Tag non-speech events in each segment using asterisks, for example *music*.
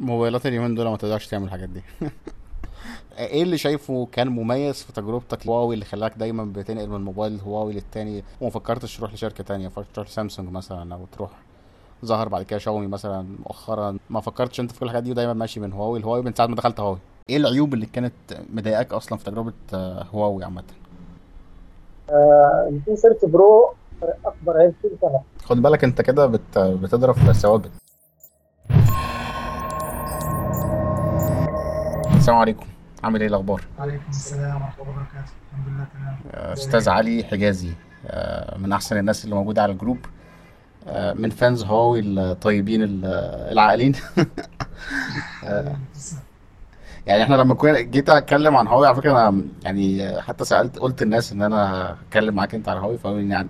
موبايلات اليومين دول ما تقدرش تعمل الحاجات دي. *laughs* إيه اللي شايفه كان مميز في تجربتك هواوي اللي خلاك دايما بتنقل من موبايل هواوي للتاني وما فكرتش تروح لشركة تانية؟ فكرتش تروح لسامسونج مثلا أو تروح ظهر بعد كده شاومي مثلا مؤخرا. ما فكرتش أنت في كل الحاجات دي ودايما ماشي من هواوي لهواوي من ساعة ما دخلت هواوي. إيه العيوب اللي كانت مضايقاك أصلا في تجربة آه، هواوي عامة؟ آه، ال P 30 Pro أكبر عيب فيه خد بالك أنت كده بت... بتضرب في ثوابت السلام عليكم. عامل إيه الأخبار؟ وعليكم السلام ورحمة الله وبركاته. الحمد لله تمام. أستاذ علي حجازي آه، من أحسن الناس اللي موجودة على الجروب آه، من فانز هواوي الطيبين ال- العاقلين. *laughs* يعني إحنا لما كنا جيت أتكلم عن هواوي على فكرة أنا يعني حتى سالت قلت الناس إن أنا أتكلم معاك أنت على هواوي فقالوا لي يعني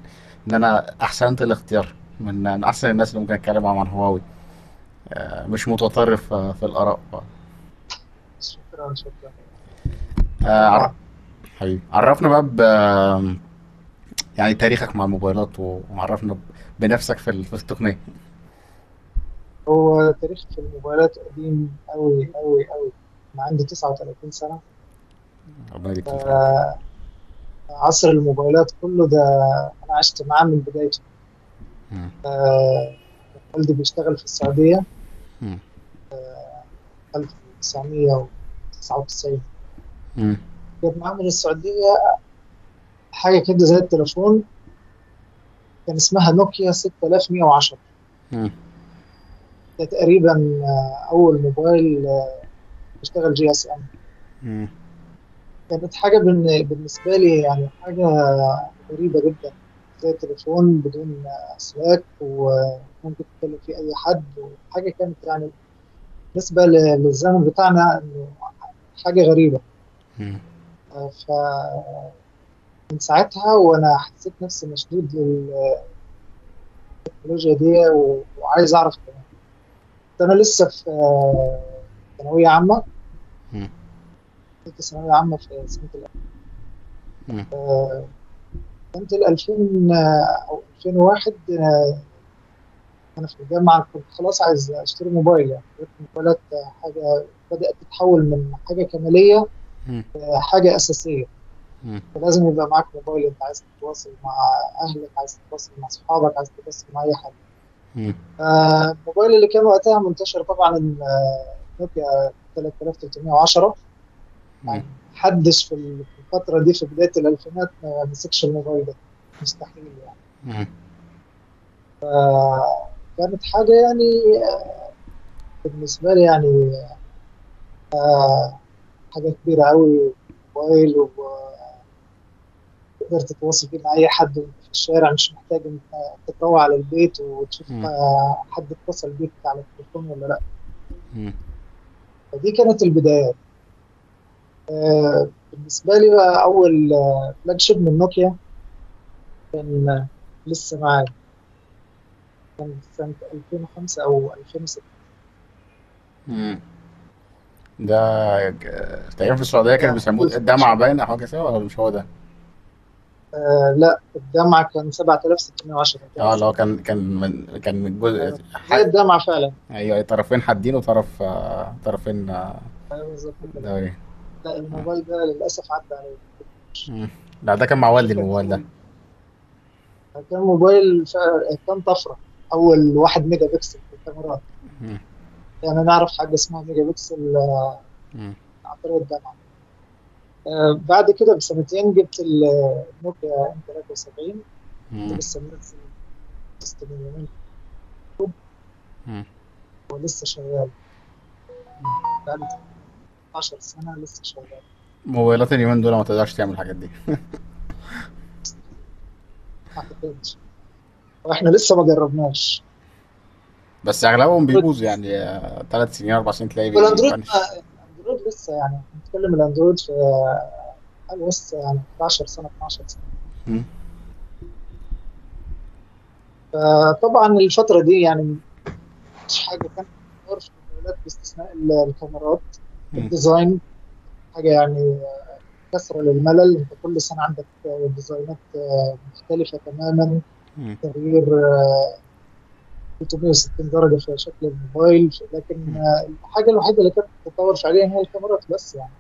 إن أنا أحسنت الاختيار من أحسن الناس اللي ممكن أتكلم معاهم عن هواوي. آه، مش متطرف آه، في الآراء. شكرا شكرا. آه، آه، حبيبي. عرفنا بقى ب يعني تاريخك مع الموبايلات وعرفنا بنفسك في التقنية. هو تاريخ في الموبايلات قديم قوي قوي قوي أنا عندي 39 سنة. ربنا يديك آه، عصر الموبايلات كله ده أنا عشت معاه من بدايته. والدي بيشتغل في السعودية. آه 1900 99 كان عامل السعوديه حاجة كده زي التليفون كان اسمها نوكيا 6110 ده تقريبا آه، أول موبايل آه، بيشتغل GSM. كانت حاجة بالنسبة لي يعني حاجة غريبة جدا. زي التليفون بدون أسلاك وممكن تتكلم فيه أي حد وحاجة كانت يعني بالنسبة للزمن بتاعنا إنه حاجة غريبة مم. ف من ساعتها وأنا حسيت نفسي مشدود للتكنولوجيا دي و- وعايز أعرف كمان أنا لسه في آه، ثانوية عامة مم. كنت ثانوية عامة في سنة ال- مم. آه، سنة ال 2000 آه، أو 2001 آه، أنا في الجامعة كنت خلاص عايز أشتري موبايل يعني الموبايلات آه، بدأت تتحول من حاجة كمالية مم. لحاجة أساسية مم. فلازم يبقى معاك موبايل أنت عايز تتواصل مع أهلك عايز تتواصل مع أصحابك عايز تتواصل مع أي حد. آه، الموبايل اللي كان وقتها منتشر طبعا آه، نوكيا 3310 مم. يعني محدش في ال- في الفترة دي في بداية الألفينات ما مسكش الموبايل ده مستحيل يعني. كانت حاجة يعني آه، بالنسبة لي يعني حاجة كبيرة أوي موبايل وتقدر تتواصل فيه مع أي حد في الشارع مش محتاج أنت تروح على البيت وتشوف. آه، حد اتصل بيك على التليفون ولا لأ مم. فدي كانت البدايات آه، بالنسبة لي بقى أول flagship من نوكيا كان لسه معايا كان سنة 2005 أو 2006 مم. ده ج- تقريبا في السعودية كانوا ده بيسموه الدمعة shape باين أو حاجة كده ولا مش هو ده؟ آه لا الدمعة كان 7610 كان آه اللي هو كان كان من كان من جزء آه، زي ح... الدمعة فعلا أيوه طرفين حادين وطرف آه، طرفين آه، أيوة بالظبط كده دوري لا آه. الموبايل ده للأسف عدى عليه مم. لا ده كان مع والدي كان الموبايل ده كان موبايل فعلا كان طفرة أول واحد ميجا بكسل في الكاميرات مم. يعني نعرف حاجة اسمها ميجا بكسل. عن طريق الجامعة آه، بعد كده بسنتين جبت النوكيا إم 73 كنت مم. لسه منزل تست من يومين. مم. ولسه شغال. بقالي 10 سنة لسه شغال. موبايلات اليومين دول ما تقدرش تعمل الحاجات دي. ما وإحنا لسه ما جربناش. بس أغلبهم بيبوظ يعني ثلاث سنين أربع سنين بيفنش ما- الأندرويد لسه يعني نتكلم الأندرويد في لسه يعني 11 سنة 12 سنة مم. فطبعا الفترة دي يعني مش حاجة كانت تدور في الموبايلات باستثناء ال- الكاميرات. ال design حاجة يعني كسرة للملل أنت كل سنة عندك ديزاينات مختلفة تماما. تغيير 360 درجة في شكل الموبايل لكن آه، الحاجة الوحيدة اللي كانت تتطور فعليا هي الكاميرات بس يعني.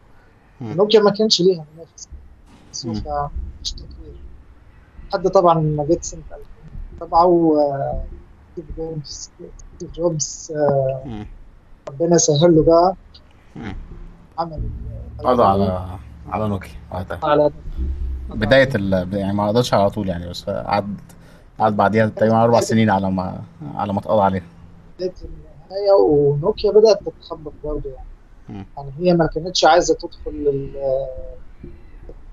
نوكيا ما كانش ليها منافس. مش تطوير لحد طبعا ما جت سنة 2007 و ستيف جوبز ستيف جوبز آه،. ربنا يسهل له بقى. عمل قضى على على نوكيا وقتها على بداية ال... يعني ما قضتش على طول يعني بس قعد قعد بعديها تقريبا أربع سنين على ما على ما اتقضى عليه بداية النهاية ونوكيا بدأت تتخبط برضه يعني. يعني هي ما كانتش عايزة تدخل ال-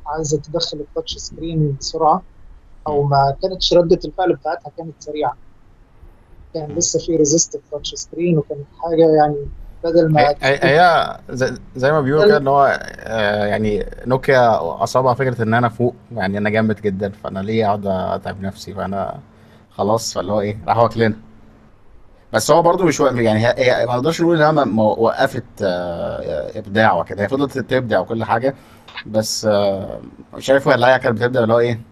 عايزة تدخل ال touch screen بسرعة أو ما كانتش ردة الفعل بتاعتها كانت سريعة. كان لسه في resistive touch screen وكانت حاجة يعني بدل ما هي زي, زي ما بيقولوا كده اللي هو آه، يعني نوكيا أصابها فكرة إن أنا فوق يعني أنا جامد جدا فأنا ليه أقعد أتعب نفسي؟ فأنا خلاص فاللي هو إيه راح واكلنا بس هو برضو مش يعني هي ما نقدرش نقول إنها وقفت آه، إبداع وكده. هي فضلت تبدع وكل حاجة بس آه، شايف ولا هي كانت بتبدا اللي هو إيه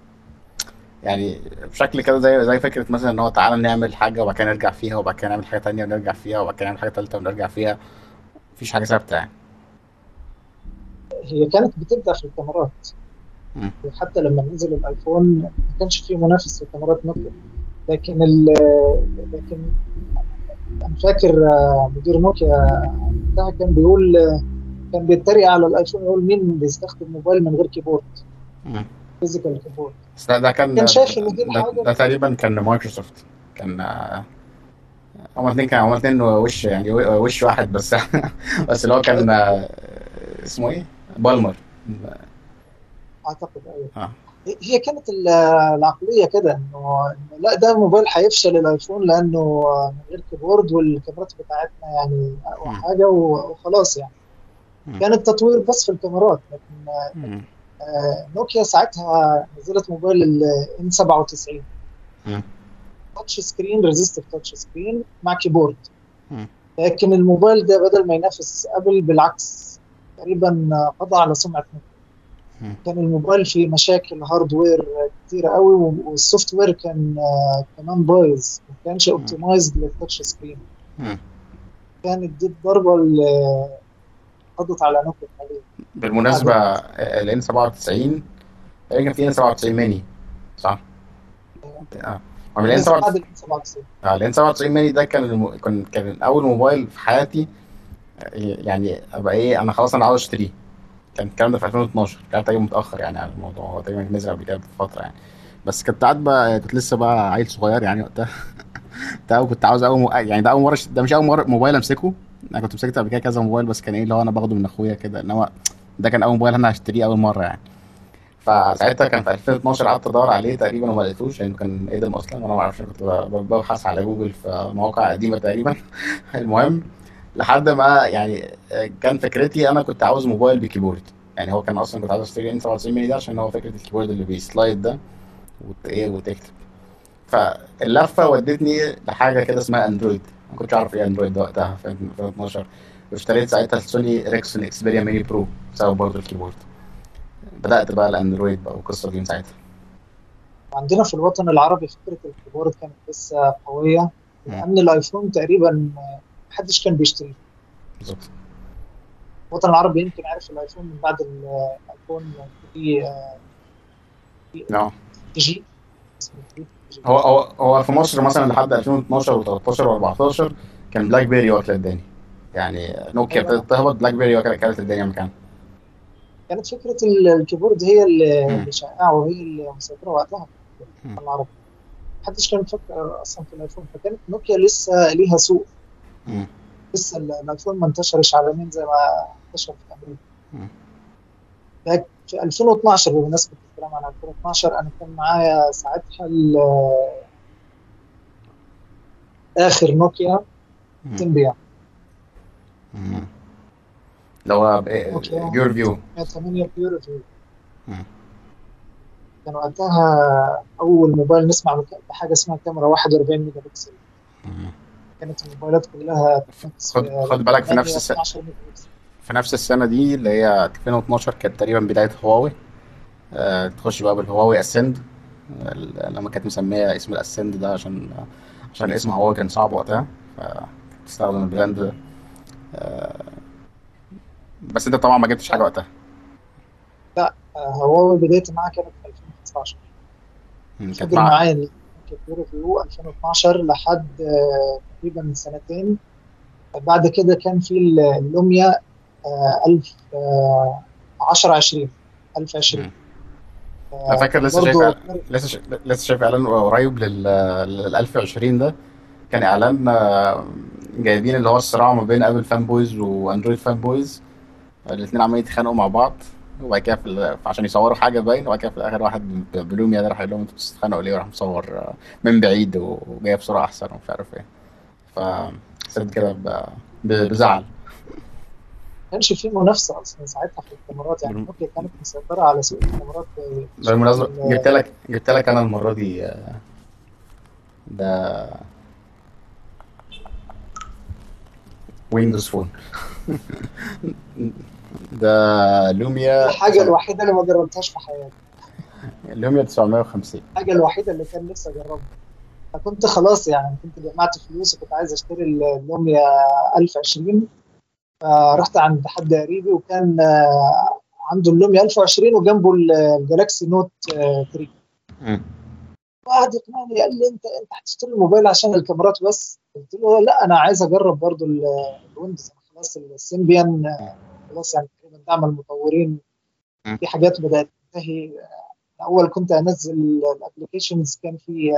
يعني بشكل كده زي زي فكرة مثلا إن هو تعالى نعمل حاجة وبعد كده نرجع فيها وبعد كده نعمل حاجة تانية ونرجع فيها وبعد كده نعمل حاجة تالتة ونرجع فيها مفيش حاجة ثابتة يعني. هي كانت بتبدع في الكاميرات. حتى لما نزل الآيفون ما كانش فيه منافس في كاميرات نوكيا لكن ال لكن أنا فاكر آه، مدير نوكيا بتاعها كان بيقول آه، كان بيتريق على الآيفون يقول مين بيستخدم موبايل من غير keyboard. physical keyboard. بس ده, كان كان شايف إن دي ده, ده تقريبا كان مايكروسوفت كان آه، هما الاثنين كانوا هما الاثنين وش يعني وش واحد بس *laughs* بس اللي هو كان آه، اسمه إيه؟ بالمر أعتقد أيوه آه هي كانت ال- العقلية كده إنه إنه لا ده موبايل هيفشل الآيفون لأنه من غير كيبورد والكاميرات بتاعتنا يعني أقوى. حاجة وخلاص يعني. كان التطوير بس في الكاميرات لكن. آه، نوكيا ساعتها نزلت موبايل ال N 97 مم. touch screen resistive touch screen مع keyboard. لكن الموبايل ده بدل ما ينافس ابل بالعكس تقريبا قضى على سمعة نوكيا. كان الموبايل فيه مشاكل hardware كتيرة قوي وال software كان آه، كمان بايظ ما كانش optimized لل touch screen. كانت دي الضربة اللي قضت على نوكيا حاليا بالمناسبة ال ان 97 تقريبا كان في ان 97 ميني صح؟ آه. ال N بعد 97 ال 97 آه ال N 97 ميني ده كان الم... كان كان أول موبايل في حياتي آه، يعني أبقى إيه أنا خلاص أنا عاوز أشتريه. كان الكلام ده في 2012 كان تقريبا متأخر يعني على الموضوع هو تقريبا نزل قبل كده بفترة يعني. بس كنت قاعد بقى كنت لسه بقى عيل صغير يعني وقتها. *laughs* وكنت عاوز أول م... يعني ده أول مرة ده مش أول مرة موبايل أمسكه. أنا كنت مسكت قبل كده كذا موبايل بس كان إيه اللي هو أنا باخده من أخويا كده انما ده كان أول موبايل أنا هشتريه أول مرة يعني. فساعتها كان في 2012 قعدت أدور عليه تقريبا وما لقيتوش لأنه كان قديم أصلا وأنا ما أعرفش كنت ببحث على جوجل في مواقع قديمة تقريبا. *laughs* المهم لحد ما يعني كان فكرتي أنا كنت عاوز موبايل ب keyboard. يعني هو كان أصلا كنت عاوز أشتري N 97 ميني ده عشان هو فكرة ال keyboard اللي بي slide ده وت... إيه وتكتب. فاللفة ودتني لحاجة كده اسمها أندرويد. ما كنتش اعرف إيه اندرويد وقتها في 2012 واشتريت ساعتها السوني إريكسون اكسبيريا ميني برو بسبب برضه ال keyboard. بدأت بقى الأندرويد بقى والقصة دي من ساعتها. عندنا في الوطن العربي فكرة ال keyboard كانت لسه قوية. لأن الآيفون تقريبا محدش كان بيشتريه. بالظبط. الوطن العربي يمكن عارف الآيفون من بعد الآيفون في آه جي اسمه جي. هو هو هو في مصر مثلا لحد 2012 و13 و14 كان بلاك بيري واكله الدنيا يعني نوكيا. ابتدت تهبط بلاك بيري واكله كانت الدنيا مكانها كانت فكرة ال- ال keyboard هي اللي شائعة وهي اللي مسيطرة وقتها في. الوطن العربي محدش كان بيفكر أصلا في الآيفون فكانت نوكيا لسه ليها سوق مم. لسه ال- الآيفون ما انتشرش عالميا زي ما انتشر في. لكن في 2012 بمناسبة الكلام عن 2012 أنا كان معايا ساعتها ال- آخر نوكيا مم. اللي هو. PureView 808 PureView. كان وقتها أول موبايل نسمع بحاجة اسمها كاميرا 41 ميجا بكسل. كانت الموبايلات كلها خد في خد بالك في نفس السنة 12 ميجا بكسل. في نفس السنة دي اللي هي 2012 كانت تقريبا بداية هواوي. تخش بقى بالهواوي Ascend لما كانت مسمية اسم ال Ascend ده عشان عشان اسم هواوي كان صعب وقتها فتستخدم ال brand ده. آه، بس انت طبعا ما جبتش حاجة وقتها. لا آه، هواوي بدايتي معاها كانت في 2015 مم، كانت فضل معايا ال- كانت PureView 2012 لحد آه، تقريبا سنتين. بعد كده كان في ال- اللوميا آه، 1000 آه، 10 20 1020 مم. أنا فاكر لسه شايف لسه ش... لسه شايف إعلان قريب لل لل 1020 ده. كان إعلان آه، جايبين اللي هو الصراع ما بين أبل fanboys وأندرويد fanboys الاثنين عمالين يتخانقوا مع بعض. وبعد كده في ال... عشان يصوروا حاجة باين وبعد كده في الآخر واحد ب- بلوميا ده راح يقول لهم أنتوا بتتخانقوا ليه؟ وراح مصور آه، من بعيد و- وجايب صوره أحسن ومش عارف إيه. ف حسيت كده ب... ب... بزعل. كانش في منافسة أصلا ساعتها في الكاميرات يعني نوكيا كانت مسيطرة على سوق الكاميرات ب- بالمناسبة جبت لك جبت لك أنا المرة دي آه، ده Windows Phone *laughs* ده لوميا الحاجة الوحيدة اللي ما جربتهاش في حياتي. لوميا 950 الحاجة الوحيدة اللي كان نفسي أجربها. فكنت خلاص يعني كنت جمعت فلوس وكنت عايز أشتري اللوميا 1020 فرحت عند حد قريبي وكان آه، عنده اللوميا 1020 وجنبه ال- الجالاكسي نوت آه، 3 مم. وقعد يقنعني قال لي انت انت هتشتري الموبايل عشان الكاميرات بس قلت له لا أنا عايز اجرب برضو ال- ال Windows أنا خلاص ال Symbian آه، خلاص يعني تقريبا دعم المطورين. في حاجات بدأت تنتهي آه، أول كنت أنزل ال applications كان في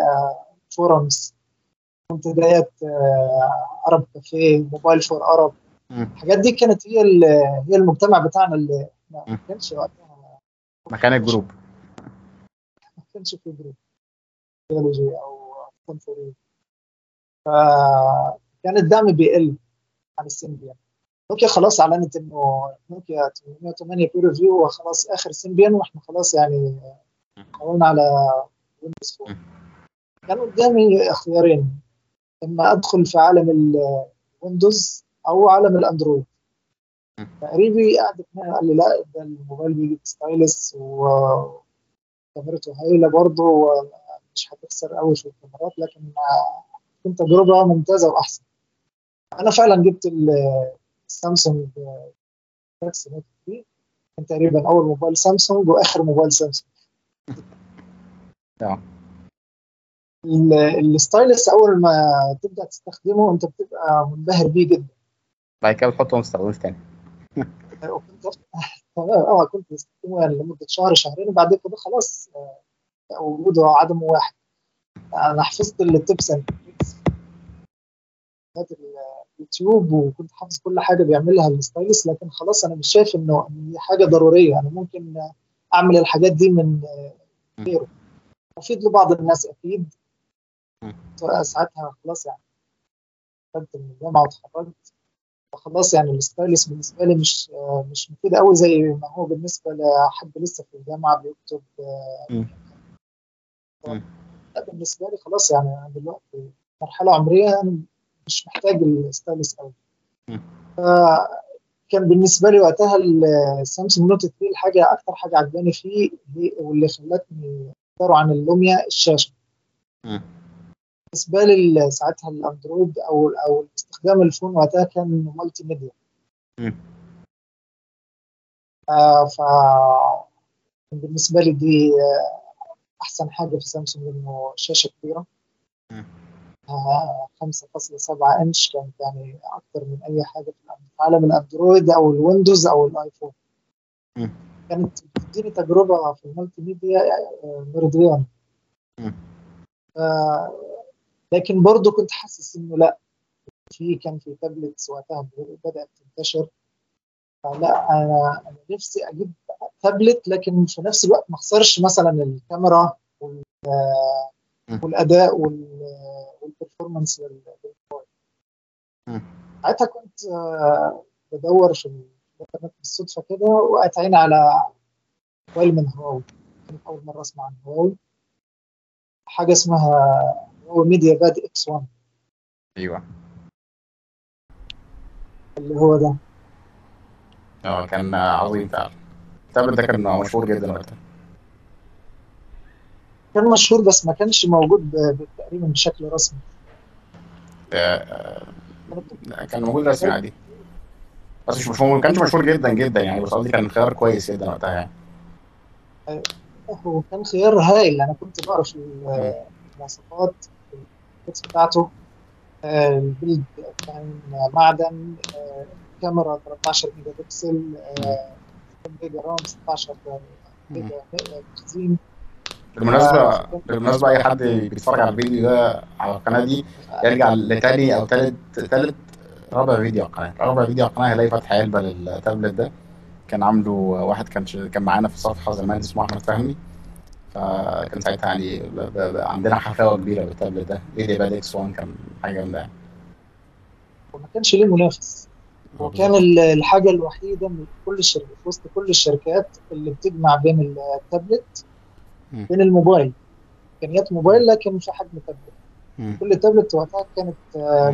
forums منتديات عرب كافيه Mobile4Arab مم. الحاجات دي كانت هي هي المجتمع بتاعنا اللي ما. كانش وقتها مكان ال group. ما كانش في group. technology أو كونفوري فكان الدعم بيقل عن ال Symbian نوكيا خلاص أعلنت إنه نوكيا 808 PureView وخلاص آخر Symbian وإحنا خلاص يعني حولنا على Windows Phone كان قدامي خيارين إما أدخل في عالم الويندوز أو عالم الأندرويد. فقريبي قعد قال لي لا ده الموبايل بيجي stylus وكاميرته هايلة برضه ومش هتخسر قوي في الكاميرات لكن كانت تجربة ممتازة وأحسن. أنا فعلا جبت ال- السامسونج Galaxy Note 3 كان تقريبا أول موبايل سامسونج وآخر موبايل سامسونج. *laughs* ال- ال stylus أول ما تبدأ تستخدمه أنت بتبقى منبهر بيه جدا. بعد كده بتحطه ما تستخدموش تاني *laughs* وكنت آه كنت بستخدمه يعني لمدة شهر شهرين وبعد كده خلاص آه، وجوده وعدمه واحد. أنا حفظت ال tips اليوتيوب وكنت حافظ كل حاجة بيعملها ال stylus لكن خلاص أنا مش شايف إنه دي حاجة ضرورية. أنا ممكن أعمل الحاجات دي من غيره. مفيد لبعض الناس أكيد. ساعتها خلاص يعني. خدت من الجامعة واتخرجت. فخلاص يعني ال stylus بالنسبة لي مش مش مفيد قوي زي ما هو بالنسبة لحد لسه في الجامعة بيكتب. لا بالنسبة لي خلاص يعني أنا دلوقتي مرحلة عمرية أنا مش محتاج ال stylus قوي مم. كان بالنسبة لي وقتها السامسونج Note 3 الحاجة أكتر حاجة عجباني فيه واللي خلتني اختاره عن اللوميا الشاشة. بالنسبة لي ساعتها الأندرويد أو أو استخدام ال phone وقتها كان multimedia. آه ف بالنسبة لي دي آه، أحسن حاجة في سامسونج إنه شاشة كبيرة. آه 5.7 إنش كانت يعني أكتر من أي حاجة في عالم الأندرويد أو ال Windows أو الآيفون. كانت بتديني تجربة في ال multimedia مم. آه لكن برضو كنت حاسس إنه لا في كان في tablets وقتها بدأت تنتشر فلا أنا أنا نفسي أجيب تابلت لكن في نفس الوقت ما أخسرش مثلا الكاميرا. والأداء وال- وال performance. ساعتها كنت آه، بدور في الإنترنت بالصدفة كده وقعت عيني على موبايل من هواوي كانت أول مرة أسمع عن هواوي حاجة اسمها هواوي MediaPad X1 أيوه. اللي هو ده. آه كان عظيم فعلا. التابلت ده كان مشهور جدا وقتها. كان مشهور بس ما كانش موجود تقريبا بشكل رسمي. آه، كان موجود رسمي عادي. بس مش مش ما كانش مشهور جدا جدا يعني بس قصدي كان خيار كويس جدا وقتها يعني. هو كان خيار هايل. أنا كنت بعرف المواصفات بتاعته ال build كان معدن كاميرا 13 ميجا بكسل ميجا RAM 16 ميجا تخزين بالمناسبة بالمناسبة أي حد بيتفرج على الفيديو ده على القناة دي يرجع لتاني أو تالت تالت رابع فيديو على القناة رابع فيديو على القناة هيلاقي فتح علبة للتابلت ده كان عامله واحد كان. كان معانا في الصفحة زمان اسمه أحمد فهمي فكان ساعتها يعني. عندنا حفاوة كبيرة بالتابلت ده. MediaPad X1 كان حاجة جامدة يعني. وما كانش ليه منافس. هو كان ال- الحاجة الوحيدة من كل الشركات وسط كل الشركات اللي بتجمع بين التابلت. بين الموبايل. إمكانيات موبايل لكن في حجم تابلت. كل تابلت وقتها كانت.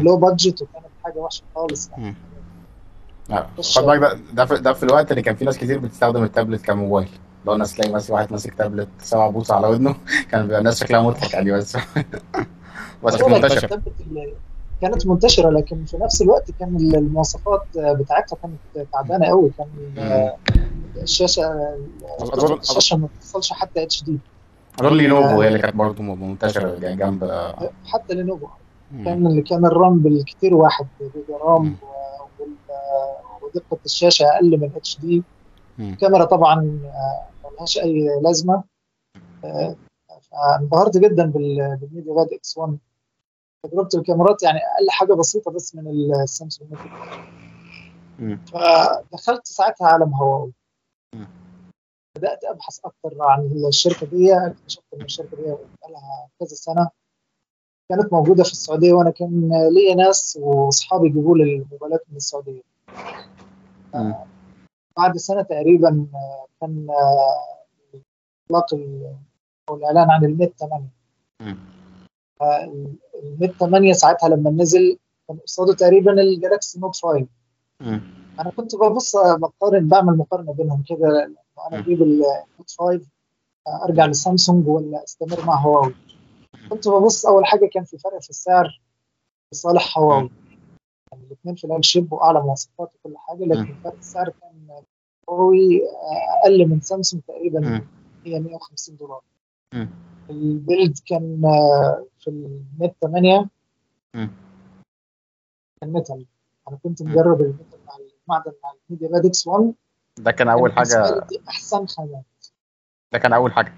low budget وكانت حاجة وحشة خالص يعني. خد بالك ده ده ده في الوقت اللي كان في ناس كتير بتستخدم التابلت كموبايل. لو الناس تلاقي مثلا واحد ماسك تابلت سبع بوصة على ودنه *laughs* كان بيبقى الناس شكلها مضحك يعني *laughs* بس. بس كان بقول لك منتشر التابلت اللي كانت منتشرة لكن في نفس الوقت كان المواصفات بتاعتها كانت تعبانة قوي. كان. الشاشة الشاشة ما بتوصلش حتى HD أظن لينوفو هي اللي كانت برضه منتشرة جنب حتى لينوفو. كان اللي كان ال RAM بالكتير واحد جيجا RAM ودقة الشاشة أقل من HD. الكاميرا طبعا ملهاش أي لازمة آه، فانبهرت جدا بال- بال MediaPad X1 تجربة الكاميرات يعني أقل حاجة بسيطة بس من السامسونج. فدخلت ساعتها عالم هواوي مم. بدأت أبحث أكثر عن الشركة دي اكتشفت إن الشركة دي بقالها كذا سنة كانت موجودة في السعودية وأنا كان ليا ناس وأصحابي يجيبوا لي الموبايلات من السعودية مم. بعد سنة تقريبا آه، كان آه، إطلاق ال- أو الإعلان عن ال Mate 8 مم. ال Mate 8 ساعتها لما نزل كان قصاده تقريبا ال Galaxy Note 5 مم. أنا كنت ببص آه، بقارن بعمل مقارنة بينهم كده. أنا مم. أجيب ال Note 5 آه، أرجع لسامسونج ولا أستمر مع هواوي كنت ببص أول حاجة كان في فرق في السعر لصالح هواوي يعني الاثنين flagship وأعلى مواصفات وكل حاجة لكن فرق السعر كان هواوي أقل من سامسونج تقريبا. 100 150 دولار. مم. ال build كان آه، فينيت 8 مم. كان metal. أنا كنت. مجرب ال metal مع المعدن مع الميديا باد إكس 1 ده كان حاجة. لي دي أحسن خامات ده كان أول حاجة.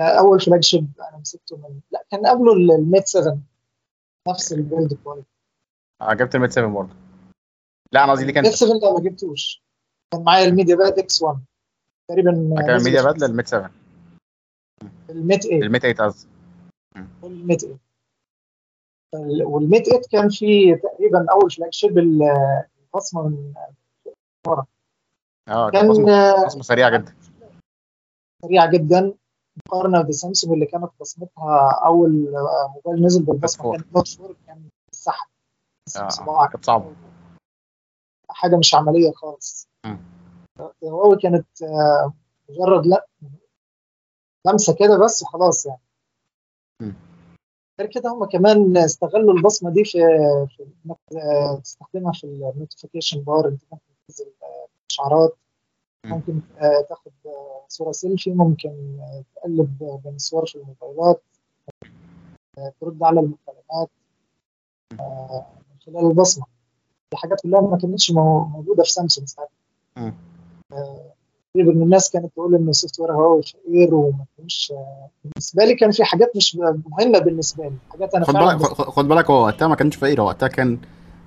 أول flagship أنا مسكته من لا كان قبله ال- الميت 7 نفس ال build quality آه، جبت الميت 7 برضه. لا أنا قصدي ليك الميت أنت 7 ده ما جبتوش. كان معايا الميديا باد إكس 1 تقريبا كان نزل الميديا في باد للميت 7 الميت 8 الميت 8 قصدي. والميت 8 فال- والميت 8 كان فيه تقريبا أول flagship ال- البصمه من ورا. آه كانت كان بصمة آه، سريعة جدا. سريعه جدا. مقارنة بسامسونج اللي كانت بصمتها أول موبايل نزل بالبصمه فور. كان نوت 4 كان السحب. آه، كانت صعبة. حاجة مش عملية خالص. مم. هواوي كانت آه، مجرد لا لمسة كده بس وخلاص يعني. غير كده هم كمان استغلوا البصمة دي في في إنك آه، تستخدمها في ال notification bar أنت ممكن تنزل آه، إشعارات. مم. ممكن آه، تاخد آه، صورة سيلفي ممكن آه، تقلب بين الصور في الموبايلات. آه، ترد على المكالمات من خلال البصمة. دي حاجات كلها ما كانتش مو- موجودة في سامسونج ساعتها. تقريبا الناس كانت تقول إن ال software هواوي فقير وما كانش آه، بالنسبة لي كان في حاجات مش مهمة بالنسبة لي حاجات أنا خد بالك خد بالك هو وقتها ما كانش فقير هو وقتها كان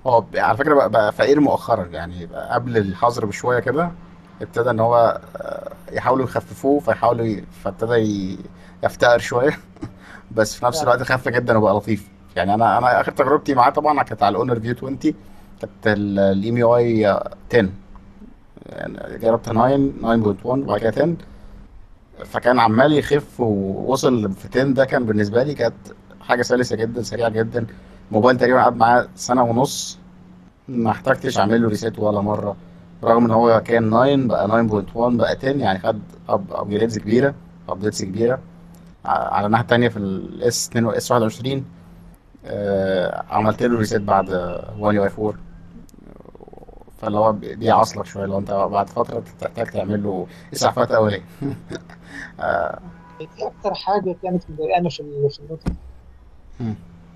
هو على فكرة بقى, بقى فقير مؤخرا يعني قبل الحظر بشوية كده ابتدى إن هو آه، يحاولوا يخففوه فيحاولوا. فابتدى. يفتقر شوية *laughs* بس في نفس الوقت خف جدا وبقى لطيف يعني أنا أنا آخر تجربتي معاه طبعا كانت على الأونر فيو 20 كانت ال EMUI 10 يعني جربت 9 9.1 وبعد كده 10 فكان عمال يخف ووصل في 10 ده كان بالنسبة لي كانت حاجة سلسة جدا سريعة جدا. موبايل تقريبا قعد معاه سنة ونص. ما احتجتش أعمل له reset ولا مرة. رغم إن هو كان 9 بقى 9.1 بقى 10 يعني خد up upgrades كبيرة updates كبيرة. على الناحية التانية في الاس 2 والاس 21 آه، عملت له reset بعد 1 يو اي 4 فاللي هو بي- بيعصلك شوية لو انت بعد فترة تحتاج تعمل له إسعافات أولية. *laughs* آه، دي أكتر حاجة كانت مضايقاني في ال- في النوت.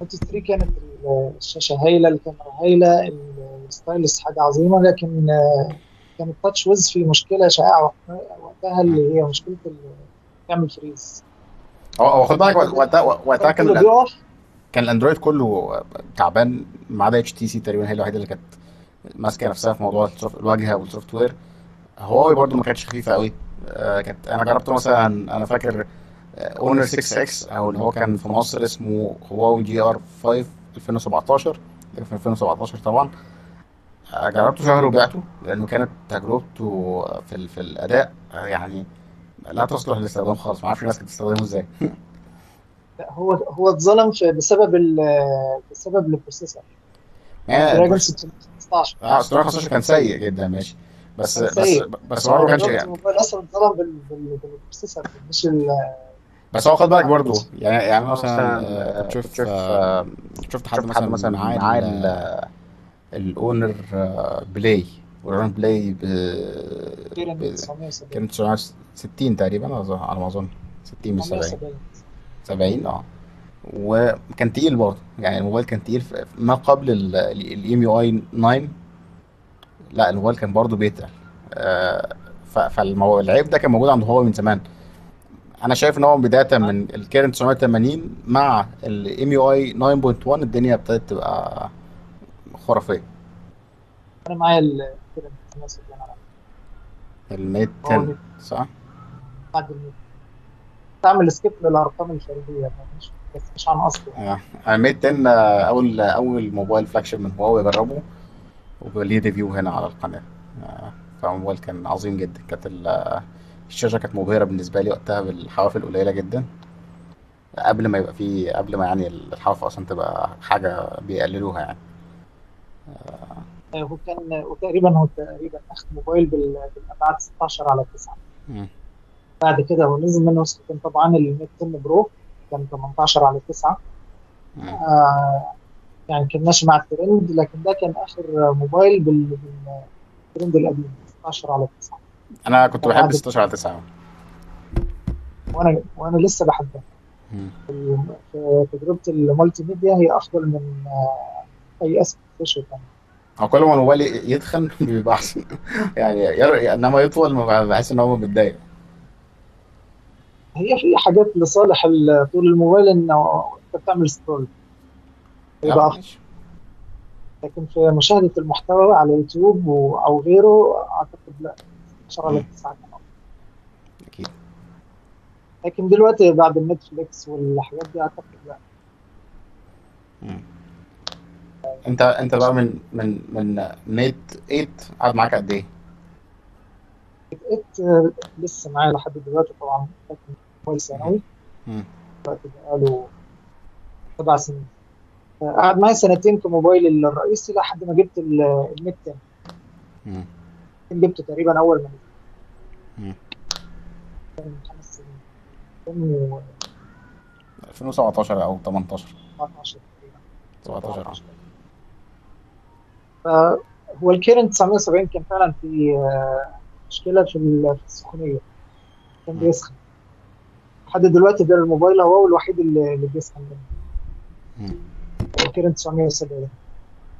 نوت 3 كانت ال- الشاشة هايلة الكاميرا هايلة ال- ال stylus حاجة عظيمة لكن آه، كان ال TouchWiz في مشكلة شائعة وقت- وقتها اللي هي مشكلة تعمل freeze. هو هو خد بالك وقتها وقتها كان كان الأندرويد كله تعبان ما عدا HTC تقريبا هي الوحيدة اللي كانت ماسكة نفسها في موضوع الواجهة وال software. هواوي برضو ما كانتش خفيفة قوي. آه، كانت أنا جربته مثلا أنا فاكر اونر 6X أو اللي هو كان في مصر اسمه هواوي GR5 2017 كان في 2017 طبعا. آه، جربته شهر وبعته لأنه كانت تجربته في في الأداء آه، يعني لا تصلح للاستخدام خالص. ما أعرفش الناس كانت بتستخدمه إزاي. لا، هو هو اتظلم بسبب ال- بسبب ال processor. دراجون 615 آه ستور 15 كان سيء جدا ماشي. بس كان بس. بس برضه ما كانش الوقت الموبايل أصلا اتظلم بال- بال- بالبروسيسور مش ال- بس هو خد بالك برضه يعني يعني مثلا كنت شفت شفت حد مثلا معاه ال- الأونر آه، بلاي والأونر بلاي ب كيرن ب- 970 كانت 960 تقريبا على ما أظن. 60 مش 70 970 70 آه. وكان تقيل برضه. يعني الموبايل كان تقيل ما قبل ال EMUI 9 لا الموبايل كان برضه بيتقل آه، فالعيب ده كان موجود عند هواوي من زمان. أنا شايف إن هو بداية من ال Kirin 980 مع ال EMUI 9.1 الدنيا ابتدت تبقى خرافية. أنا معايا ال- Kirin 970 على الميت هو 10 ميت. صح؟ بعد الميت تعمل skip للأرقام مش بس مش عن اصله آه. أنا الميت 10 آه، اول أول موبايل flagship من هواوي جربه وبليه review هنا على القناة. آه، فالموبايل كان عظيم جدا. كانت ال- الشاشة كانت مبهرة بالنسبة لي وقتها بالحواف القليله جدا. قبل ما يبقى في قبل ما يعني الحواف أصلا تبقى حاجة بيقللوها يعني. هو كان وتقريبا هو تقريبا أخذ موبايل بال- بالأبعاد 16 على 9 مم. بعد كده هو نزل منه نسختين طبعا الميت 10 Pro كان 18 على 9 مم. آه يعني كان ماشي مع الترند لكن ده كان آخر موبايل بال- بالترند القديم 16 على 9 أنا كنت بحب ده- 16 على 9 وأنا وأنا لسه بحبها. في تجربة ال multimedia هي أفضل من آه، أي أسم فيشر كان هو كل ما الموبايل يتخن *laughs* بيبقى أحسن يعني. إنما يطول بحس إن هو متضايق هي في حاجات لصالح ال- طول الموبايل انه أنت بتعمل سكرول. لكن في مشاهدة المحتوى على يوتيوب أو غيره أعتقد لا 10 على 9 كان أفضل. أكيد لكن دلوقتي بعد النتفليكس والحاجات دي أعتقد لا مم. أنت أنت بقى من من من ميت 8 قعد معاك قد إيه؟ ات آه، لسه معايا لحد دلوقتي طبعا لكن موبايل ثانوي. دلوقتي بقاله سبع سنين. آه، قعد معايا سنتين كموبايل الرئيسي لحد ما جبت ال- الميت 10 مم. جبته تقريبا أول ما نزل. من خمس سنين. 2014 2017 أو 18 تقريبا. 17 آه فهو ال Kirin 970 كان فعلا في آه، مشكلة في ال- في السخونية. كان. بيسخن. لحد دلوقتي ده الموبايل هو الوحيد اللي اللي بيسخن منه مم. ال Kirin 970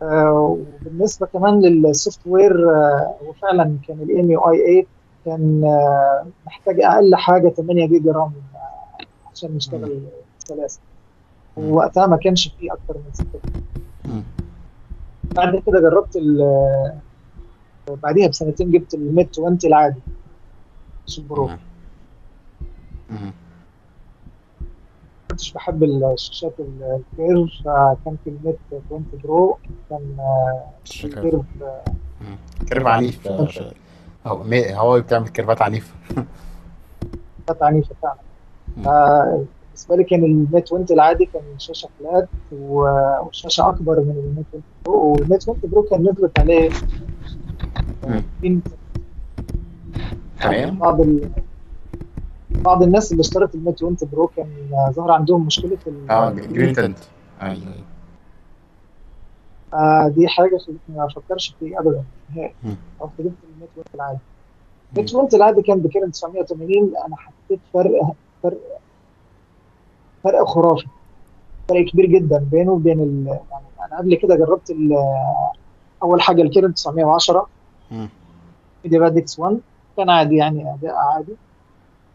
آه، وبالنسبة كمان لل software آه، هو فعلا كان ال EMUI 8 كان آه، محتاج أقل حاجة 8 جيجا RAM آه، عشان يشتغل بسلاسة مم. ووقتها ما كانش فيه أكتر من 6 مم. بعد كده جربت ال- بعديها بسنتين جبت ال Mate 20 العادي مش ال Pro. كنتش بحب الشاشات ال- ال curve فكان في ال Mate 20 Pro كان آه، curve عنيف. هو هواوي بتعمل كيرفات عنيفة. كانت عنيفة فعلا. آه، بالنسبة لي كان ال Mate 20 العادي كان شاشة flat و- والشاشه أكبر من ال Mate 20 Pro وال Mate 20 Pro كان نزلت عليه تمام. بعض. بعض الناس اللي اشترت ال Mate 20 Pro كان ظهر عندهم مشكلة ال- آه green tint أيوه. آه دي حاجة خلتني ما افكرش فيه ابدا نهائي. رحت جبت ال Mate twenty العادي. ال Mate twenty العادي كان ب Kirin 980 أنا حسيت فرق فرق فرق خرافي. فرق كبير جدا بينه وبين ال... يعني أنا قبل كده جربت ال... أول حاجة ال Kirin 910 مم. MediaPad X 1 كان عادي يعني أداء عادي. آه،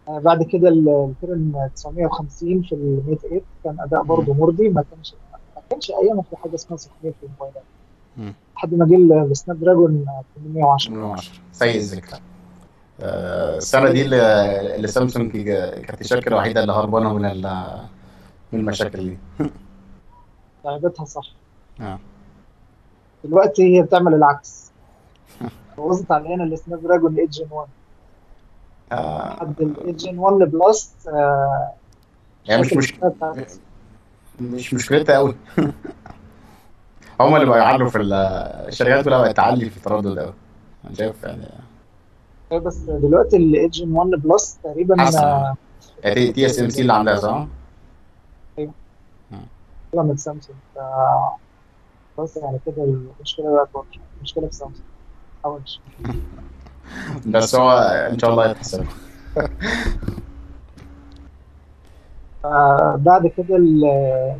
بعد كده ال- ال Kirin 950 في ال Mate 8 كان أداء برضه مرضي ما كانش ما كانش ايامها في حاجة اسمها سخونيه في الموبايلات. لحد ما جه ال- ال Snapdragon 810 من 10 سيء الذكر آه، السنة دي اللي اللي سامسونج كانت الشركة الوحيدة اللي هربانة من ال- من المشاكل دي. *laughs* لعبتها صح. آه. دلوقتي هي بتعمل العكس. *laughs* بوظت علينا ال Snapdragon 8 Gen 1 آه، لحد ال 8 Gen 1 Plus آه، يعني مش شكل مش مشكلتها قوي *laughs* هما اللي بقوا يعلوا في ال- الشركات كلها بقت تعلي في التردد قوي أنا شايف يعني. بس دلوقتي ال 8 Gen 1 Plus تقريبا حسن. آه، TSMC اللي عندها صح؟ طلع من سامسونج. ف بس يعني كده المشكلة بقت المشكلة في سامسونج. حاولش *laughs* بس هو إن شاء الله يتحسن. *laughs* بعد كده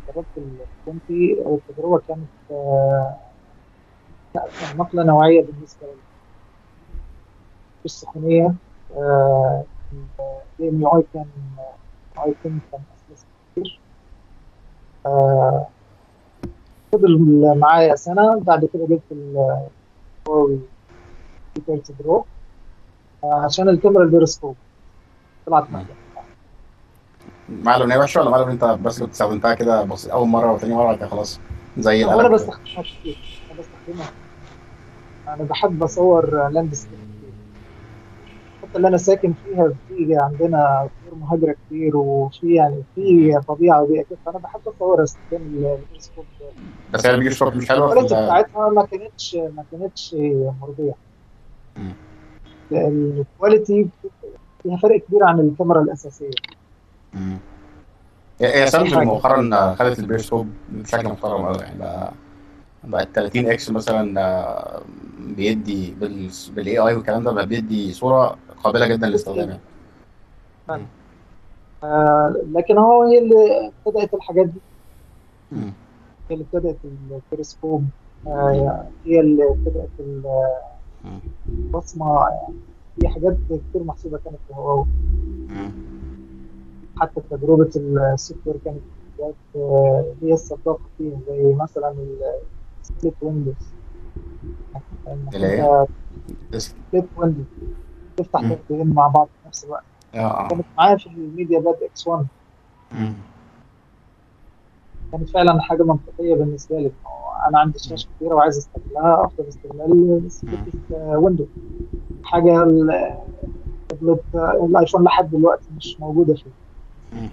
جربت ال 20 التجربة كانت آه، نقلة نوعية بالنسبة لي مش سخونيه ال EMUI كان اي كان أسلس كتير. آه، فضل معايا سنة. بعد كده جبت الهواوي P 30 Pro آه، عشان الكاميرا البيرسكوب طلعت معايا هي وحشة ولا معلوم أنت بس كنت استخدمتها كده؟ بس أول مرة وتاني مرة كده خلاص. زي أنا. بستخدمها كتير. أنا بستخدمها. أنا بحب أصور landscape كتير. الحته اللي أنا ساكن فيها في عندنا طيور مهاجرة كتير وفي يعني في طبيعة وبيئة كده فأنا بحب اصور استخدام التلسكوب بس هي بيجي صور مش حلوة ال quality ال- بتاعتها ما كانتش ما كانتش مرضية. ال quality فيها فرق كبير عن الكاميرا الأساسية. مم. هي سامسونج مؤخرا خدت البيرسكوب بشكل محترم قوي يعني بقى بقى 30 X مثلا آه، بيدي بال AI والكلام ده بقى بيدي صورة قابلة جدا للاستخدام يعني آه لكن هو هي اللي ابتدأت الحاجات دي. هي اللي ابتدأت التلسكوب. آه هي اللي ابتدأت مم. البصمه يعني في حاجات كتير محسوبة كانت في هواوي. حتى تجربة ال software كانت حاجات، آه، هي السباقة فيها زي مثلا ال split windows split windows تفتح. تطبيقين مع بعض في نفس الوقت آه كانت معايا في ال MediaPad X 1 مم. كانت فعلا حاجة منطقية بالنسبة لي أنا عندي شاشة كبيرة وعايز أستغلها أفضل استغلال ويندو حاجة ال- تابلت الآيفون لحد دلوقتي مش موجودة فيه. مم.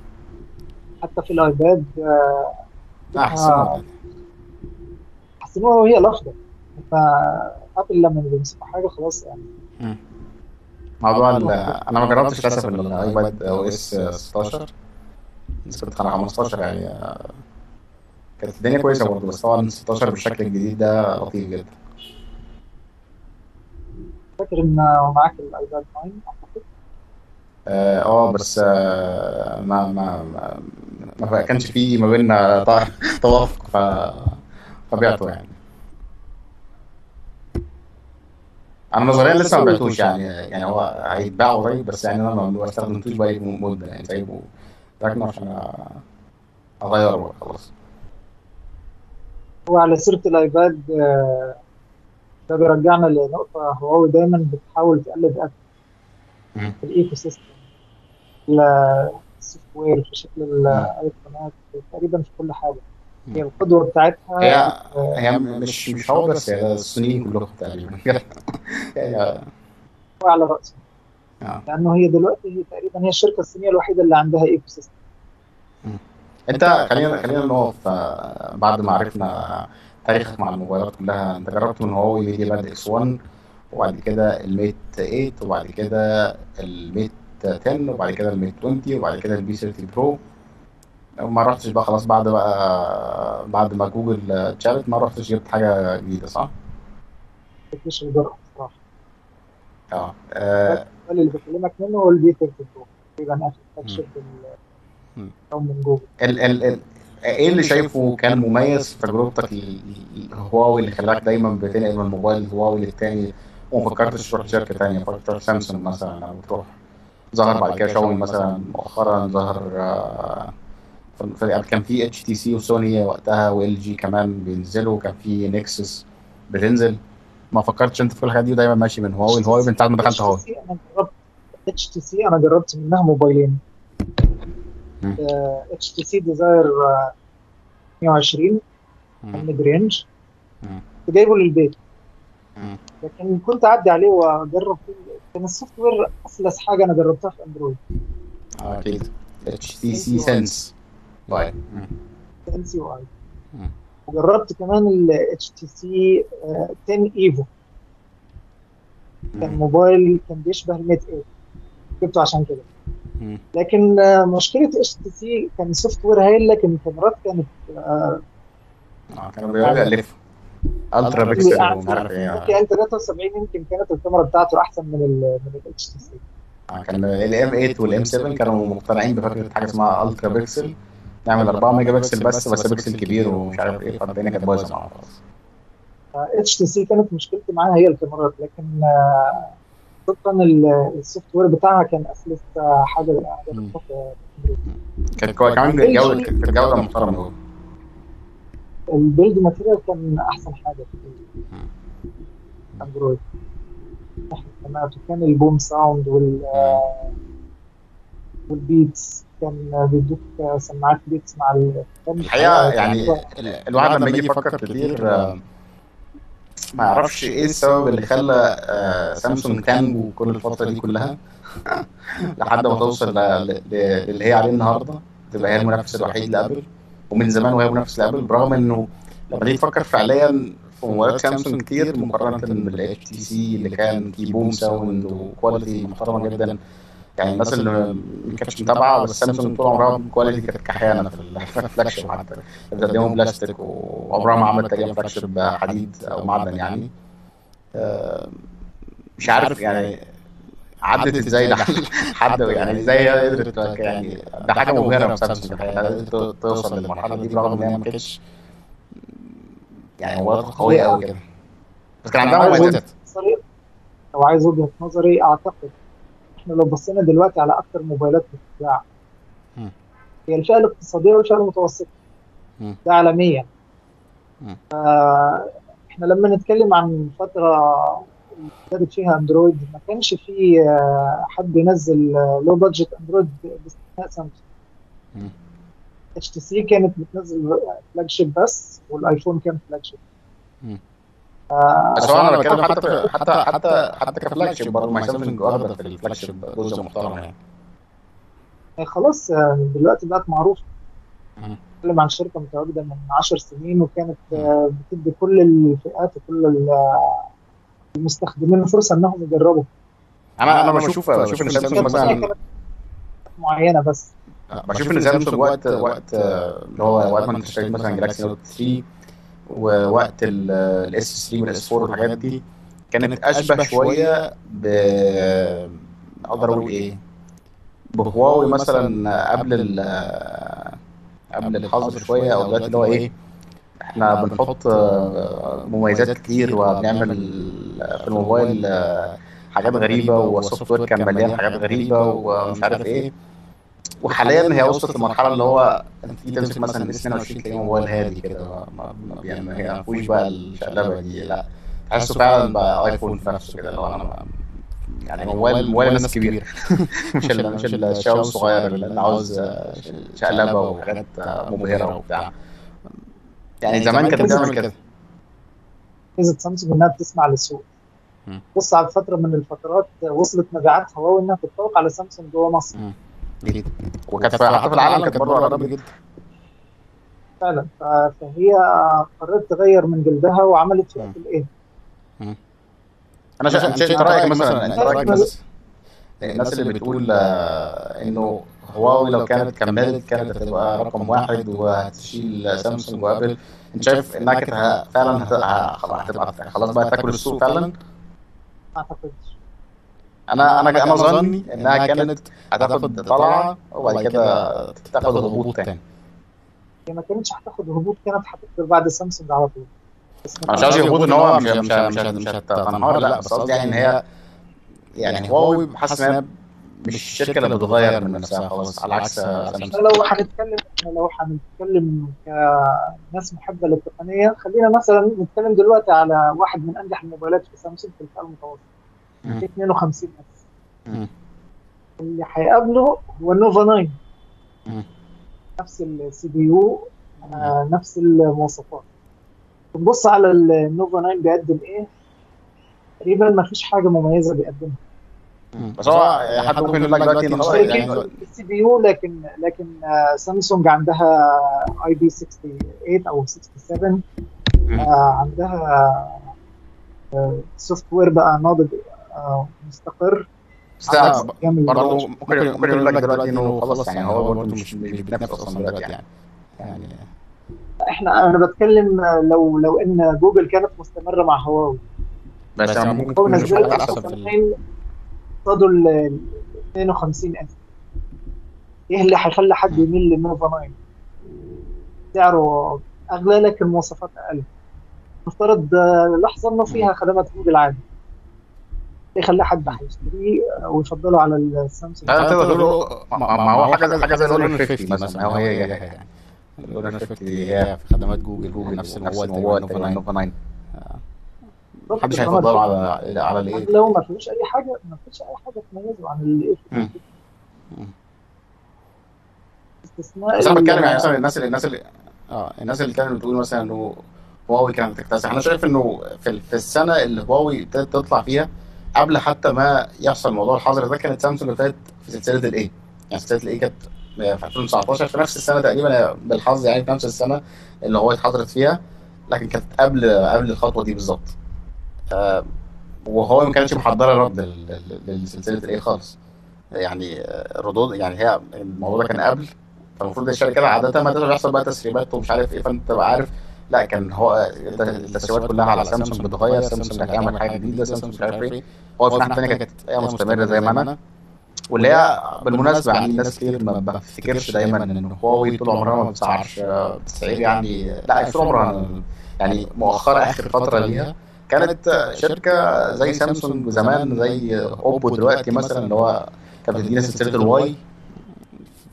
حتى في الآيباد آه، احسن آه، حسنوها وهي الافضل فابل لما بيمسكوا حاجة خلاص يعني. مم. موضوع ال- أنا ما جربتش للاسف ال iPad OS 16 بس كنت على 15 يعني آه، كانت الدنيا كويسة برضه بس طبعا 16 بالشكل الجديد ده لطيف جدا. فاكر إن معاك ال iPad 9 أعتقد؟ آه آه، بس آه ما ما ما, ما كانش فيه ما بيننا *laughs* توافق ف فبعته يعني. أنا نظريا لسه ما بعتوش يعني يعني هو هيتباع قريب بس يعني أنا ما استخدمتوش بقالي مدة يعني سايبه راكنه عشان أغيره بقى خلاص. وعلى سيرة الآيباد آه، ده بيرجعنا لنقطة هواوي دايما بتحاول تقلد ابل. في ال ecosystem ال software في شكل الايفونات تقريبا في كل حاجة. هي القدوة بتاعتها هي آه، هي مش مش هو بس هي الصينيين كلهم تقريبا. *laughs* هي- على راسه آه. لأنه هي دلوقتي هي تقريبا هي الشركة الصينية الوحيدة اللي عندها ecosystem انت خلينا خلينا نقف آه، بعد ما عرفنا تاريخك مع الموبايلات كلها. انت جربت من هواوي ميديا باد إكس 1 وبعد كده الميت 8 وبعد كده الميت 10 وبعد كده الميت 20 وبعد كده البي 30 برو. ما رحتش بقى خلاص بعد بقى بعد ما جوجل اتشالت ما رحتش جبت حاجة جديدة صح؟ مفيش الجرأة بصراحة آه آه، اللي بكلمك منه هو البي 32 تقريبا اخر flagship. أو من جوجل ال ال ال إيه اللي شايفه كان مميز في تجربتك ال- ال- الهواوي اللي خلاك دايما بتنقل من موبايل الهواوي للتاني وما فكرتش تروح شركة تانية؟ فكرت تروح سامسونج مثلا أو تروح ظهر بعد كده شاومي مثلا مؤخرا ظهر آه، كان في اتش تي سي وسوني وقتها وإل جي كمان بينزلوا كان في نكسس بتنزل. ما فكرتش أنت في كل الحاجات دي ودايما ماشي من هواوي الهواوي من ساعة ما دخلت هواوي. اتش تي سي أنا جربت منها موبايلين. اتش تي سي ديزاير 120 مم. mid-range جايبه للبيت. لكن كنت أعدي عليه وأجرب كان ال software أسلس حاجة أنا جربتها في اندرويد آه، أكيد. اتش تي سي سنس باي ان سي واي مم. وجربت كمان ال اتش تي سي 10 ايفو كان موبايل كان بيشبه الميت 8 جبته عشان كده. لكن آه، مشكلة اتش تي سي كان software هايل لكن الكاميرات كانت كانوا بيقعدوا يألفوا الترا بيكسل ومش عارف إيه. ال Z3 يمكن كانت الكاميرا بتاعته أحسن من ال من الاتش تي سي كان ال M8 وال M7 كانوا مقتنعين بفكره حاجة اسمها ultra pixel نعمل 4 ميجا بكسل بس بس بيكسل كبير ومش عارف إيه فالدنيا كانت بايظة. معاهم خلاص اتش تي سي كانت مشكلتي معاها هي الكاميرات لكن آه، طبقا ال- ال software بتاعها كان اسلس آه، حاجة. كانت كوي- كمان جوده كانت جودة محترمة جوه ال build material كان أحسن حاجة. في أندرويد. وكان ال BoomSound وال والبيتس كان بيدوك سماعات بيتس مع ال كان الحقيقة يعني ال- الواحد لما يجي يفكر كتير آه، ما يعرفش إيه السبب اللي خلى آه، سامسونج تنجو كل الفترة دي كلها *laughs* لحد ما توصل للي هي عليه النهارده تبقى هي المنافس الوحيد لأبل. ومن زمان وهي منافس لأبل برغم إنه لما تيجي تفكر فعليا في موبايلات سامسونج كتير مقارنة بالاتش تي سي اللي كان فيه BoomSound و quality محترمة جدا يعني الناس اللي ما كانتش متابعة بس سامسونج طول عمرها ال quality كانت كحيانة في ال- في الـ flagship حتى. بتقدمهم بلاستيك وعمرها ما عملت تقريبا flagship حديد أو معدن يعني. آه، مش عارف يعني عدت إزاي ده؟ *laughs* حد يعني إزاي هي قدرت يعني؟ ده حاجة مبهرة في سامسونج قدرت توصل للمرحلة دي برغم إن هي ما كانتش يعني موبايلات قوية قوي كده. بس كان عندها مميزات لو عايز وجهة نظري اعتقد إحنا لو بصينا دلوقتي على أكثر موبايلات بتتباع. هي الفئة الاقتصادية والفئة المتوسطة مم. ده عالميا. آه، إحنا لما نتكلم عن فترة ابتدت فيها اندرويد ما كانش في آه، حد ينزل low budget اندرويد باستثناء سامسونج. اتش تي سي كانت بتنزل flagship بس والآيفون كان flagship بس هو أنا بتكلم حتى في حتى حتى حتى ك flagship برضه ما سامسونج واخده في ال flagship جزء محترم يعني. خلاص آه، دلوقتي بقت معروفة. مم. بتكلم عن شركة متواجدة من 10 سنين وكانت آه، بتدي كل الفئات وكل ال- المستخدمين فرصة إنهم يجربوا. أنا أنا بشوف بشوف إن سامسونج مثلا معينة بس. بشوف إن سامسونج وقت وقت آه، اللي هو وقت ما أنت اشتريت مثلا جلاكسي نوت 3 ووقت ال S3 وال S4 والحاجات دي كانت أشبه شوية ب أقدر أقول إيه؟ بهواوي مثلا قبل ال قبل الحظر شوية أو دلوقتي اللي هو إيه؟ إحنا بنحط مميزات كتير وبنعمل في الموبايل حاجات غريبة وال software كان مليان حاجات غريبة ومش عارف إيه. وحاليا هي وصلت لمرحلة اللي هو أنت تيجي تمسك مثلا ال S22 تلاقيه موبايل هادي كده ما- يعني ما هي- ما فيهوش بقى الشقلبة دي لا. تحسه فعلا بقى آيفون في نفسه كده لو أنا ما- يعني موبايل موبايل الناس الكبيره مش ال- مش الشباب الصغير اللي عاوز آه، شقلبة وحاجات آه، مبهرة وبتاع. يعني زمان كانت بتعمل كده. ميزة سامسونج إنها بتسمع للسوق. بص على فترة من الفترات وصلت مبيعات هواوي إنها تتفوق على سامسونج جوه مصر جديد. وكانت في- حتى في العالم كانت بره قريبه جدا. فعلا. فهي قررت تغير من جلدها وعملت مم. الإيه. أنا شا... أنت رأيك مثلا انت رأيك مثلاً- الناس الناس اللي بتقول آه، إنه هواوي لو كانت كملت كانت هتبقى رقم واحد وهتشيل سامسونج وأبل. أنت شايف إنها كانت فعلا هتبقى خلاص بقى تاكل السوق فعلا؟ ما اعتقدش أنا أنا أنا ظني إنها كانت هتاخد طلعة وبعد كده تاخد هبوط تاني. هي ما كانتش هتاخد هبوط كانت هتفضل بعد سامسونج على طول. أنا مش قصدي هبوط إن هو مش مش مش مش هتنهار لا بس قصدي يعني إن هي يعني هواوي حاسس ان مش الشركة اللي بتتغير من نفسها خالص على عكس سامسونج. لو هنتكلم لو هنتكلم كناس محبة للتقنية خلينا مثلا نتكلم دلوقتي على واحد من أنجح الموبايلات في سامسونج في الفئه المتوسطه مم. 52s مم. اللي هيقابله هو النوفا 9 مم. نفس ال CPU نفس المواصفات. نبص على النوفا 9 بيقدم إيه؟ تقريبا ما فيش حاجة مميزة بيقدمها. بس هو حد ممكن يقول لك دلوقتي إن هو يعني السي بي يو لكن لكن آه، سامسونج عندها IP 68 أو 67 آه، عندها software بقى ناضج آه، مستقر. برضه ممكن ممكن يقول لك دلوقتي إنه خلاص يعني هو برضه مش مش بيتنافس أصلا دلوقتي يعني. يعني. إحنا أنا بتكلم آه، لو لو إن جوجل كانت مستمرة مع هواوي. بس يعني ممكن تكون نزلت أحسن في ال- A55 قصاده ال A52s إيه اللي هيخلي حد يميل للنوفا 9 سعره أغلى لكن مواصفات أقل. نفترض آه، لحظة إنه فيها خدمات جوجل عادي. يخلي حد هيشتريه ويفضله على السامسونج لا تقدر تقول ما هو حاجة حاجة زي الاونر 50 مثلا. هو هي هي يعني الاونر 50 هي في خدمات جوجل جوجل نفس تقريبا نوفا 9 محدش هيفضله على على الايه لو ما فيش أي حاجة ما فيش أي حاجة تميزه عن الايه. استثناء بس أنا بتكلم يعني مثلا الناس اللي الناس اللي آه الناس اللي كانت بتقول مثلا إنه هواوي كانت تكتسح أنا شايف إنه في السنة اللي هواوي ابتدت تطلع فيها قبل حتى ما يحصل موضوع الحظر ده كانت سامسونج ابتدت في سلسلة ال A يعني سلسلة ال A كانت في 2019 في نفس السنة تقريبا بالحظ يعني في نفس السنة اللي هو اتحظرت فيها لكن كانت قبل قبل الخطوة دي بالظبط. آه وهو ما كانتش محضرة رد لسلسلة الاي خالص. يعني آه، ردود يعني هي الموضوع ده كان قبل فالمفروض الشركة عاده ما تقدر يحصل بقى تسريبات ومش عارف إيه فأنت تبقى عارف لا كان هو التسريبات كلها على سامسونج بتتغير. سامسونج هتعمل حاجة جديدة سامسونج مش عارف إيه. هو في ناحيه ثانية كانت مستمرة زي ما أنا. واللي هي بالمناسبة يعني ناس كتير ما بفتكرش دايما إن هواوي طول عمرها ما بتسعرش آه، بتسعير يعني. لا طول عمرها يعني مؤخرا آخر فترة ليها كانت آه، شركة زي سامسونج زمان زي اوبو دلوقتي مثلا اللي هو كانت بتدينا سلسلة ال Y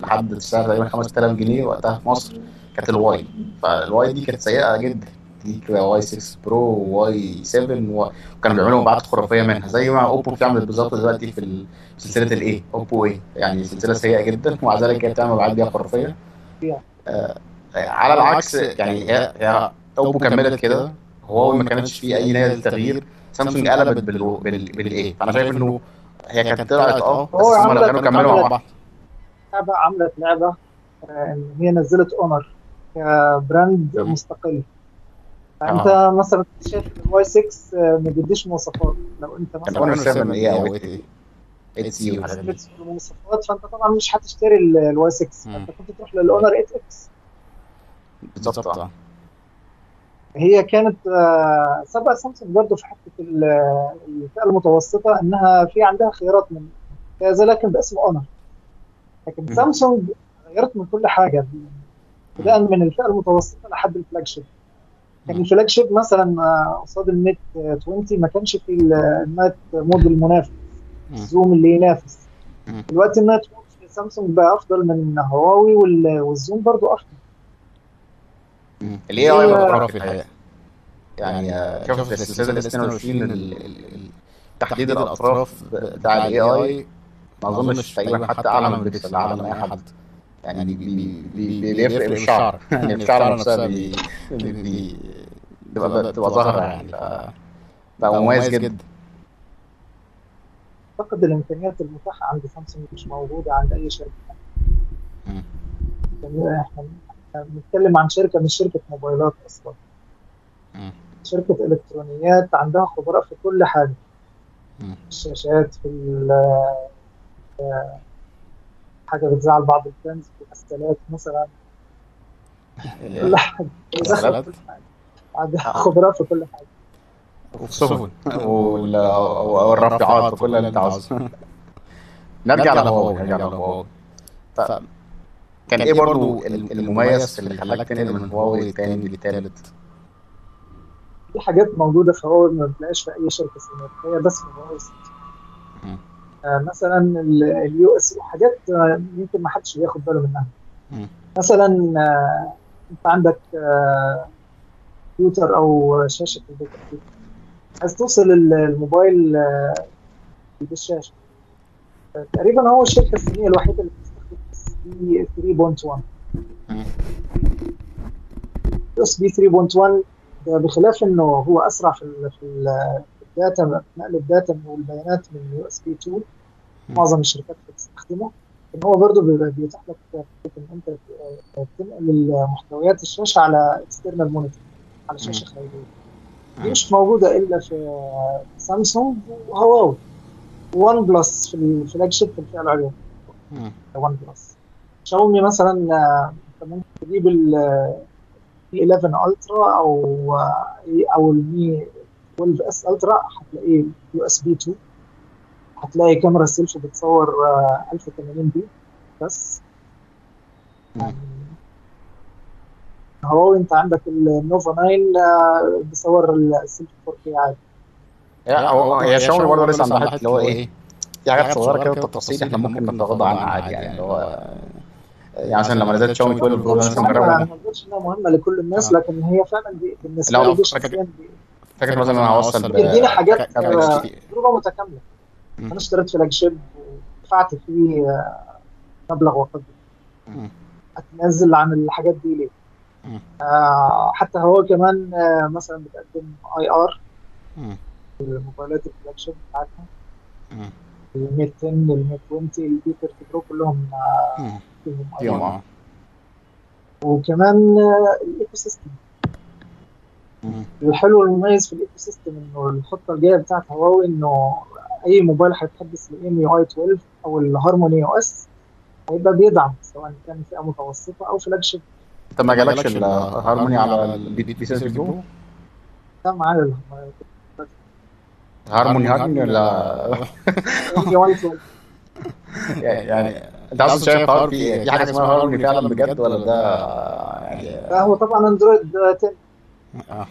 لحد السعر تقريبا 5000 جنيه وقتها في مصر كانت ال Y فال Y دي كانت سيئة جدا. دي Y6 Pro و Y7 و- وكانوا بيعملوا مبيعات خرافية منها. زي ما اوبو بتعمل بالظبط دلوقتي في سلسلة ال A اوبو A يعني سلسلة سيئة جدا ومع ذلك هي بتعمل مبيعات بيها خرافية. آه على العكس يعني هي هي اوبو كملت كده. هواوي ما كانتش في أي نيه للتغيير سامسونج قلبت بال بال بال A فأنا شايف إنه هي كانت طلعت آه بس هم لو كانوا كملوا مع بعض. لعبة عملت لعبة آه، إن هي نزلت اونر ك brand مم. مستقل. فأنت مثلا شايف إن ال Y6 آه، ما بيديش مواصفات. لو أنت مثلا اونر 7A أو 8 8C والحاجات دي حسيت في المواصفات فأنت طبعا مش هتشتري ال- ال Y6 مم. فأنت كنت تروح للأونر 8X. بالظبط هي كانت آه، سبق سامسونج برضه في حتة ال- الفئة المتوسطة إنها في عندها خيارات من كذا لكن باسم أونر. لكن. سامسونج غيرت من كل حاجة. بدءا من الفئة المتوسطة لحد ال flagship مم. ال flagship مثلا آه، قصاد الميت 20 ما كانش في ال- ال night mode المنافس مم. ال zoom اللي ينافس. دلوقتي ال night mode في سامسونج بقى أفضل من هواوي وال- وال zoom برضه أفضل. ال AI هي- بقى خرافي الحقيقة. يعني آه، شوف في السلسله ال 22 ال- ال- ال- تحديد الأطراف بتاع ال AI ما أظنش تقريبا حتى أعلى من بيكسل أعلى من أي حد. يعني بي بي بي بيفرق بالشعر. يعني الشعر نفسها بي بي- بي- *laughs* بتبقى ظاهرة يعني ف- بقى مميز جدا. أعتقد الإمكانيات المتاحة عند سامسونج مش موجودة عند أي شركة. يعني إحنا بنتكلم عن شركة مش شركة موبايلات أصلا. مم. شركة إلكترونيات عندها خبراء في كل حاجة. الشاشات في ال- حاجة بتزعل بعض الفانز في الغسالات مثلا. كل حاجة. غسالات عاد خضراء في كل حاجة. وفي السفن وال- والرافعات وكل اللي انت عاوزه. *laughs* نرجع لهواوي نرجع لهواوي ف... كان إيه برضو ال- المميز اللي خلاك تنقل من هواوي تاني لتالت؟ في حاجات موجودة في هواوي ما بتلاقيش في أي شركة صينيه هي بس في هواوي. آه، مثلا ال US حاجات آه، يمكن ما حدش بياخد باله منها. مثلا آه، أنت عندك آه، كمبيوتر أو شاشة في البيت أكيد. عايز توصل ال- الموبايل آه، بالشاشه آه، تقريبا هو الشركة الصينية الوحيدة اللي بتستخدم 3.1 مم. USB 3.1 ده بخلاف إنه هو أسرع في ال في ال- في ال data نقل ال data والبيانات من USB 2 معظم الشركات بتستخدمه لكن هو برضه بيبقى بيتيح لك ان انت تنقل محتويات الشاشة على external monitor على شاشة خارجية. دي مش موجودة إلا في سامسونج وهواوي. وان بلس في ال flagship في الفئه العليا. وان بلس شاومي مثلا آه، انت ممكن تجيب ال 11 Ultra أو آه، أو المي 12S Ultra هتلاقيه USB 2 هتلاقي كاميرا سيلفي بتصور آه، 1080p بس. مم. هواوي انت عندك النوفا 9 آه، بيصور السيلفي 4K عادي. هي هو- هي شاومي برضه لسه عندها حتة اللي هو إيه؟ في حاجات صغيرة كده تفاصيل إحنا ممكن نتغاضى عنها عادي يعني اللي هو يعني مثلا لما نزلت شاومي 12 Pro مثلا أنا ما بقولش انها مهمه لكل الناس آه. لكن هي فعلا بالنسبة لي دي شخصيا فكره مثلا أنا هوصل بيديني حاجات آه،. تجربة متكاملة. أنا اشتريت flagship ودفعت فيه آه، مبلغ وقدره مم. اتنازل عن الحاجات دي ليه؟ آه حتى هو كمان آه مثلا بتقدم IR. الموبايلات ال flagship بتاعتها. ال 110 ال 120 ال P30 Pro كلهم. فيهم IR. آه وكمان ال ecosystem الحلو والمميز في ال ecosystem إنه الخطة الجاية بتاعت هواوي إنه أي موبايل هيتحدث ل EMUI 12 أو ال Harmony OS هيبقى بيدعم سواء كان فئة متوسطة أو flagship انت ما جالكش الهارموني على ال P30 Pro ده معايا Harmony Harmony ولا EMUI 12 يعني أنت أصلا شايف هار في في حاجة اسمها هارموني فعلا بجد ولا ده يعني ده هو طبعا Android 10 آه.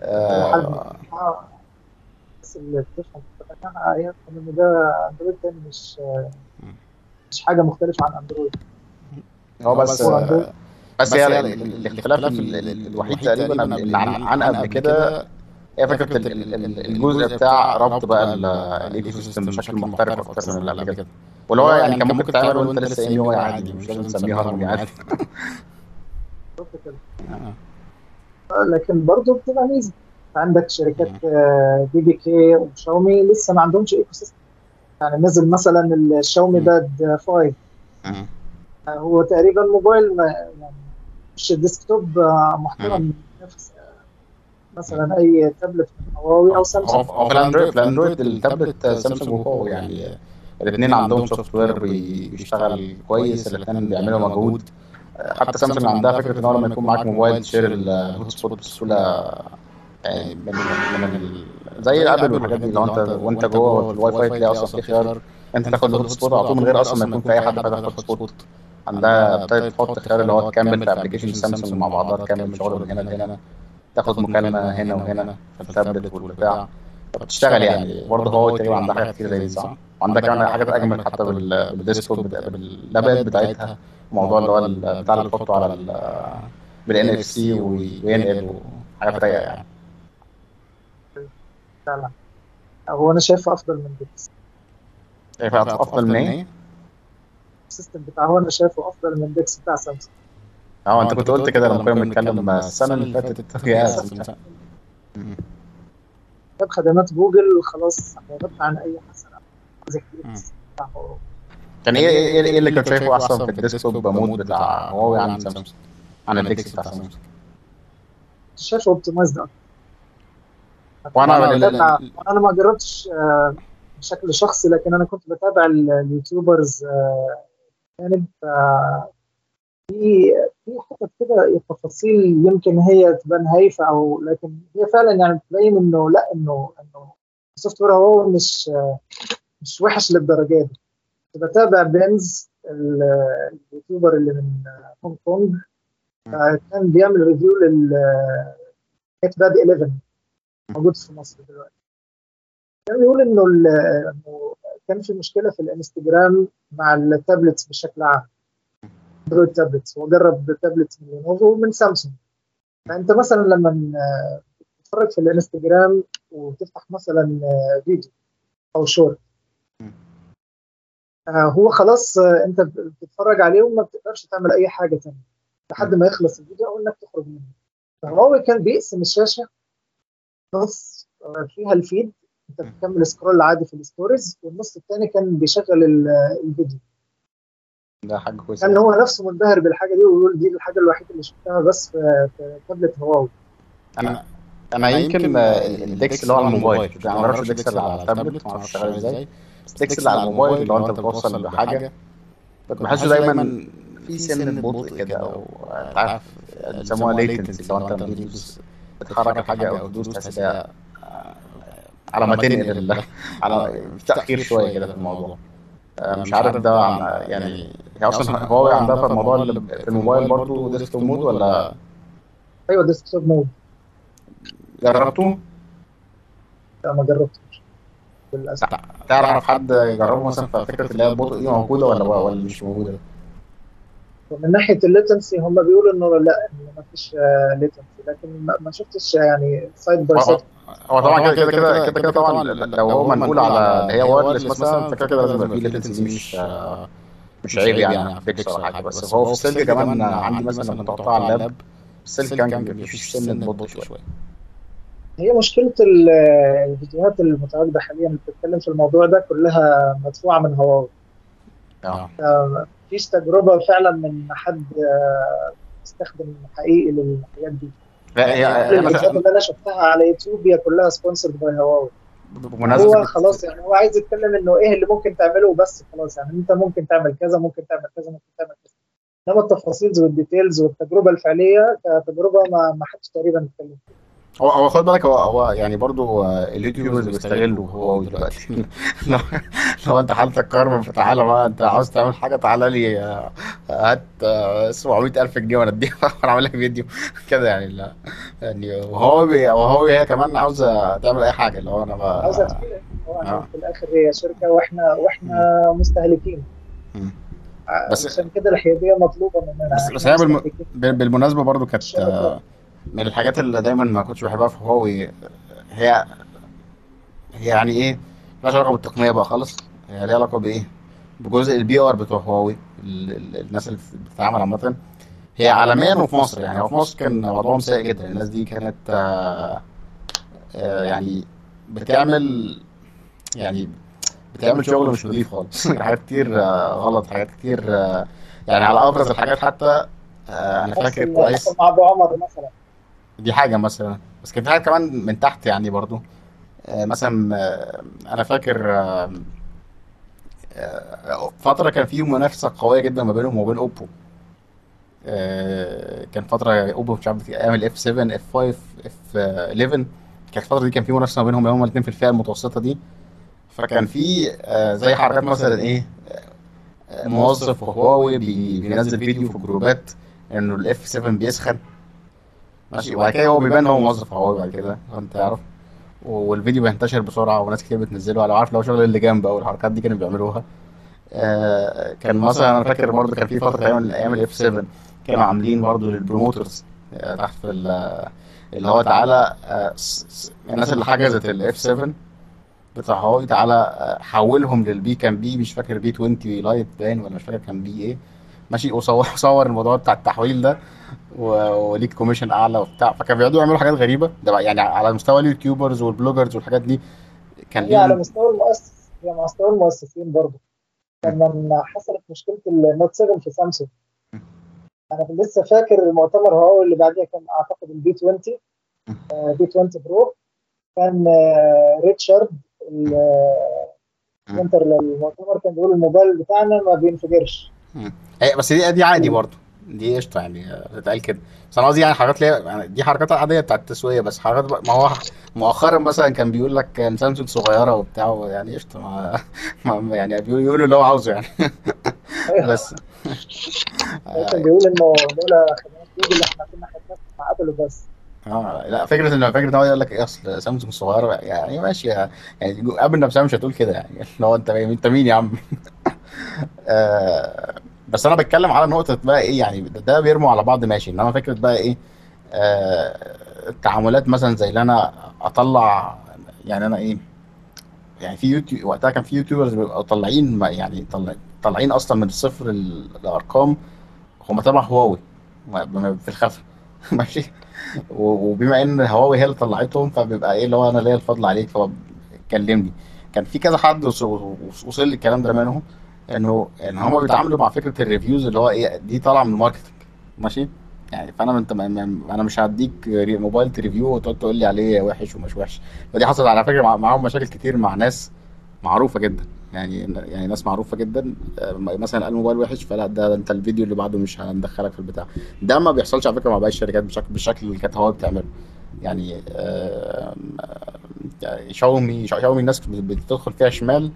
آه، آه. بس اللي بتفهم أنا هي ان ده Android 10 مش مش حاجة مختلفه عن Android هو بس هو Android. بس هي ال- ال- الاختلاف ال- ال- الوحيد تقريبا عن قبل كده هي فكرة ال- ال- ال- الجزء بتاع ربط بقى ال- ال ecosystem بشكل محترف أكتر من اللي قبل كده واللي هو يعني كان ممكن تعمل وأنت لسه EMUI عادي مش لازم تسميه هارموني عادي بالظبط كده. آه. لكن برضه بتبقى ميزة. عندك شركات آه، BBK و Xiaomi لسه ما عندهمش ecosystem يعني نزل مثلا ال Xiaomi Pad 5 مم. آه، هو تقريبا موبايل ما- يعني مش desktop آه، محترم. نفس آه، مثلا أي تابلت من هواوي أو سامسونج هو في الاندرويد الاندرويد التابلت سامسونج وهواوي يعني الاثنين عندهم software بي- بيشتغل كويس الاثنين بيعملوا مجهود. حتى سامسونج عندها فكرة إن هو لما يكون معاك موبايل ت share ال hotspot بسهولة. يعني من من زي Apple والحاجات دي لو أنت وأنت جوه الواي فاي تلاقي أصلا في خيار أنت تاخد ال hotspot على طول من غير أصلا ما يكون في أي حد فاتح hotspot عندها ابتدت تحط خيار اللي هو تكمل في application Samsung مع بعضها تكمل شغل من هنا لهنا. تاخد مكالمة هنا وهنا في التابلت والبتاع بتشتغل يعني برضه هو تقريبا عندها حاجات كتير زي دي صح؟ وعندها كمان حاجات اجمل حتى بال- بال desktop باللابات بتاعتها الموضوع اللي هو بتاع اللي بتحطه على ال بال NFC وينقل وحاجات رايقه يعني فعلا. هو أنا شايفه أفضل من DeX. شايفها أفضل من إيه؟ ال system بتاع هو أنا شايفه أفضل من DeX بتاع سامسونج. آه انت كنت قلت كده لما كنا بنتكلم السنة اللي فاتت. يا *laughs* *laughs* خدمات جوجل خلاص غبت عن أي حسنه زي مم. بتاع هواوي. كان إيه إيه إيه اللي كنت شايفه أحسن في ال desktop mode بتاع هواوي عن سامسونج. عن ال DeX بتاع سامسونج شايفه optimized أكتر. وأنا أنا ما جربتش آه، بشكل شخصي لكن أنا كنت بتابع ال- ال YouTubers ف- في في حتت كده تفاصيل يمكن هي تبان هايفة أو لكن هي فعلا يعني تبين إنه لأ انه إنه ال software هو مش مش وحش للدرجة دي. بتابع Ben's ال- ال YouTuber اللي من هونج كونج. آه، كان بيعمل review لل MatePad 11 موجود في مصر دلوقتي. كان بيقول إنه إنه كان في مشكلة في الإنستجرام مع ال tablets بشكل عام. Android tablets هو جرب tablets من Lenovo ومن سامسونج فأنت مثلا لما تتفرج في الإنستجرام وتفتح مثلا آه، فيديو أو شورت هو خلاص آه، انت بتتفرج عليه وما بتقدرش تعمل أي حاجة تانية. لحد ما يخلص الفيديو أو إنك تخرج منه. فهو كان بيقسم الشاشة. نص آه، فيها ال feed. انت بتكمل scroll عادي في ال stories. والنص الثاني كان بيشغل ال- الفيديو. ده حاجة كويسة. كان هو نفسه منبهر بالحاجة دي ويقول دي الحاجة الوحيدة اللي شفتها بس في, tablet Huawei. أنا أنا يمكن آه، ال DeX اللي هو على الموبايل. ما أعرفش ال DeX اللي على التابلت ما أعرفش شغال إزاي. اللي على الموبايل اللي هو انت بتوصل بحاجه كنت بحسه دايما في سن بطء كده أو انت عارف بيسموها latency اللي هو انت لما تدوس بتحرك الحاجة أو تدوس تحس *laughs* آه، على ما تنقل على في تأخير شوية كده في الموضوع. آه، مش عارف ده عن- يعني هي أصلا هواوي عندها في الموضوع في الموبايل برضه desktop mode ولا؟ أيوه desktop mode جربته؟ لا ما جربتش للأسف. تعرف حد يجربه مثلا ففكره اللي هي البطء دي موجودة ولا ولا مش موجودة؟ ومن ناحية ال latency هم بيقولوا إنه لا انه ما فيش latency لكن ما شفتش يعني side by side هو طبعا كده كده كده كده طبعا لو هو منقول على اللي هي wireless مثلا فكده كده لازم يبقى فيه ليتنسي مش مش عيب يعني على فيكس ولا حاجة. بس هو في السلك كمان عندي مثلا لما تحطها على اللاب السلك كان فيه سن بطء شوية. هي مشكلة ال- الفيديوهات المتواجدة حاليا اللي بتتكلم في الموضوع ده كلها مدفوعة من هواوي. آه. مفيش تجربة فعلا من حد آه، استخدم حقيقي للحاجات دي. هي الفيديوهات اللي أنا شفتها على يوتيوب هي كلها sponsored by Huawei. هو بمناسبه خلاص يعني هو عايز يتكلم إنه إيه اللي ممكن تعمله بس خلاص يعني أنت ممكن تعمل كذا ممكن تعمل كذا ممكن تعمل كذا. إنما التفاصيل وال details والتجربة الفعلية كتجربة ما حدش تقريبا اتكلم فيها. هو هو خد بالك هو هو يعني برضو آه، ال YouTubers بيستغلوا هو دلوقتي. *laughs* *laughs* لو لو انت حالتك كرم فتعالى بقى انت عاوز تعمل حاجة تعالى لي آه، هات آه، 700000 جنيه وأنا اديها. *laughs* وأنا اعمل لك فيديو. كده يعني لا. يعني وهو بي وهو هي كمان عاوزة تعمل أي حاجة. اللي هو أنا بقى عاوزة تقول هو آه. في الآخر هي شركة وإحنا وإحنا مستهلكين. مم. بس- عشان كده الحيادية مطلوبة مننا. بس- بس هي بالم- بالمناسبة برضو كانت. آه، من الحاجات اللي دايما ما كنتش بحبها في هواوي هي هي يعني إيه؟ ملهاش علاقة بالتقنية بقى خالص. هي ليها علاقة بإيه؟ بجزء ال PR بتوع هواوي ال- ال- الناس اللي بتتعامل عامة. هي عالميا وفي مصر يعني هو في مصر كان وضعهم سيء جدا. الناس دي كانت آه، آه، يعني بتعمل يعني بتعمل شغل مش نظيف خالص. *laughs* حاجات كتير آه، غلط حاجات كتير آه، يعني على أبرز الحاجات حتى آه، أنا فاكر كويس. مع أبو عمر مثلا. دي حاجة مثلا. بس كان في حاجة كمان من تحت يعني برضو. آه، مثلا آه، أنا فاكر آه، فترة كان في منافسة قوية جدا ما بينهم وبين أوبو. آه، كان فترة أوبو مش عارف أيام ال F 7 F 5 F 11 كانت الفترة دي كان في منافسة ما بينهم هما الاتنين في الفئة المتوسطة دي. فكان في زي حركات مثلا آه، موظف هواوي بي- بينزل فيديو في الجروبات إنه ال F 7 بيسخن. ماشي. وبعد كده هو بيبان هو موظف هواوي بعد كده أنت عارف. والفيديو بينتشر بسرعة وناس كتير بتنزله. لو عارف لو شغل اللي جنب أو الحركات دي كانوا بيعملوها. آه كان مثلا أنا فاكر برضه كان في فترة أيام أيام ال F 7 كانوا عاملين برضه لل promoters آه تحت في ال- اللي هو تعالى آه الناس اللي حجزت ال F 7 بتاع هواوي تعالى آه، حولهم لل P كان P مش فاكر P 20 Lite باين ولا مش فاكر كان P إيه ماشي. وصور صور الموضوع بتاع التحويل ده. وليك commission أعلى وبتاع. فكانوا بيقعدوا يعملوا حاجات غريبة. ده بقى يعني على مستوى ال YouTubers وال bloggers والحاجات دي كان هي على مستوى المؤسس هي على مستوى المؤسسين برضه. لما حصلت مشكلة ال Note 7 في سامسونج أنا لسه فاكر المؤتمر هواوي اللي بعديها كان أعتقد ال P 20 P 20 Pro كان آه، ريتشارد آه، center للمؤتمر كان بيقول الموبايل بتاعنا ما بينفجرش. هي بس دي دي عادي برضه. دي قشطة يعني بتتقال كده بس أنا قصدي يعني حاجات ليه يعني دي حركات عادية بتاعت التسويق بس حركات بقى- ما هو مؤخرا مثلا كان بيقول لك كان سامسونج صغيرة وبتاع يعني قشطة ما *laughs* ما- يعني بيقولوا اللي هو عاوزه يعني. بس. كان بيقول إنه دول خدمات جوجل إحنا كنا خدناها مع ابل وبس آه لا فكرة ان فكرة إن هو يقول لك إيه أصل سامسونج صغيرة يعني ماشي يعني قبل نفسها مش هتقول كده يعني. اللي هو أنت أنت مين يا عم؟ *laughs* آه بس أنا بتكلم على نقطة بقى إيه يعني ده بيرموا على بعض ماشي. انما فكرة بقى إيه آه التعاملات مثلا زي اللي أنا اطلع يعني أنا إيه يعني في يوتيوب وقتها كان في يوتيوبرز بيبقوا طالعين يعني طالعين أصلا من الصفر ال- الأرقام هم تبع هواوي في الخفا *laughs* ماشي؟ وبما إن هواوي هي اللي طلعتهم فبيبقى إيه اللي هو أنا ليا الفضل عليك فكلمني كان في كذا حد وص- وصل لي الكلام ده منهم. انه ان هم بيتعاملوا مع فكرة ال reviews اللي هو إيه دي طالعة من ال marketing ماشي؟ يعني فأنا انت ما- أنا مش هديك موبايل review وتقعد تقول لي عليه وحش ومش وحش. فدي حصلت على فكرة مع- معاهم مشاكل كتير مع ناس معروفة جدا. يعني يعني ناس معروفة جدا آه، مثلا قال موبايل وحش فلا ده انت الفيديو اللي بعده مش هندخلك في البتاع. ده ما بيحصلش على فكرة مع باقي الشركات بشكل بالشكل اللي كانت هواوي بتعمله. يعني شاومي شاومي الناس بتدخل فيها شمال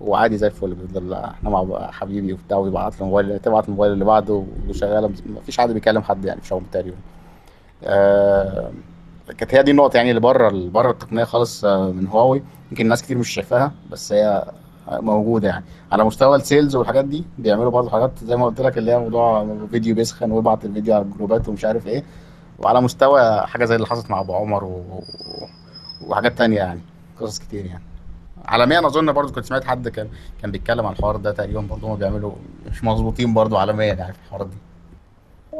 وعادي زي الفل بيفضل إحنا مع حبيبي وبتاع ويبعت له موبايل تبعت الموبايل اللي بعده وشغاله ما فيش حد بيكلم حد يعني في شاومي تقريبا آه، كانت هي دي النقطة يعني اللي بره بره التقنية خالص آه، من هواوي. يمكن ناس كتير مش شايفاها بس هي موجودة يعني. على مستوى ال sales والحاجات دي بيعملوا برضه حاجات زي ما قلت لك اللي هي موضوع فيديو بيسخن ويبعت الفيديو على الجروبات ومش عارف إيه. وعلى مستوى حاجة زي اللي حصلت مع أبو عمر و... وحاجات تانية يعني قصص كتير يعني. عالميا أظن برضو كنت سمعت حد كان كان بيتكلم على الحوار ده تقريبا برضو هم بيعملوا مش مظبوطين برضو عالميا يعني في الحوارات دي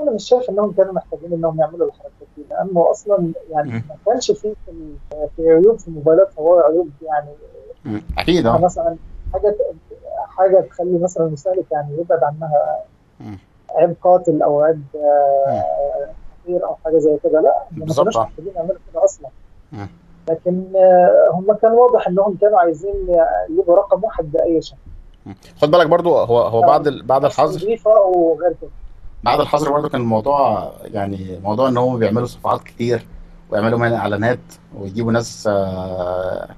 أنا مش شايف إنهم كانوا محتاجين إنهم يعملوا الحركات دي لأنه أصلا يعني. ما كانش في في, عيوب في الموبايلات هواوي عيوب يعني. أكيد آه مثلا حاجة حاجة تخلي مثلا المستهلك يعني يبعد عنها. عيب قاتل أو عيب آه، خطير أو حاجة زي كده لا ما كانوش آه. محتاجين يعملوا كده أصلا. لكن آه، هم كان واضح إنهم كانوا عايزين يجيبوا رقم واحد بأي شكل. خد بالك برضو هو هو بعد. بعد بس الحظر وغير كده بعد الحظر برضو كان الموضوع يعني موضوع إن هم بيعملوا صفحات كتير ويعملوا منها إعلانات ويجيبوا ناس آه،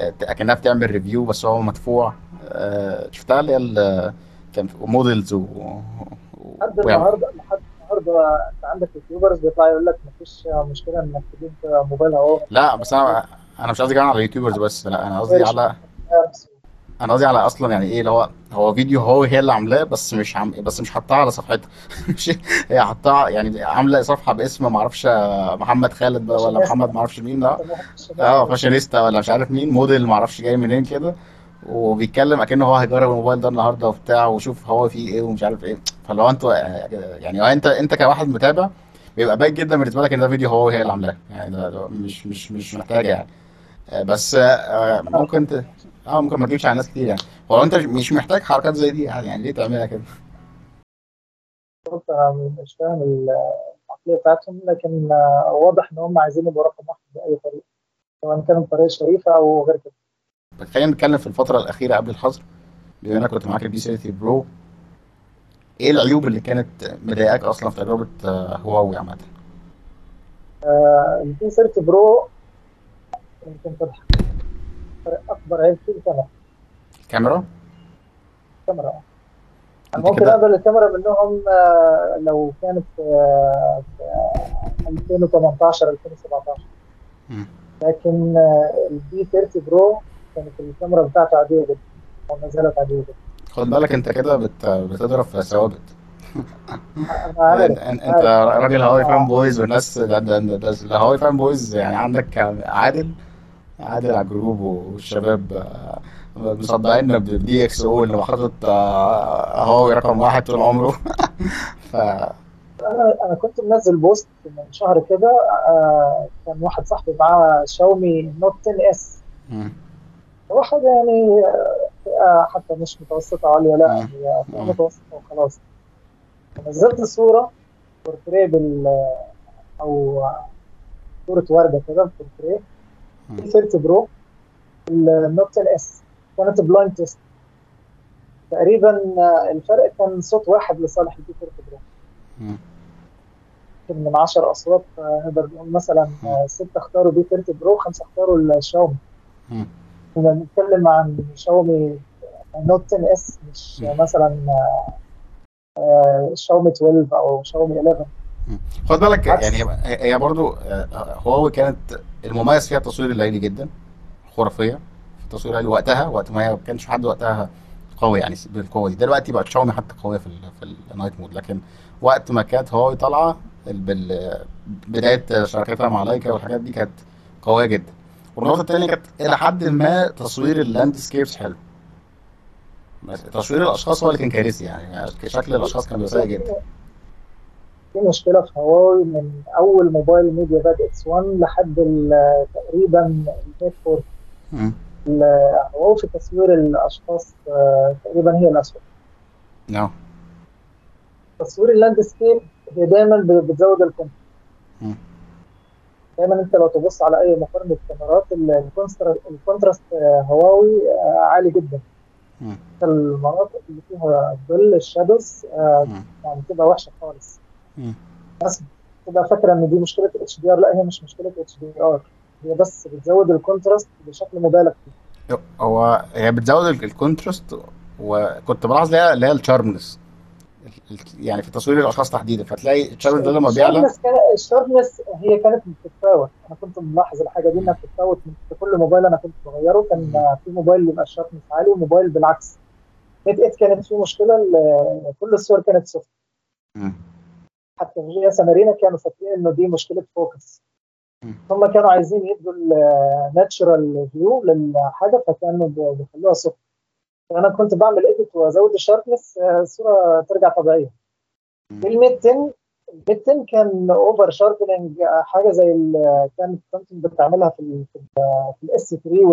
آه، أكنها بتعمل ريفيو بس هو مدفوع آه، شفتها اللي هي كان models و... لحد النهارده لحد النهارده أنت عندك YouTubers بيطلع يقول لك مفيش مشكلة إنك تجيب موبايل هواوي لا بس أنا أنا مش قصدي كمان على ال YouTubers بس لا أنا قصدي على أنا قصدي على أصلا يعني إيه اللي هو هو فيديو هو هي اللي عاملاه بس مش عم بس مش حطها على صفحتها. *laughs* مش هي حطها يعني عاملة صفحة باسم ما أعرفش محمد خالد بقى ولا محمد ما أعرفش مين لا. آه فاشينيستا ولا مش عارف مين موديل ما أعرفش جاي منين كده. وبيتكلم أكنه هو هيجرب الموبايل ده النهارده وبتاع وشوف هو فيه إيه ومش عارف إيه. فلو أنت يعني أنت أنت كواحد متابع بيبقى باين جدا بالنسبة لك إن ده فيديو هو هي اللي عاملاه. يعني ده مش مش مش محتاجه يعني. آه، بس آه، ممكن ت... آه ممكن ما تجيبش على ناس كتير يعني. هو أنت مش محتاج حركات زي دي يعني, يعني ليه تعملها كده؟ مش فاهم العقلية بتاعتهم لكن آه، واضح إن هم عايزين يبقوا رقم واحد بأي طريقة سواء كانت بطريقه شريفه أو غير كده. خلينا نتكلم في الفترة الأخيرة قبل الحظر بما إنك كنت معاك ال P 30 Pro إيه العيوب اللي كانت مضايقاك أصلا في تجربة آه، هواوي عامة؟ ال P 30 Pro يمكن أكبر عيب فيه الكاميرا. الكاميرا الكاميرا ممكن أقبل الكاميرا منهم آه، لو كانت آه، في 2018 2017 مم. لكن ال P 30 Pro كانت الكاميرا بتاعته عاديه جدا وما زالت عاديه جدا خد بالك انت كده بت... بتضرب في ثوابت. أنا عارف. انت راجل هواوي فان بويز والناس ده ده ده الهواوي fan boys يعني عندك عادل عادل على الجروب والشباب آه، مصدقين بال DxO اللي حاطط آه، هواوي رقم واحد طول عمره. *laughs* ف أنا أنا كنت منزل post من شهر كده آه، كان واحد صاحبي معاه شاومي Note 10 S. حاجة يعني آه، حتى مش متوسطة عاليه لا. هي فئة مم. متوسطة وخلاص. نزلت صورة بورتريه بال أو صورة وردة كده بورتريه 30 Pro ال Note 10 S كانت blind test تقريبا آه، الفرق كان صوت واحد لصالح ال P 30 Pro من 10 أصوات آه، نقدر نقول مثلا آه، ستة اختاروا P 30 Pro خمسة اختاروا الشاومي. كنا بنتكلم عن شاومي Note 10 S مش. مثلا آه، آه، شاومي 12 أو شاومي 11 خد بالك. يعني هي برضو آه، هواوي كانت المميز فيها التصوير الليلي جدا خرافية في التصوير الليلي وقتها وقت ما هي ما كانش حد وقتها قوي يعني بالقوة دي دلوقتي بقت شاومي حتى قوية في في ال night mode لكن وقت ما كانت هواوي طالعة ال- بال بداية شراكتها مع Leica والحاجات دي كانت قوية جدا والنقطة الثانية كانت إلى حد ما تصوير ال landscapes حلو. بس تصوير الأشخاص هو اللي كان كارثي يعني شكل الأشخاص كان سيء جدا. في مشكلة في هواوي من أول موبايل MediaPad X 1 لحد تقريبا ال Mate 4 مم. هواوي في تصوير الأشخاص آه، تقريبا هي الأسوأ. نعم. تصوير ال landscape هي دايما بتزود ال contrast مم. دايما أنت لو تبص على أي مقارنه كاميرات ال contrast آه، هواوي آه، عالي جدا مم. المناطق اللي فيها ظل ال shadows آه،. يعني بتبقى وحشة خالص. الناس بتبقى فاكرة إن دي مشكلة HDR لا هي مش مشكلة HDR هي بس بتزود ال contrast بشكل مبالغ فيه هو هي بتزود ال- ال contrast وكنت بلاحظ اللي هي اللي هي ال sharpness ال- ال- يعني في تصوير الأشخاص تحديدا. فتلاقي ال sharpness ده لما بيعلى ال sharpness هي كانت بتتفاوت أنا كنت ملاحظ الحاجة دي إنها بتتفاوت. من- في كل موبايل أنا كنت بغيره كان في موبايل بيبقى ال sharpness عالي وموبايل بالعكس. Mate 8 كانت فيه مشكلة. كل الصور كانت soft. حتى في GSMArena كانوا فاكرين إنه دي مشكلة focus. هم كانوا عايزين يدوا ال natural view للحاجة فكانوا بيخلوها soft. فانا كنت بعمل edit وأزود ال sharpness آه، الصورة ترجع طبيعية. ال Mate 10 ال Mate 10 كان over sharpening حاجة زي ال- كانت سامسونج بتعملها في ال في ال S 3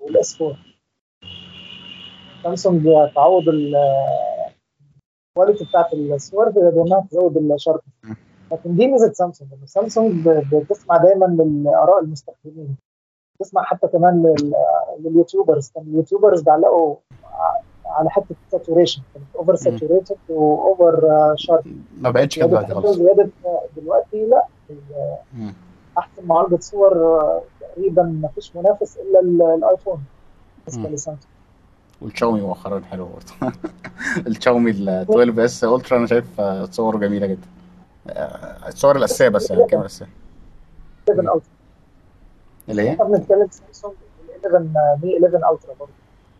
وال S 4 سامسونج تعوض ال quality بتاعت الصور بانها تزود ال sharpness. لكن دي ميزة سامسونج سامسونج بتسمع دايما لاراء المستخدمين. بتسمع حتى كمان لل YouTubers كان ال YouTubers بيعلقوا على حتة saturation كانت over saturated و over sharp ما بقتش كده دلوقتي خالص زيادة دلوقتي لا. أحسن معالجه صور آه، تقريبا ما فيش منافس إلا ال- الآيفون. بالنسبة. لسامسونج والشاومي مؤخرا حلو برضه. *laughs* الشاومي ال 12 S Ultra أنا شايف آه، صوره جميلة جدا. آه، الصور الاساسيه بس يعني الكاميرا الاساسيه 11 Ultra اللي هي؟ إحنا بنتكلم سامسونج 11 Mi 11 Ultra برضه.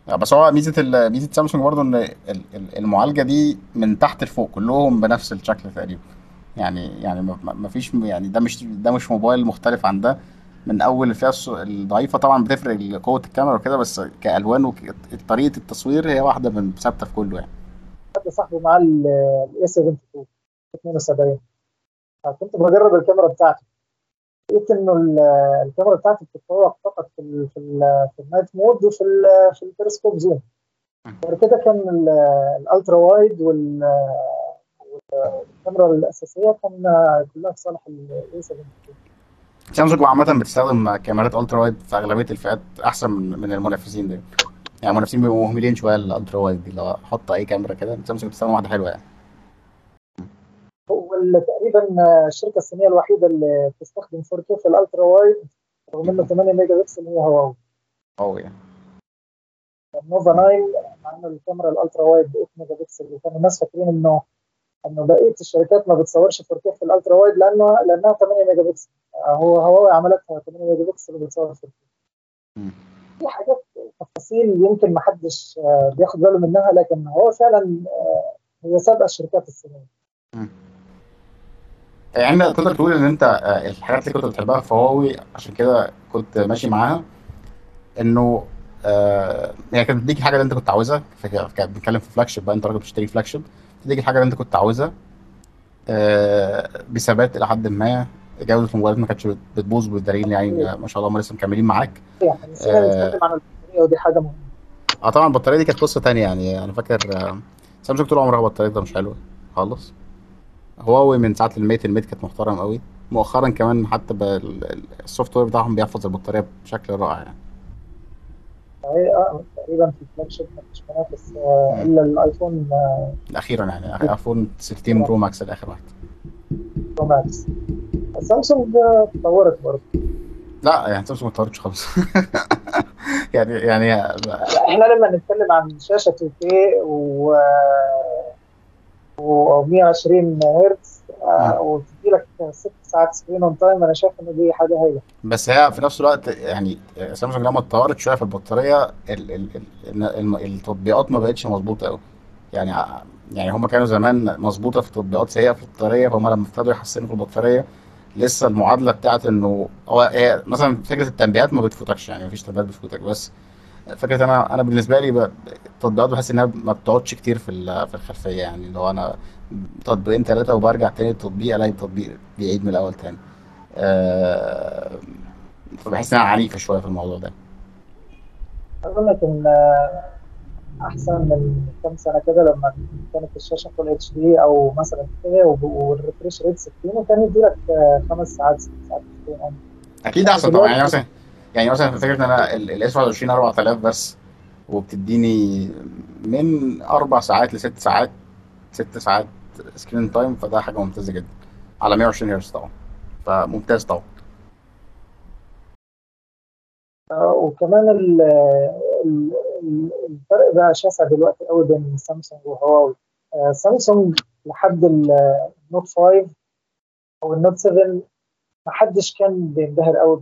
آه، بس هو ميزة ميزة سامسونج برضه إن ال- ال- المعالجة دي من تحت لفوق كلهم بنفس الشكل تقريبا. يعني يعني ما فيش يعني ده مش ده مش موبايل مختلف عن ده. من أول الفئه الضعيفة طبعا بتفرق قوة الكاميرا وكده بس كألوان وطريقه التصوير هي واحدة من ثابتة في كله يعني. حد صاحبي معاه ال A 72 72 كنت بجرب الكاميرا بتاعته لقيت إنه ال- الكاميرا بتاعتي بتتفوق فقط في في في ال night mode وفي في ال periscope zoom. غير كده كان ال- ال ultra wide وال والكاميرا الأساسية كان كلها في صالح ال A 72 سامسونج عامة بتستخدم كاميرات ultra wide في أغلبية الفئات أحسن من من المنافسين دول يعني المنافسين بيبقوا مهملين شوية ال ultra wide دي لو حط أي كاميرا كده. سامسونج بتستخدم واحدة حلوة يعني. هو تقريبا الشركة الصينية الوحيدة اللي بتستخدم 4K في ال ultra wide رغم إنه 8 ميجا بكسل هي هواوي. يعني. Nova 9 عامل الكاميرا ال ultra wide ب 8 ميجا بكسل وكان الناس فاكرين إنه إنه بقية الشركات ما بتصورش 4K في ال ultra wide لأنه لأنها 8 ميجا بكسل. هو هواوي عملتها 8 ميجا بكسل وبتصور 4K مم. في حاجات تفاصيل يمكن ما حدش آه، بياخد باله منها لكن هو فعلا آه، هي سابقة الشركات الصينية. يعني تقدر تقول إن أنت آه، الحاجات اللي كنت بتحبها في هواوي عشان كده كنت ماشي معاها إنه آه هي كانت بتديك الحاجة اللي أنت كنت عاوزها كانت بنتكلم في flagship بقى أنت راجل بتشتري flagship تديك الحاجة اللي أنت كنت عاوزها آه بثبات إلى حد ما جودة الموبايلات ما كانتش بت- بتبوظ بالدليل يعني آه، ما شاء الله هم لسه مكملين معاك. يعني آه. عن البطارية ودي حاجة مهمة. آه طبعا البطارية دي كانت قصة تانية يعني أنا فاكر آه، سامسونج طول عمرها بطاريتها مش حلوة خالص. هواوي من ساعه ال Mate ال Mate كانت محترم قوي. مؤخرا كمان حتى ال software بتاعهم بيحفظ البطارية بشكل رائع يعني. هي آه، تقريبا في ال flagship مفيش منافس آه،. إلا الآيفون آه، أخيرا يعني ايفون 16 Pro Max الآخر واحد. Pro Max سامسونج آه، اتطورت برضه. لا يعني سامسونج ما اتطورتش خالص. *laughs* يعني يعني إحنا لما نتكلم عن شاشة 2K و و 120 هرتز آه، وتدي لك ست ساعات screen on time أنا شايف ان دي حاجة هايلة. بس هي في نفس الوقت يعني سامسونج لما اتطورت شوية في البطارية ال ال ال ال التطبيقات ما بقتش مظبوطة قوي يعني يعني هم كانوا زمان مظبوطة في التطبيقات سيئه في البطاريه فهم لما ابتدوا يحسنوا في البطارية لسه المعادلة بتاعت إنه هو هي مثلا فكرة التنبيهات ما بتفوتكش يعني مفيش تنبيهات بتفوتك بس فكرة أنا أنا بالنسبة لي ب- التطبيقات بحس إنها ما بتقعدش كتير في ال- في الخلفية يعني لو أنا تطبيقين ثلاثة وبرجع تاني التطبيق ألاقي التطبيق بيعيد من الأول تاني. آه، فبحس إنها عنيفة شوية في الموضوع ده. اظن لك إن أحسن من كام سنة كده لما كانت الشاشة full HD أو مثلا كده وال refresh rate 60 وكان يدي لك آه، خمس ساعات ست ساعات أكيد أحسن طبعا يعني مثلا يعني مثلا فكره إن أنا ال S21 4000 بس وبتديني من أربع ساعات لست ساعات ست ساعات screen time فده حاجة ممتازة جدا. على 120 هرتز طبعا. فممتاز طبعا. آه، وكمان ال- ال- ال- الفرق بقى شاسع دلوقتي قوي بين سامسونج وهواوي. آه، سامسونج لحد ال Note 5 أو ال Note 7 ما حدش كان بينبهر قوي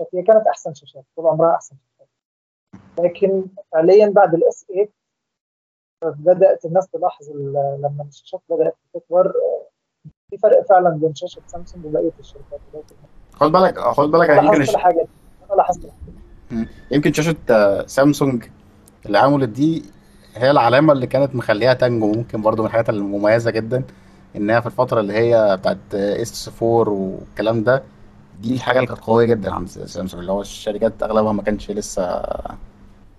بالشاشات هي كانت أحسن شاشات طول عمرها أحسن شاشات لكن فعليا بعد ال S8 بدأت الناس تلاحظ لما الشاشات بدات تكبر في فرق فعلا بين شاشة سامسونج وبقية الشركات. خد بالك خد بالك يعني يمكن لاحظت دي أنا لاحظت. يمكن شاشة آه، سامسونج اللي عملت دي هي العلامة اللي كانت مخليها تانجو ممكن برضو من الحاجات المميزة جدا إنها في الفترة اللي هي بتاعت إس 4 والكلام ده دي الحاجة اللي كانت قوية جدا عند سامسونج اللي هو الشركات أغلبها ما كانش لسه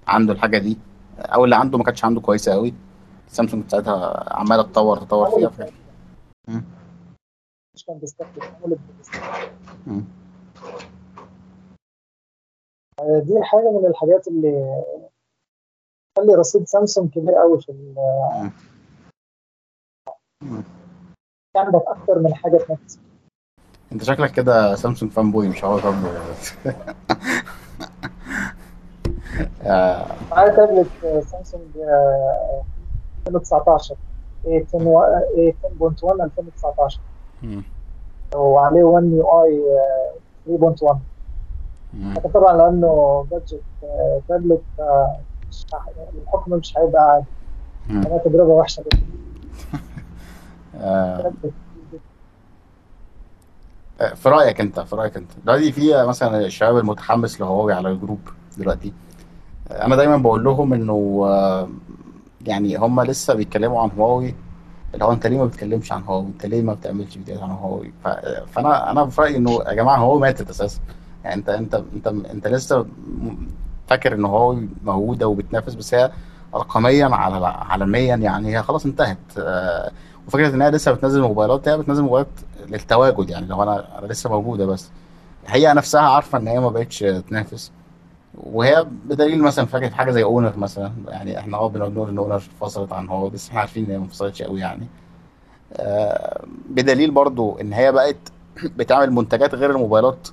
عنده الحاجة دي أو اللي عنده ما كانش عنده كويسة قوي سامسونج ساعتها عمالة تطور تطور فيها. مش كان بيستخدم. دي حاجة من الحاجات اللي تخلي رصيد سامسونج كبير قوي في ال-. عندك أكتر من حاجة تنافس انت شكلك كده سامسونج fanboy مش هو fanboy *laughs* آه، معايا تابلت سامسونج آه، 2019 A 10 و- A 10.1 2019 مم. وعليه 1 يو اي 3.1 مم. لكن طبعا لأنه budget آه، تابلت آه، الحكم مش هيبقى عادي تجربة وحشة جدا. *laughs* في رأيك أنت في رأيك أنت. دلوقتي في مثلا الشباب المتحمس لهواوي على الجروب دلوقتي. أنا دايما بقول لهم إنه آه، يعني هم لسه بيتكلموا عن هواوي. اللي هو أنت ليه ما بتتكلمش عن هواوي؟ أنت ليه ما بتعملش فيديوهات عن هواوي؟ فأنا أنا في رأيي إنه يا جماعة هواوي ماتت أساسا. يعني أنت أنت أنت أنت لسه فاكر إن هواوي موجودة وبتنافس بس هي رقميا على عالميا يعني هي خلاص انتهت. آه، وفكرة ان هي لسه بتنزل موبايلات هي بتنزل موبايلات للتواجد يعني لو أنا لسه موجودة بس. هي نفسها عارفة إن هي ما بقتش تنافس. وهي بدليل مثلا فاكر في حاجة زي اونر مثلا يعني إحنا آه بنقعد نقول إن اونر فصلت عن هواوي بس إحنا عارفين إن هي ما فصلتش قوي يعني. آه، بدليل برضو إن هي بقت *clears throat* بتعمل منتجات غير الموبايلات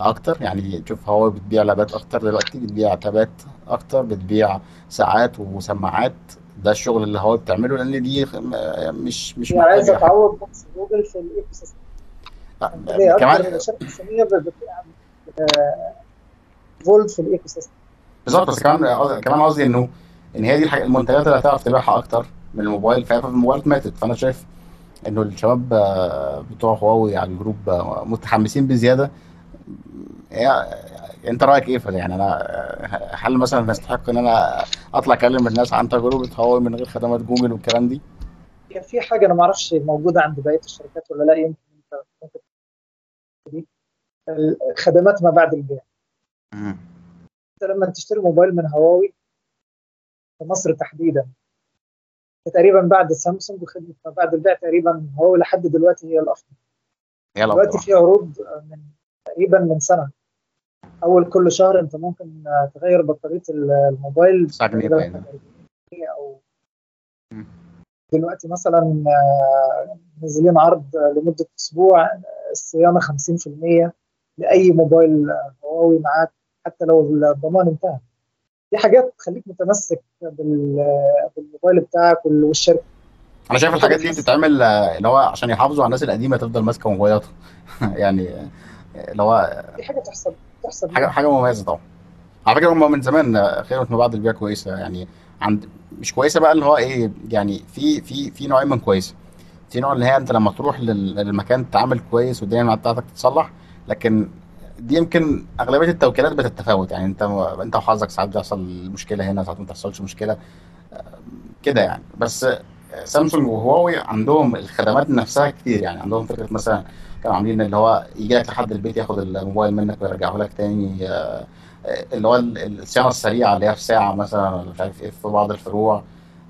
أكتر. يعني تشوف هواوي بتبيع لابات أكتر دلوقتي بتبيع تابات أكتر بتبيع ساعات وسماعات. ده الشغل اللي هواوي بتعمله لأن دي مش مش هي عايزة محتاجة تعوض بوكس جوجل في سيستم آه، أكتر من كمان الصينية فولت في الإيكو سيستم بالظبط بس كمان كمان قصدي إنه إن هي دي الحاجة المنتجات اللي هتعرف تبيعها أكتر من الموبايل فهي في الموبايلات ماتت فأنا شايف إنه الشباب آه، بتوع هواوي على ال group آه، متحمسين بزيادة. هي انت رايك إيه في؟ يعني أنا آه، هل مثلا يستحق إن أنا أطلع أكلم الناس عن تجربة هواوي من غير خدمات جوجل والكلام دي؟ كان في حاجة أنا ما أعرفش موجودة عند بقية الشركات ولا لأ يمكن أنت ممكن دي خدمات ما بعد البيع. أنت لما تشتري موبايل من هواوي في مصر تحديدا تقريبا بعد سامسونج وخدمة ما بعد البيع تقريبا هواوي لحد دلوقتي هي الأفضل هي دلوقتي الافضل في عروض من تقريبا من سنة أول كل شهر أنت ممكن تغير بطارية الموبايل. 9 جنيه تقريباً باين. 40 جنيه أو. دلوقتي مثلا آه، منزلين عرض لمدة أسبوع الصيانة 50% لأي موبايل هواوي معاك حتى لو الضمان انتهى. دي حاجات تخليك متمسك بال- بالموبايل بتاعك وال- والشركة. أنا شايف الحاجات دي بتتعمل آه، اللي هو عشان يحافظوا على الناس القديمة تفضل ماسكة موبايلاتها *laughs* يعني آه، اللي هو دي حاجة تحسب تحسب حاجة حاجة مميزة طبعا. على فكرة هم من زمان آه، خيرة ما بعد البيع كويسة يعني عند مش كويسة بقى اللي هو إيه يعني في في في نوعين من كويسه في نوع اللي هي أنت لما تروح لل- للمكان تتعامل كويس والدنيا بتاعتك تتصلح لكن دي يمكن أغلبية التوكيلات بتتفاوت. يعني أنت أنت وحظك ساعات بيحصل مشكلة هنا ساعات ما تحصلش مشكلة آه، كده يعني. بس آه، سامسونج وهواوي عندهم الخدمات نفسها كتير يعني عندهم فكرة مثلا كانوا عاملين اللي هو يجي لك لحد البيت ياخد الموبايل منك ويرجعه لك تاني آه، آه، اللي هو ال- الصيانة السريعة اللي هي في ساعة مثلا ولا مش عارف إيه في بعض الفروع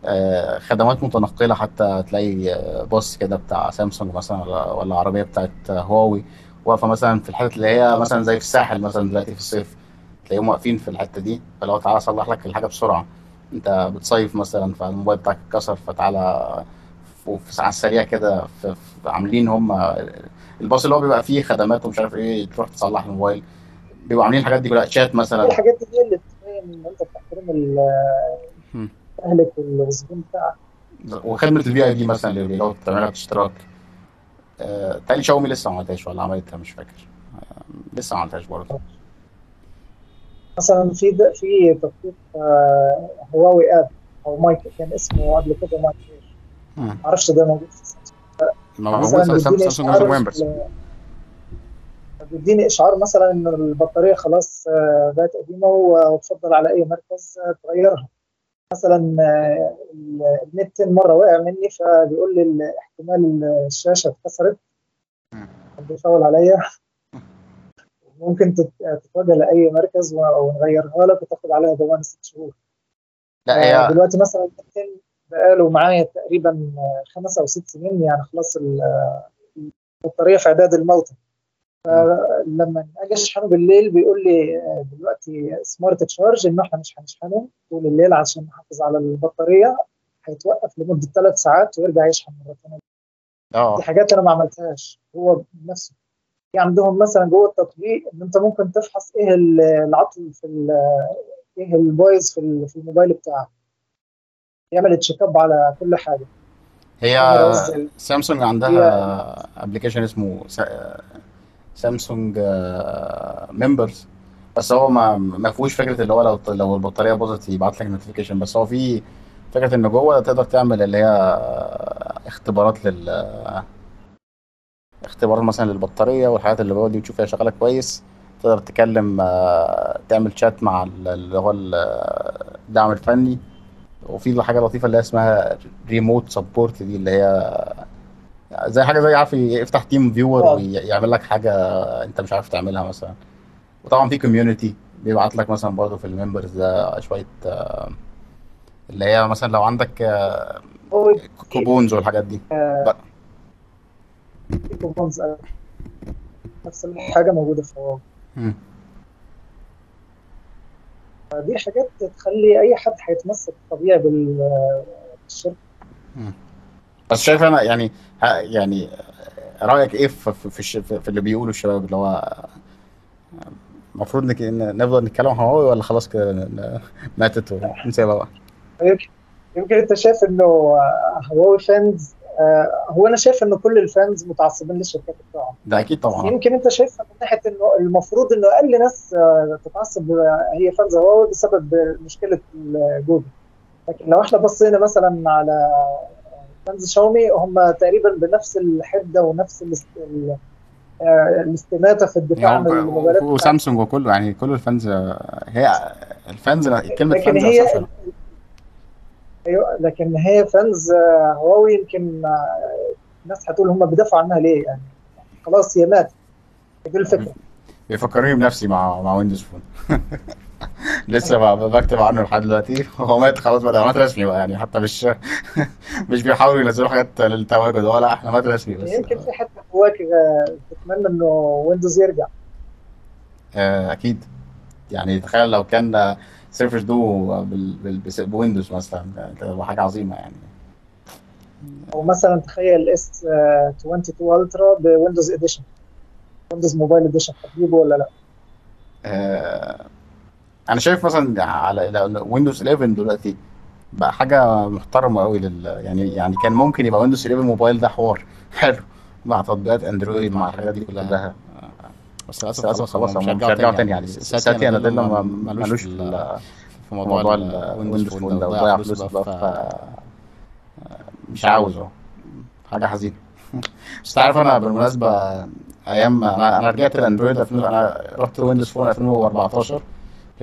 آه، خدمات متنقلة حتى تلاقي باص كده بتاع سامسونج مثلا ولا عربية بتاعت هواوي واقفة مثلا في الحتت اللي هي مثلا زي في الساحل مثلا دلوقتي في الصيف تلاقيهم واقفين في الحتة دي فلو تعالى أصلح لك الحاجة بسرعة. أنت بتصيف مثلا فالموبايل بتاعك اتكسر فتعالى في في ساعات سريعة كده عاملين هم الباص اللي هو بيبقى فيه خدمات ومش عارف إيه تروح تصلح الموبايل. بيبقوا عاملين الحاجات دي كلها شات دي مثلا الحاجات دي اللي تبين إن أنت بتحترم. أهلك والزبون بتاعك. وخدمة ال VIP مثلا اللي لو بتعملها باشتراك آه، تاني شاومي لسه ما عملتهاش ولا عملتها مش فاكر. آه، لسه ما عملتهاش برضه. مثلا في في تطبيق آه، هواوي app أو مايك كان اسمه قبل كده مايك مم. معرفش ده موجود في موجود سامسونج Members في- بيديني إشعار مثلا ان البطارية خلاص آه، بقت قديمة وتفضل على أي مركز آه، تغيرها. مثلا آه، ال- النت مرة وقع مني فبيقول لي ال- احتمال الشاشة اتكسرت. مم. بيفاول عليا. ممكن تت- تتوجه لأي مركز ونغيرها لك وتاخد عليها ضمان ست شهور. لا هي دلوقتي مثلا بقاله معايا تقريبا خمس أو ست سنين يعني خلاص ال- البطارية في إعداد الموتى لما أجي أشحنه بالليل بيقول لي دلوقتي smart charge ان إحنا مش هنشحنه طول الليل عشان نحافظ على البطارية هيتوقف لمدة ثلاث ساعات ويرجع يشحن مرة ثانية آه. دي حاجات أنا ما عملتهاش هو بنفسه. في عندهم مثلا جوه التطبيق إن أنت ممكن تفحص إيه ال- العطل في إيه البايظ في ال- في الموبايل بتاعك. يعمل check up على كل حاجة. هي. سامسونج عندها application اسمه سا- سامسونج Members بس هو ما ما فيهوش فكرة اللي هو لو لو البطارية باظت يبعت لك notification بس هو في فكرة إن جوه تقدر تعمل اللي هي اختبارات لل اختبارات مثلا للبطارية والحاجات اللي جوه دي وتشوف هي شغالة كويس. تقدر تكلم آه، تعمل شات مع ال- اللي هو ال- الدعم الفني. وفي حاجة لطيفة اللي هي اسمها remote support دي اللي هي زي حاجة زي عارف يفتح TeamViewer آه. ويعمل لك حاجة انت مش عارف تعملها مثلا. وطبعا في community بيبعت لك مثلا برضه في ال Members ده شوية آه، اللي هي مثلا لو عندك آه، coupons والحاجات دي. في coupons نفس الحاجة موجودة في. دي حاجات تخلي أي حد هيتمسك طبيعي بال- بالشركة بس شايف أنا يعني يعني رأيك إيه في في, في, في, اللي بيقولوا الشباب اللي هو المفروض نك... نفضل نتكلم عن هواوي ولا خلاص كده ماتت ونسيبها بقى؟ يمكن أنت شايف إنه هواوي فانز هو أنا شايف إنه كل الفانز متعصبين للشركات بتاعهم. ده أكيد طبعا. يمكن أنت شايفها من ناحية إنه المفروض إنه أقل ناس آه، تتعصب آه، هي فانز هواوي بسبب مشكلة جوجل. لكن لو إحنا بصينا مثلا على fans شاومي هم تقريبا بنفس الحدة ونفس الاست... ال- آه، الاستماته في الدفاع عن يعني المباريات هو- وسامسونج وكله يعني كل ال fans هي ال fans كلمة لكن fans هي أيوه لكن هي fans آه، هواوي يمكن آه، الناس هتقول هم بيدافعوا عنها ليه؟ يعني خلاص هي ماتت. دي الفكرة. بيفكرني بنفسي مع مع Windows Phone *laughs* لسه بكتب عنه لحد دلوقتي. *laughs* هو مات خلاص بقى مات رسمي بقى يعني حتى مش *laughs* مش بيحاولوا ينزلوا حاجات للتواجد. هو لا إحنا مات رسمي بس. يمكن في حتة جواك آه، تتمنى إنه Windows يرجع. أكيد. يعني تخيل لو كان Surface Duo ب Windows مثلا. تبقى حاجة عظيمة يعني. أو مثلا تخيل S 22 Ultra ب Windows edition. Windows Mobile edition. هتجيبه ولا لا؟ آه، أنا شايف مثلا على Windows 11 دلوقتي بقى حاجة محترمة قوي لل يعني يعني كان ممكن يبقى Windows 11 موبايل ده حوار. *laughs* حلو. مع تطبيقات أندرويد مع الحاجات دي كلها. بس للأسف للأسف خلاص هم مش هيرجعوا تاني يعني. ساتيا ناديلا ما- ملوش في موضوع الويندوز فون ده ده وضيع فلوس بقى ف مش عاوزه حاجة حزينة. *laughs* بس تعرف أنا بالمناسبة أيام أنا أنا رجعت الاندرويد 2000 أنا رحت Windows Phone 2014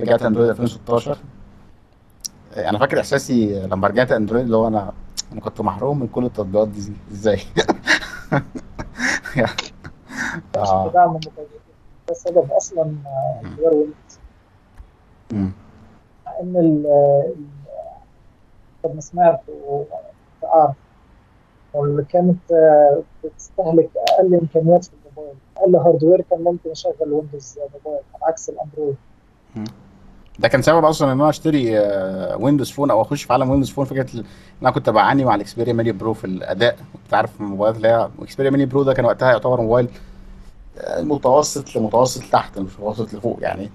رجعت اندرويد 2016 أنا فاكر إحساسي لما رجعت اندرويد اللي هو أنا أنا كنت محروم من كل التطبيقات دي إزاي؟ *laughs* آه. سبب أصلا آه، Windows مم. مع إن ال قد ما سمعت وعارف واللي كانت آه، بتستهلك أقل إمكانيات في الموبايل. أقل hardware كان ممكن يشغل Windows Mobile على عكس الأندرويد. ده كان سبب أصلا إن أنا أشتري آه، Windows Phone أو أخش في عالم Windows Phone فكرة إن أنا كنت بعاني مع ال Xperia Mini Pro في الأداء. كنت عارف الموبايلات اللي هي Xperia Mini Pro ده كان وقتها يعتبر موبايل آه، متوسط لمتوسط تحت مش متوسط لفوق يعني.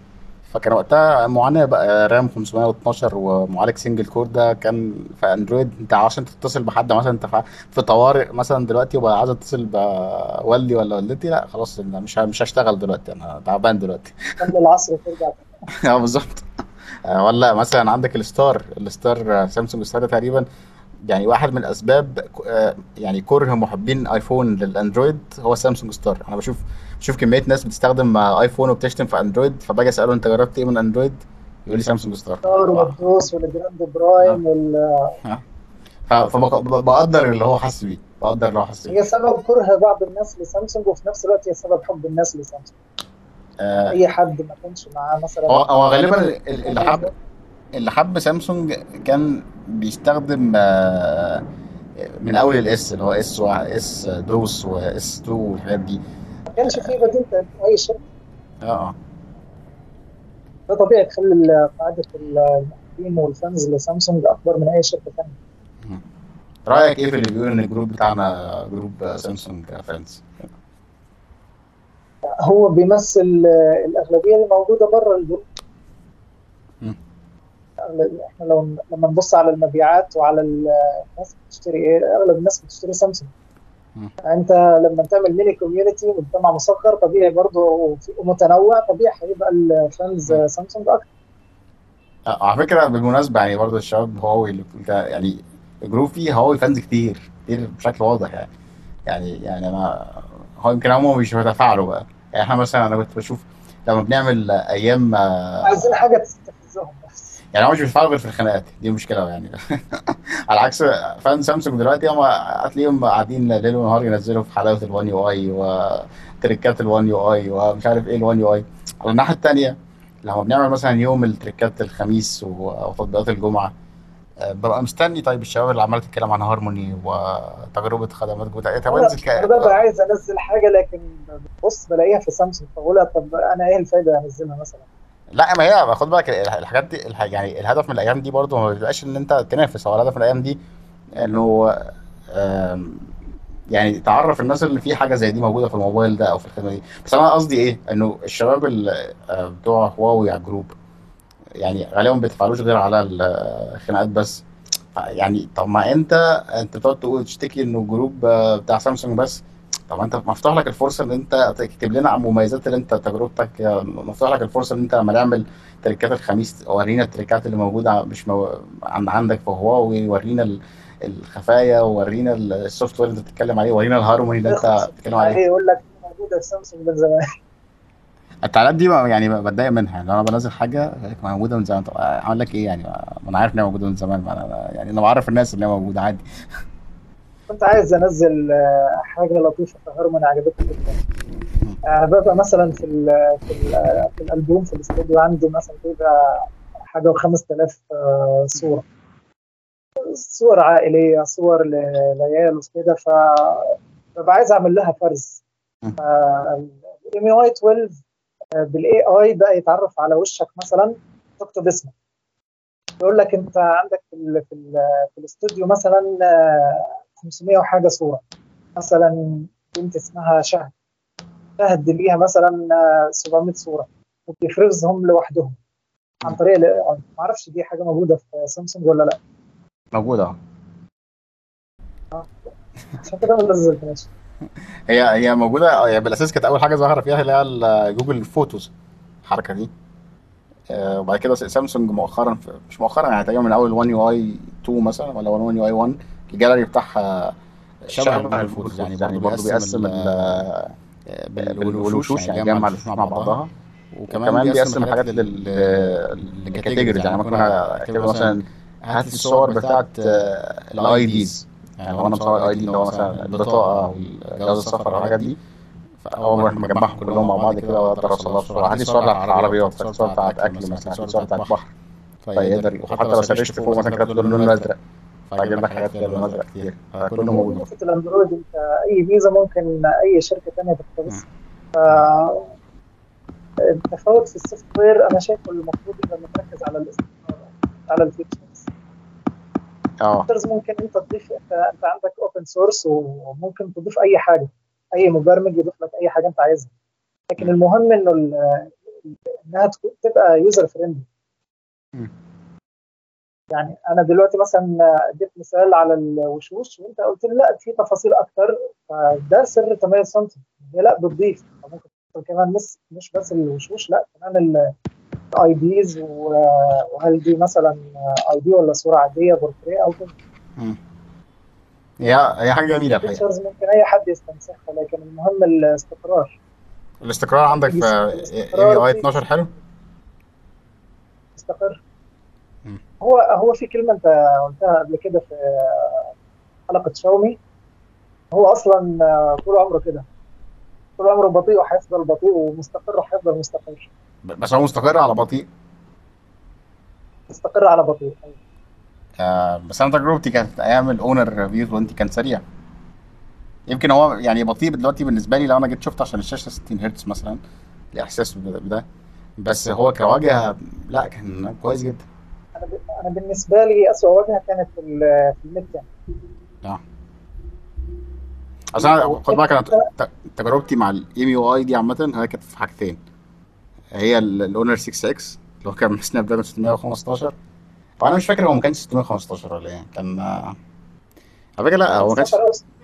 فكان وقتها معاناة بقى RAM 512 ومعالج single core ده كان في اندرويد انت عشان تتصل بحد مثلا انت في- طوارئ مثلا دلوقتي وبقى عايز اتصل بوالدي ولا والدتي لا خلاص مش مش هشتغل دلوقتي أنا تعبان دلوقتي. قبل العصر ترجع. *laughs* آه بالظبط. آه، ولا مثلا عندك ال Star ال Star سامسونج Star تقريبا يعني واحد من اسباب آه، يعني كره محبين آيفون للأندرويد هو سامسونج Star. أنا بشوف بشوف كمية ناس بتستخدم آيفون وبتشتم في أندرويد فباجي أسأله أنت جربت إيه من أندرويد؟ يقول لي سامسونج Star. Star وال Duos وال Grand Prime وال... فبقدر اللي هو حاسس بيه بقدر اللي هو حاسس بيه. هي سبب كره بعض الناس لسامسونج وفي نفس الوقت هي سبب حب الناس لسامسونج. آه، أي حد ما كانش معاه مثلا هو غالبا ال- اللي حب اللي حب سامسونج كان بيستخدم آه، من أول ال S اللي هو S S Duos و S 2 والحاجات دي. ما كانش فيه بديل أي شركه آه آه. ده طبيعي تخلي قاعدة المحبين وال fans لسامسونج أكبر من أي شركة ثانية رأيك إيه في اللي بيقول إن الجروب بتاعنا جروب سامسونج Friends هو بيمثل آه، الأغلبية اللي موجودة بره الجروب. إحنا لو لما نبص على المبيعات وعلى ال- الناس بتشتري إيه أغلب الناس بتشتري سامسونج. أنت لما تعمل mini community مجتمع مصغر طبيعي برضه ومتنوع طبيعي هيبقى ال fans. سامسونج أكتر آه، على فكرة بالمناسبة يعني برضه الشباب هواوي اللي بتقول يعني الجروب فيه هواوي fans كتير كتير بشكل واضح يعني يعني يعني أنا هو يمكن هم مش بيتفاعلوا بقى يعني إحنا مثلا أنا كنت بشوف لما بنعمل أيام آه، عايزين حاجة يعني هم مش بيتفاعلوا غير في الخناقات دي مشكلة يعني. *laughs* على عكس fan سامسونج دلوقتي هم هتلاقيهم قاعدين ليل ونهار ينزلوا في حلاوة ال One UI وتريكات ال One UI ومش عارف إيه ال One UI على الناحية الثانية لما بنعمل مثلا يوم التريكات الخميس و- أو تطبيقات الجمعة آه، ببقى مستني طيب الشباب اللي عمالة تتكلم عن هارموني وتجربه خدمات جوده طب أنا انزل ك- أنا ببقى عايز أنزل حاجة لكن بص بلاقيها في سامسونج فبقولها طب أنا إيه الفايدة انزلها مثلا؟ لا ما هي خد بالك الح- الحاجات دي الح- يعني الهدف من الأيام دي برضه ما بيبقاش إن أنت تنافس. هو الهدف من الأيام دي إنه يعني تعرف الناس اللي في حاجة زي دي موجودة في الموبايل ده أو في الخدمة دي. بس أنا قصدي إيه؟ إنه الشباب اللي آه، بتوع هواوي على الجروب يعني غالبا ما بيتفاعلوش غير على الخناقات بس. يعني طب ما أنت أنت بتقعد تقول تشتكي إنه جروب آه، بتاع سامسونج بس طب انت مفتوح لك الفرصة ان انت تكتب لنا عن مميزات اللي انت تجربتك مفتوح لك الفرصة ان انت لما نعمل تريكات الخميس ورينا التريكات اللي موجودة مش مو... عند عندك في هواوي ورينا ال- الخفايا ورينا ال software اللي انت بتتكلم عليه ورينا الهارموني اللي انت بتتكلم عليه. يقول لك موجودة في سامسونج من زمان. التعليقات دي يعني بتضايق منها لو أنا بنزل حاجة موجودة من زمان طب اعمل لك إيه يعني؟ ما أنا عارف إن هي موجودة من زمان يعني أنا بعرف الناس إن هي موجودة عادي. كنت عايز أنزل آه، حاجة لطيفة في هارموني عجبتني جدا. آه، ببقى مثلا في ال في, ال في الألبوم في الاستوديو عندي مثلا بيبقى حاجة و5000 صورة. صور عائلية صور للعيال وكده ف ببقى عايز أعمل لها فرز. مم. ام اي 12 بال AI بقى يتعرف على وشك مثلا تكتب اسمك يقول لك أنت عندك في ال في, ال في الاستوديو مثلا آه، 500 وحاجة صوره مثلا بنت اسمها شهد. شهد ليها مثلا آه، 700 صورة. وبيفرزهم لوحدهم. عن طريق ال AI ما أعرفش دي حاجة موجودة في سامسونج ولا لأ. موجودة. آه. عشان كده ما نزلتهاش. هي هي موجودة. هي بالأساس كانت أول حاجة ظاهرة فيها اللي هي Google Photos. الحركة دي. آه، وبعد كده سامسونج مؤخرا مش مؤخرا يعني تقريبا من أول 1 UI 2 مثلا ولا 1 UI 1 الجاليري بتاعها شبه Photos يعني برضه برضه بيقسم ال- ال- آه، بال- والوشوش يعني جمع الوشوش مع بعضها. وكمان بيقسم الحاجات لل categories يعني ممكن له مثلا هات الصور بتاعت ال IDs يعني لو أنا مصور ال ID اللي هو مثلا البطاقة أو جواز السفر أو الحاجات دي. فأول ما مجمعهم كلهم مع بعض كده واقدر اوصلها بسرعة هات لي صور بتاعت العربيات هات صور بتاعت أكل مثلا صور بتاعت بحر. فيقدر وحتى لو search ت فوق مثلا كتبت له لونه لك حاجات ازرق كتير فكله موجود. نقطة الأندرويد أنت أي فيزا ممكن أي شركة ثانية تقتبسها ف التفاوت في ال software أنا شايفه المفروض يبقى متركز على الاستثمار على ال features آه. ممكن أنت تضيف انت أنت عندك open source وممكن تضيف أي حاجة. أي مبرمج يضيف لك أي حاجة أنت عايزها. لكن المهم إنه ال- إنها تبقى user friendly. يعني أنا دلوقتي مثلا اديت مثال على الوشوش وأنت قلت لي لا في تفاصيل أكتر فده سر تميز سامسونج هي لا بتضيف. ممكن كمان مش مش بس الوشوش لا كمان ال IDs وهل دي مثلا ID ولا صورة عادية بورتريه أو كده. مم. هي حاجة جميلة. الحقيقة ممكن أي حد يستنسخها لكن المهم الاستقرار. الاستقرار عندك في اي اي في- 12 حلو؟ يستقر مم. هو هو في كلمة أنت قلتها قبل كده في حلقة شاومي هو أصلا طول عمره كده. طول عمره بطيء وهيفضل بطيء ومستقر وهيفضل مستقر. بس هو مستقر على بطيء؟ مستقر على بطيء. آه، بس أنا تجربتي كانت أيام ال Honor reviews وانت كان سريع. يمكن هو يعني بطيء دلوقتي بالنسبة لي لو أنا جيت شفت عشان الشاشة 60 هرتز مثلا الإحساس بده. بس هو كواجهة لا كان كويس جدا. أنا بالنسبة لي اسوء واجهه كانت في ال- في الميد كام أصل أنا خد بالك أنا تجربتي مع ال EMUI دي عامة هي كانت في حاجتين. هي الاونر 6X اللي هو كان Snapdragon 615 وأنا مش فاكر هو ما كانش 615 ولا إيه. كان آه، على فكرة لا هو ما كانش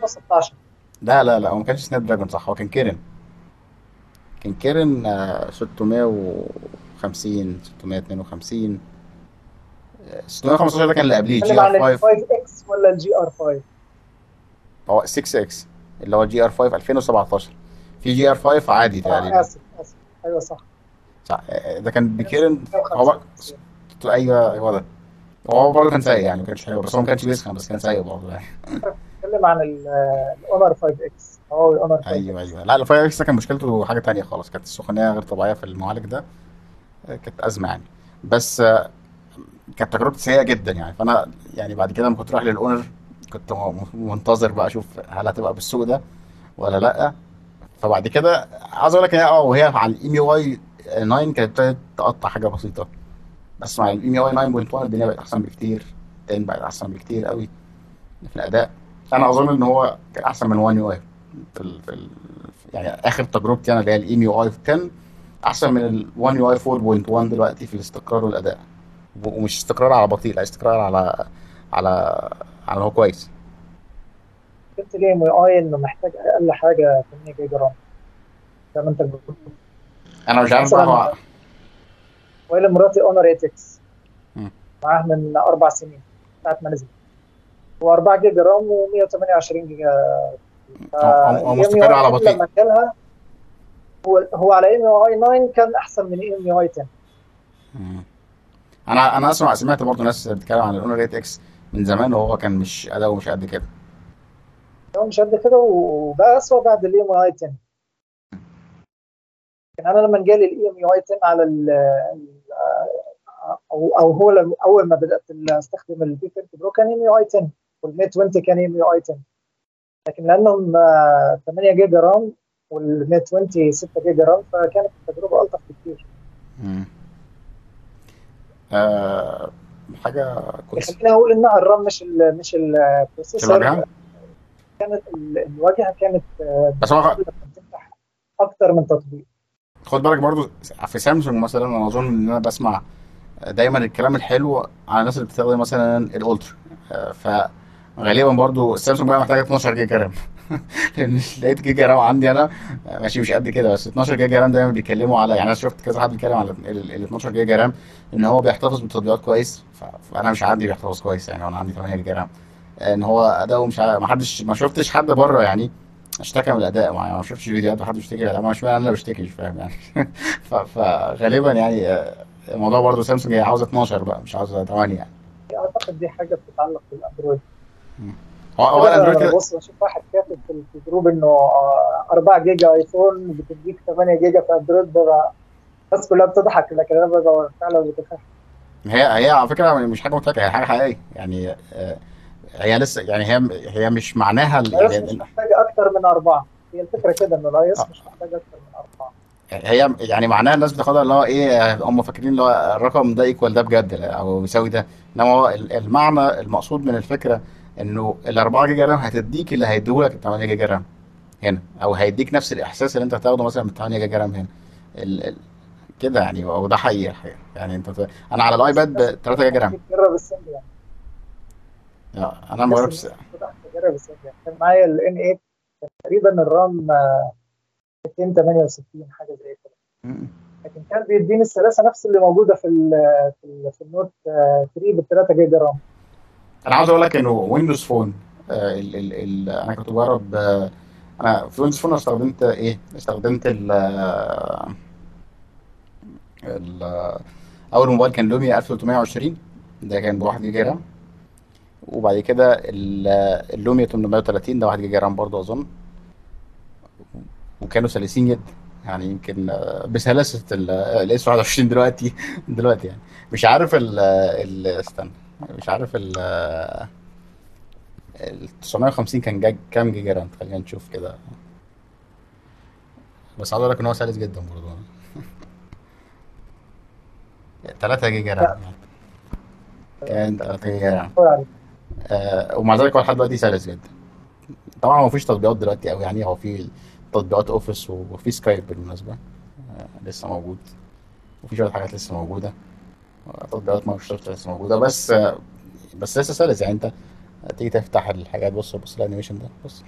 16 لا لا لا هو ما كانش Snapdragon صح هو كان Kirin كان Kirin آه، 650 652 آه، 615 ده كان اللي قبليه GR ال 5 5 إكس ولا الجي آر 5 هو 6X اللي هو GR 5 2017 في GR 5 عادي آه تقريبا. آسف آسف. أيوه صح. صح آه، ده كان ب Kirin. هو 150. أيوه هو ده. هو برضه كان سيء يعني ما كانش حلو بس هو ما كانش بيسخن بس كان سيء برضه يعني. بتكلم عن الأونر 5X هو الأونر 5 أيوه أيوه. لا ال five X ده كان مشكلته حاجة تانية خالص كانت السخونية غير طبيعية في المعالج ده آه، كانت أزمة يعني. بس آه، كانت تجربتي سيئة جدا يعني. فأنا يعني بعد كده لما كنت رايح للأونر كنت منتظر بقى أشوف هل هتبقى بالسوء ده ولا لأ. فبعد كده عايز أقول لك آه وهي على ال EMUI 9 كانت ابتدت تقطع حاجة بسيطة. بس مع ال EMUI 9.1 الدنيا بقت أحسن بكتير 10 بقت أحسن بكتير قوي في الأداء. أنا أظن إن هو كان أحسن من 1 يو اي في في يعني آخر تجربتي أنا اللي هي ال EMUI 10 أحسن من ال 1 يو اي 4.1 دلوقتي في الاستقرار والأداء. ومش استقرار على بطيء لا استقرار على على على هو كويس. ل EMUI انه محتاج أقل حاجة 8 جيجا RAM زي ما أنت بتقول. أنا مش عارف هو وإلى مراتي اونر 8X مم. معاه من أربع سنين ساعة ما نزل هو 4 جيجا RAM و128 جيجا. هو- مستقر على بطيء لما جالها هو هو على EMUI 9 كان أحسن من EMUI 10 مم. أنا أنا اسمع سمعت برضه ناس بتتكلم عن الأونر 8X من زمان وهو كان مش اداؤه مش قد كده. هو مش قد كده وبقى اسوء بعد ال EMUI 10 لكن أنا لما جالي ال EMUI 10 على ال أو أو هو أول ما بدأت أستخدم ال P30 Pro كان EMUI 10 وال Mate 20 كان EMUI 10 لكن لأنهم آه، 8 جيجا RAM وال 120 6 جيجا RAM فكانت التجربة ألطف بكتير. مم. آه حاجة كويسة. خليني أقول انها ال RAM مش ال مش ال processor كانت ال- الواجهه كانت آه، بس هو أكتر من تطبيق. خد بالك برضو في سامسونج مثلا أنا أظن إن أنا بسمع دايما الكلام الحلو على الناس اللي بتستخدم مثلا ال Ultra. آه، فغالبا برضو السامسونج بقى محتاجة 12 جيجا RAM. *laughs* لأن لقيت جيجا RAM عندي أنا. ماشي مش قد كده بس 12 جيجا RAM دايما بيتكلموا على يعني أنا شفت كذا حد بيتكلم على ال ال 12 جيجا RAM إن هو بيحتفظ بالتطبيقات كويس. فأنا مش عندي بيحتفظ كويس يعني أنا عندي 8 جيجا RAM. إن هو اداؤه مش ما حدش ما شفتش حد بره يعني اشتكى من الأداء. ما شفتش فيديوهات وحد بيشتكي الأداء. اشمعنى أنا اللي بشتكي مش فاهم يعني. *laughs* فغالبا يعني آه، الموضوع برضه سامسونج هي عاوزة 12 بقى مش عاوزة 8 يعني. أعتقد دي حاجة بتتعلق بالأندرويد. هو هو كده بص بشوف واحد كاتب في ال group إنه آه، 4 جيجا آيفون بتديك 8 جيجا في أندرويد ببقى الناس كلها بتضحك لكن أنا ببقى فعلا متفهم هي هي على فكرة مش حاجة مضحكة هي حاجة حقيقية. يعني آه، هي لسه يعني هي هي مش معناها ال- ال iOS يعني مش محتاجه أكتر من أربعة. هي الفكرة كده إنه الآيس آه. مش محتاج أكتر من أربعة. هي يعني معناها الناس بتاخدها اللي هو إيه آه، هم فاكرين اللي هو الرقم ده equal ده بجد أو بيساوي ده. إنما هو ال- المعنى المقصود من الفكرة إنه ال 4 جيجا RAM هتديك اللي هيديهولك ال 8 جيجا RAM هنا أو هيديك نفس الإحساس اللي أنت هتاخده مثلا من 8 جيجا RAM هنا. ال... ال... كده يعني وده حقيقي الحقيقة. يعني أنت ت- أنا على الآيباد ب 3 جيجا RAM. يعني. آه، أنا ما جربتش. يعني. كان معايا ال N8 كان تقريبا ال RAM آه، 268 حاجة زي كده. لكن كان بيديني السلاسة نفس اللي موجودة في ال في, ال في النوت آه، 3 بال 3 جيجا RAM. أنا عاوز أقول لك انه Windows Phone آه ال ال ال أنا كنت بجرب آه أنا في Windows Phone استخدمت إيه؟ استخدمت ال ال اول موبايل كان Lumia 1320 ده كان ب 1 جيجا RAM. وبعد كده ال- ال Lumia 830 ده 1 جيجا RAM برضه اظن. وكانوا سلسين جدا يعني يمكن آه، بسلاسة ال S21 دلوقتي *laughs* دلوقتي يعني. مش عارف ال استنى. مش عارف ال ال 950 كان جاج كام جيجا RAM؟ خلينا نشوف كده. بس عاوز أقول لك إن هو سلس جدا برضه. *laughs* 3 جيجا RAM يعني. كان 3 جيجا RAM. يعني آه ومع ذلك هو لحد دلوقتي سلس جدا. طبعا هو مفيش تطبيقات دلوقتي قوي يعني هو في تطبيقات Office وفي Skype بالمناسبة. آه لسه موجود. وفي شوية حاجات لسه موجودة. آه، تطبيقات مايكروسوفت لسه موجودة بس آه بس لسه سلس. يعني انت تيجي تفتح الحاجات بص بص ال animation ده بص.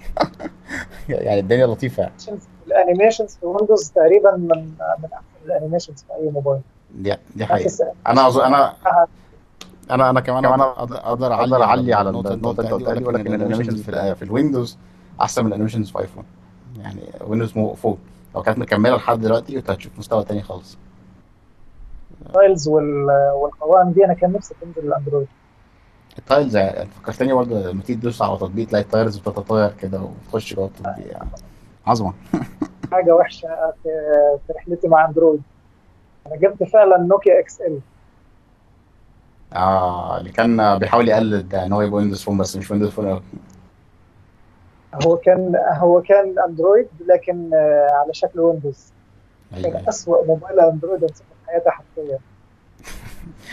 *laughs* يعني الدنيا لطيفة يعني. ال animations في Windows تقريبا من من أحسن ال animations في أي موبايل. دي دي الس- أنا أظن أنا أنا أنا كمان أقدر أقدر أقدر أعلي على النقطة انت قلتها لك ان ال animations في في ال Windows أحسن من ال animations في iPhone يعني Windows Phone. لو كانت مكملة لحد دلوقتي كنت هتشوف مستوى تاني خالص. ال tiles وال- والقوائم دي أنا كان نفسي تنزل ال Android. ال tiles يعني فكرتني برضه لما تيجي تدوس على تطبيق تلاقي ال tiles بتتطاير كده وتخش جوه التطبيق يعني. عظمة. *laughs* حاجة وحشة في, في رحلتي مع Android. أنا جبت فعلا Nokia XL آه اللي كان بيحاول يقلد ان هو يبقى Windows Phone بس مش Windows Phone قوي هو كان هو كان Android لكن آه، على شكل Windows أيوه. كان أسوأ موبايل Android حياتي حرفيا.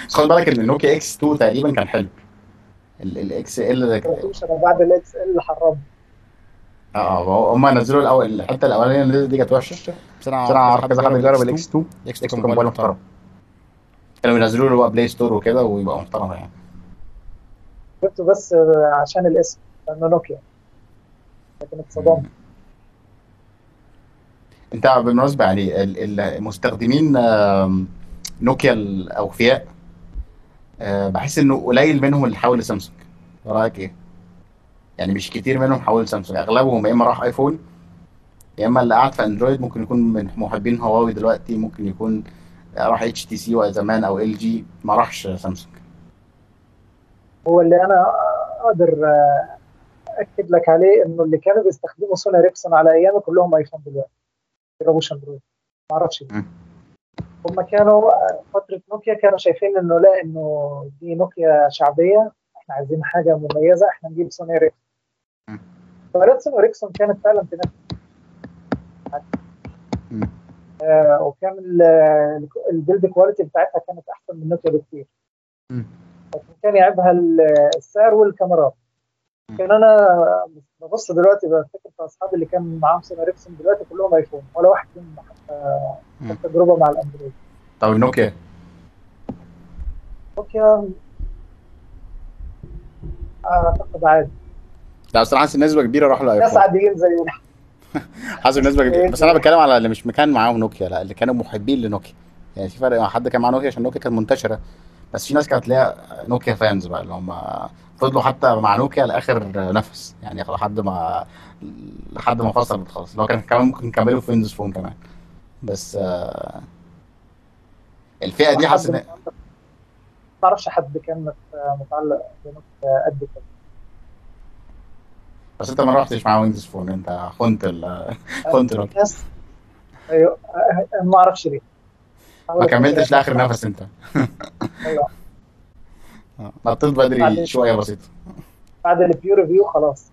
خد بالك إن ال Nokia X2 تقريبا كان حلو. ال XL ده مفيش أنا بعد ال XL حرام. آه هم نزلوا الأول الحتة الأولانية اللي نزلت دي كانت وحشة. بس أنا عارف كذا حد جرب الاكس 2 الاكس إكس 2 2 موبايل محترم. كانوا ينزلوا له بقى Play Store وكده ويبقى محترم يعني. جبته بس آه، عشان الاسم لأنه نوكيا لكن اتصدمت. انت بالمناسبة يعني ال- المستخدمين نوكيا الاوفياء آه، بحس إنه قليل منهم اللي حول لسامسونج رأيك إيه؟ يعني مش كتير منهم حول لسامسونج أغلبهم يا إما راح iPhone يا إما اللي قاعد في Android ممكن يكون من محبين هواوي دلوقتي ممكن يكون راح HTC زمان أو LG ما راحش سامسونج. هو اللي أنا أقدر آه، أكد لك عليه إنه اللي كانوا بيستخدموا Sony Ericsson على أيامي كلهم iPhone دلوقتي. ما جربوش Android ما أعرفش. هم كانوا فترة نوكيا كانوا شايفين إنه لا إنه دي نوكيا شعبية إحنا عايزين حاجة مميزة إحنا نجيب Sony Ericsson مم. فقرات Sony Ericsson كانت فعلا تنافس مم. آه، وكان ال- ال build quality بتاعتها كانت أحسن من نوكيا بكتير. لكن كان يعيبها ال- السعر والكاميرات كان أنا ببص دلوقتي بفتكر في أصحابي اللي كان معاهم Sony Ericsson دلوقتي كلهم iPhone ولا واحد فيهم حتى تجربة مع ال Android. طب ال Nokia Nokia؟ أعتقد عادي. لا اصل أنا حاسس ان نسبه كبيره راحوا ناس ل iPhone عاديين زينا *laughs* حاسس ان نسبه كبيره بس أنا بتكلم على اللي مش كان معاهم نوكيا لا اللي كانوا محبين لنوكيا. يعني في فرق حد كان معاه نوكيا عشان نوكيا كانت منتشرة. بس في ناس كانت ليها Nokia fans بقى اللي هم فضلوا حتى مع نوكيا لآخر نفس يعني لحد ما لحد ما فصلت خالص. اللي هو كان كمان ممكن يكملوا في Windows Phone كمان. بس آه، الفئة دي حاسس ان ما أعرفش حد كان مت- متعلق بنوكيا قد كده. بس انت ما رحتش مع Windows Phone انت خنت ال خنت نوكيا أيوه أنا ما أعرفش ليه. ما كملتش لآخر نفس أنت. أيوة. آه، *laughs* نطيت بدري. شوية. بسيطه بعد ال PureView خلاص.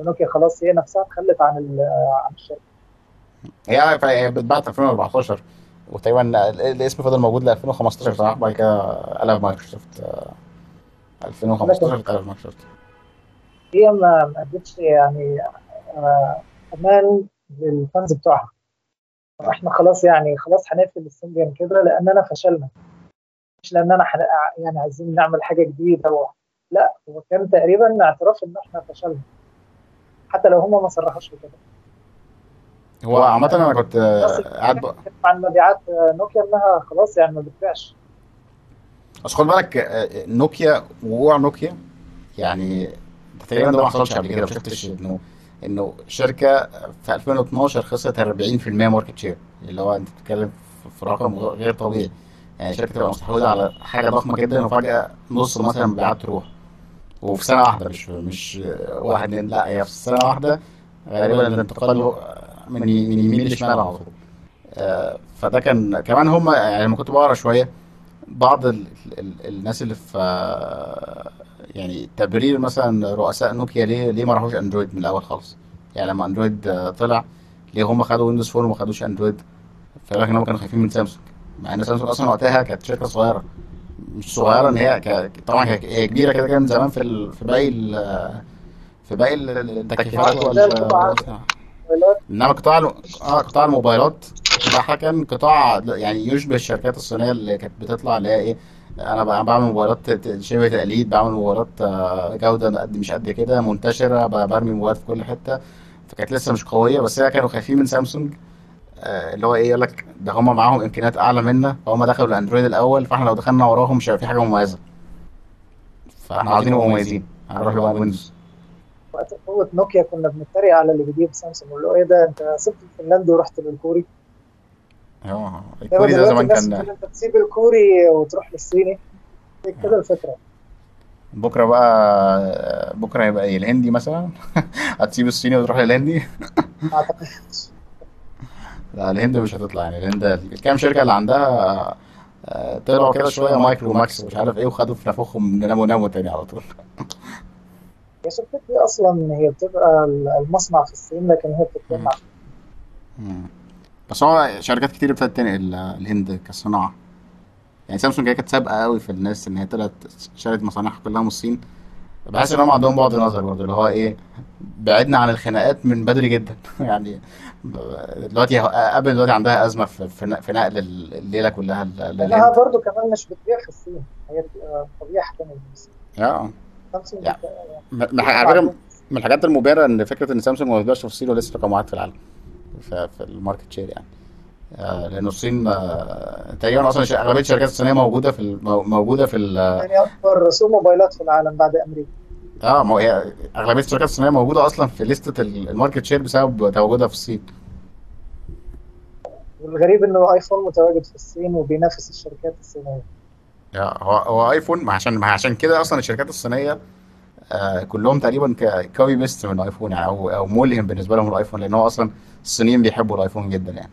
نوكيا خلاص هي نفسها اتخلت عن ال- عن الشركة. هي هي بتباع في 2014 وتقريبا ال- الاسم فضل موجود ل 2015 صراحة بعد كده قلب مايكروسوفت آه، 2015 قلب مايكروسوفت. هي ما ما ادتش يعني آه، أمان لل fans بتوعها. إحنا خلاص يعني خلاص هنقفل ال Symbian كده لاننا فشلنا. مش لاننا حن... يعني عايزين نعمل حاجة جديدة و... لا هو كان تقريبا اعتراف إن إحنا فشلنا. حتى لو هم ما صرحوش بكده هو عامة أنا كنت آه، قاعد ب- عن مبيعات آه، نوكيا إنها خلاص يعني ما بتبيعش. بس خد بالك آه، نوكيا وقوع نوكيا يعني تقريبا ده ما حصلش قبل كده ما شفتش إنه انه شركة في 2012 خسرت 40% market share اللي هو انت بتتكلم في- رقم غير طبيعي. يعني شركة تبقى مستحوذة على حاجة ضخمة جدا وفجأة نص مثلا مبيعات تروح. وفي سنة واحدة مش مش واحد لا هي في سنة واحدة غالبا الانتقال من من يمين لشمال على طول. آه، فده كان كمان هم يعني لما كنت بقرا شوية بعض ال ال الناس اللي في يعني تبرير مثلا رؤساء نوكيا ليه ليه ما راحوش أندرويد من الأول خالص؟ يعني لما أندرويد آه، طلع ليه هم خدوا Windows Phone وما خدوش أندرويد؟ لك ان هم كانوا خايفين من سامسونج. مع إن سامسونج أصلا وقتها كانت شركة صغيرة. مش صغيرة إن هي ك... طبعا هي كبيرة كده كده من زمان في ال... في باقي ال... في باقي ال- ال- التكييفات وال... إنما قطاع آه قطاع الموبايلات بتاعها كان قطاع يعني يشبه الشركات الصينية اللي كانت بتطلع اللي هي إيه؟ أنا بعمل موبايلات ت- ت- شبه تقليد بعمل موبايلات آه، جودة قد مش قد كده منتشرة برمي موبايلات في كل حتة. فكانت لسه مش قوية بس هي كانوا خايفين من سامسونج آه، اللي هو إيه يقول لك ده هم معاهم إمكانيات أعلى منا فهم دخلوا الأندرويد الأول فإحنا لو دخلنا وراهم مش هيبقى في حاجة مميزة. فإحنا عايزين نبقى مميزين. هنروح بقى ويندوز وقت قوة نوكيا كنا بنتريق على اللي بيجيب سامسونج اللي هو إيه ده أنت سبت الفنلندي ورحت للكوري. آه الكوري ده زمان كان انت تسيب الكوري وتروح للصيني. كده الفكرة. بكرة بقى بكرة هيبقى إيه؟ الهندي مثلا؟ *laughs* هتسيب الصيني وتروح للهندي؟ اعتقد *laughs* لا الهند مش هتطلع يعني. الهند الكام شركة اللي عندها آه، طلعوا كده شوية Micromax ومش عارف إيه وخدوا في نفوخهم ناموا ناموا تاني على طول. *laughs* هي شركة دي أصلا هي بتبقى المصنع في الصين لكن هي بتتجمع. بس هو شركات كتير ابتدت تنقل الهند كصناعة. يعني سامسونج هي كانت سابقة قوي في الناس إن هي طلعت شالت مصانعها كلها من الصين. بحس إن هم عندهم بعد نظر برضه اللي هو إيه بعدنا عن الخناقات من بدري جدا. *laughs* يعني دلوقتي ابل دلوقتي عندها أزمة في في نق- في نقل الليلة كلها ل- لأنها للهند برضو كمان مش بتبيع في الصين هي من الصين. آه. سامسونج يعني من الحاجات المبهرة إن فكرة إن سامسونج ما بتبيعش في الصين ولسه رقم واحد في العالم. في, في ال market share يعني. آه لأن الصين آه تقريبا أصلا أغلبية الشركات الصينية موجودة في موجودة في ال- يعني أكبر سوق موبايلات في العالم بعد أمريكا. آه ما هي أغلبية الشركات الصينية موجودة أصلا في لستة ال- ال market share بسبب تواجدها في الصين. والغريب إنه آيفون متواجد في الصين وبينافس الشركات الصينية. آه، هو هو آيفون عشان عشان كده أصلا الشركات الصينية آه كلهم تقريبا ك- copy paste من الايفون يعني أو أو ملهم بالنسبة لهم الايفون لأن هو أصلا الصينيين بيحبوا الايفون جدا يعني.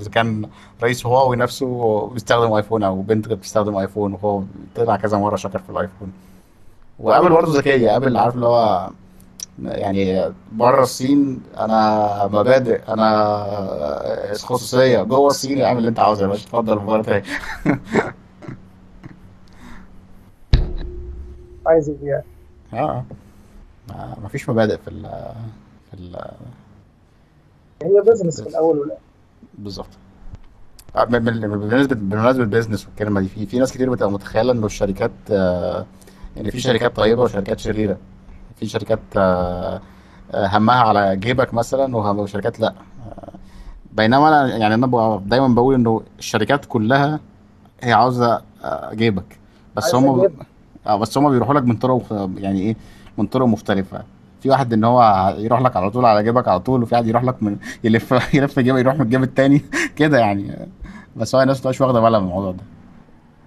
إذا كان رئيس هواوي نفسه بيستخدم ايفون أو بنت بتستخدم ايفون وهو طلع كذا مرة شكر في الايفون وأبل برضه ذكية أبل عارف اللي هو يعني بره الصين أنا مبادئ أنا خصوصية جوه الصين اعمل اللي أنت عاوزه يا باشا اتفضل موبايل تاني عايز يبيع آه. ما ما فيش مبادئ في ال في ال هي business في الأول والآخر. بالظبط. آه، ب- بالنسبة بمناسبه business والكلمة دي في في ناس كتير بتبقى متخيلة إنه الشركات آه، يعني في شركات طيبة وشركات شريرة. في شركات آه، آه، همها على جيبك مثلا وهم- وشركات لأ. آه، بينما أنا يعني أنا ببقى دايما بقول إنه الشركات كلها هي عاوزة آه، جيبك. بس هم. آه بس هم بيروحوا لك من طرق يعني إيه من طرق مختلفة. في واحد إن هو يروح لك على طول على جيبك على طول وفي واحد يروح لك من يلف *laughs* يلف جيبه يروح من الجيب التاني *laughs* كده يعني. بس هو الناس مبتبقاش واخدة بالها من الموضوع ده.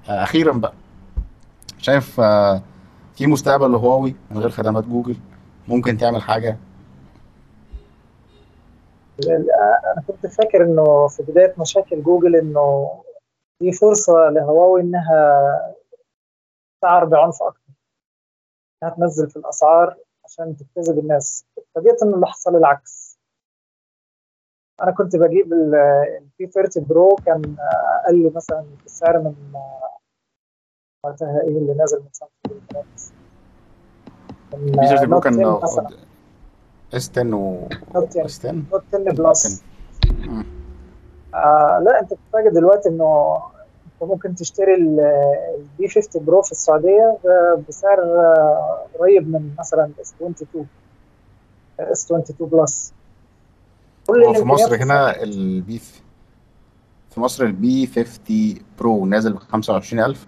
آه، أخيرا بقى شايف آه، في مستقبل لهواوي من غير خدمات جوجل؟ ممكن تعمل حاجة؟ أنا كنت فاكر إنه في بداية مشاكل جوجل إنه دي فرصة لهواوي إنها تسعر بعنف أكتر. انها تنزل في الأسعار عشان تجذب الناس. فوجئت انه اللي حصل العكس. أنا كنت بجيب ال P 30 Pro كان أقل مثلا في السعر من وقتها إيه اللي نازل من سامسونج من P 30 Pro كان 10 مثلا. S 10 و Note 10 S 10 Note 10 Plus. آه لا أنت بتتفاجئ دلوقتي إنه انت ممكن تشتري ال P 50 Pro في السعودية ب- بسعر آه، قريب من مثلا S 22 S 22 Plus كل هو في مصر هنا ال P في مصر ال P 50 Pro نازل ب 25000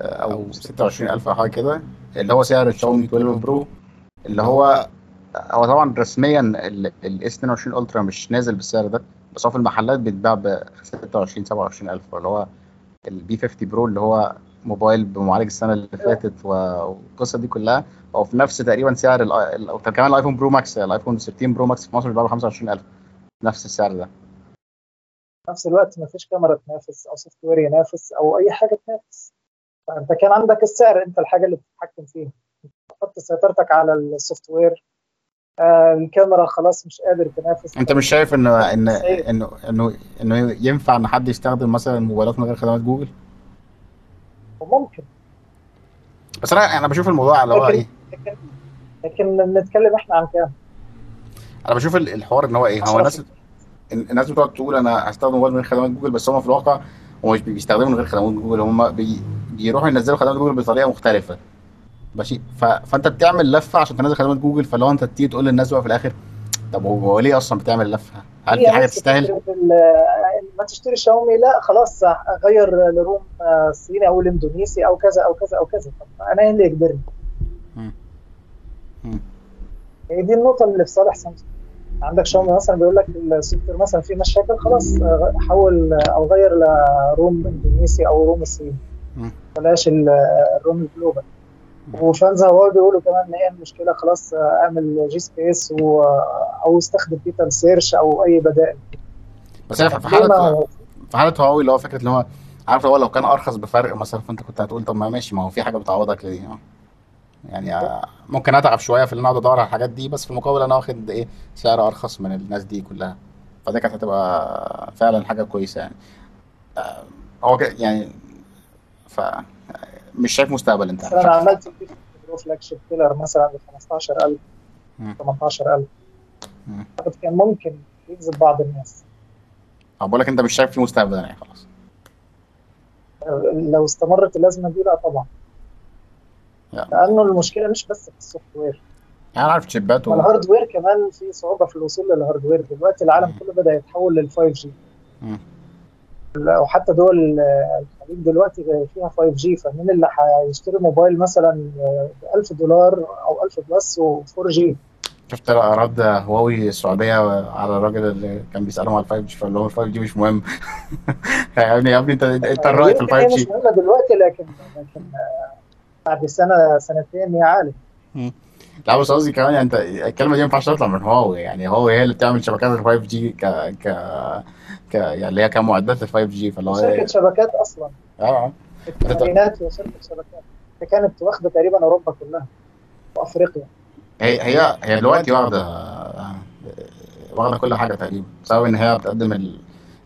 آه، أو 26000 أو حاجة كده اللي هو سعر الشاومي 12 Pro اللي هو هو طبعا رسميا ال S 22 Ultra مش نازل بالسعر ده. بس هو في المحلات بيتباع ب 26 27000 اللي هو ال P 50 Pro اللي هو موبايل بمعالج السنة اللي فاتت و- والقصة دي كلها هو في نفس تقريبا سعر أو كمان الايفون Pro Max الايفون 13 Pro Max في مصر بيتباع ب 25000 نفس السعر ده. نفس الوقت ما فيش كاميرا تنافس أو software ينافس أو أي حاجة تنافس. فأنت كان عندك السعر أنت الحاجة اللي بتتحكم فيها. تحط سيطرتك على ال software آه الكاميرا خلاص مش قادر تنافس. أنت مش شايف ان ان. انه انه إنه ينفع إن حد يستخدم مثلا موبايلات من غير خدمات جوجل؟ وممكن بس أنا أنا بشوف الموضوع اللي هو إيه؟ لكن لكن نتكلم إحنا عن كام؟ أنا بشوف ال- الحوار إن هو إيه؟ هو الناس الناس بتقعد تقول أنا هستخدم موبايل من غير خدمات جوجل بس هم في الواقع هم مش بيستخدموا من غير خدمات جوجل هم بي بيروحوا ينزلوا خدمات جوجل بطريقة مختلفة. ماشي ف... فانت بتعمل لفة عشان تنزل خدمات جوجل فلو انت تيجي تقول للناس بقى في الآخر طب هو ليه أصلا بتعمل لفة؟ هل في حاجة تستاهل؟ ما تشتري شاومي لا خلاص اغير ل ROM آه، صيني أو الإندونيسي أو كذا أو كذا أو كذا طب أنا إيه اللي يجبرني؟ هي دي النقطة اللي في صالح سامسونج عندك شاومي مثلا بيقول لك ال software مثلا فيه مشاكل خلاص آه، حول أو غير ل ROM إندونيسي أو ROM الصيني. بلاش ال- ال ROM ال global و fans هواوي بيقولوا كمان إن هي المشكلة خلاص آه، أعمل GSpace و- أو استخدم Petal Search أو أي بدائل. بس هي في حاله في حاله هواوي اللي هو فكرة اللي هو عارف هو لو كان أرخص بفرق مثلا فأنت كنت هتقول طب ما ماشي ما هو في حاجة بتعوضك لدي آه. يعني آه، ممكن أتعب شوية في ان أنا أقعد أدور على الحاجات دي بس في المقابل أنا واخد إيه سعر أرخص من الناس دي كلها. فده كانت هتبقى فعلا حاجة كويسة يعني. آه، هو يعني ف مش شايف مستقبل انت. أنا عملت فلاج شيب كيلر مثلا ب 15000 مم. 18000 مم. اعتقد كان ممكن يجذب بعض الناس. أه، بقول لك أنت مش شايف في مستقبل يعني خلاص. لو استمرت الازمه دي لا طبعا. يعني لأنه المشكلة مش بس في ال software. أنا عارف تشيبات و... ال hardware كمان في صعوبة في الوصول لل hardware دلوقتي العالم كله بدأ يتحول لل 5 G. وحتى دول الخليج دلوقتي فيها 5 G فمين اللي هيشتري موبايل مثلا ب 1000 دولار أو 1000 plus و 4 G شفت رد هواوي السعودية على الراجل اللي كان بيسألهم على ال 5 G فقال لهم ال 5 G مش مهم. *laughs* يا ابني يا ابني انت أنت الرايك في ال يمكن هي 5 مش جي مهمة دلوقتي لكن لكن بعد سنه سنتين يا عالم لا بس قصدي كمان يعني أنت الكلمة دي ما ينفعش تطلع من هواوي يعني هواوي هي اللي بتعمل شبكات ال 5 جي ك ك ك يعني اللي هي كمعدات ال 5 جي فاللي هو شركه شبكات أصلا. آه الثمانينات هي شركه شبكات. هي كانت واخدة تقريبا أوروبا كلها وافريقيا هي هي هي دلوقتي واخدة واخدة كل حاجة تقريبا بسبب إن هي بتقدم ال-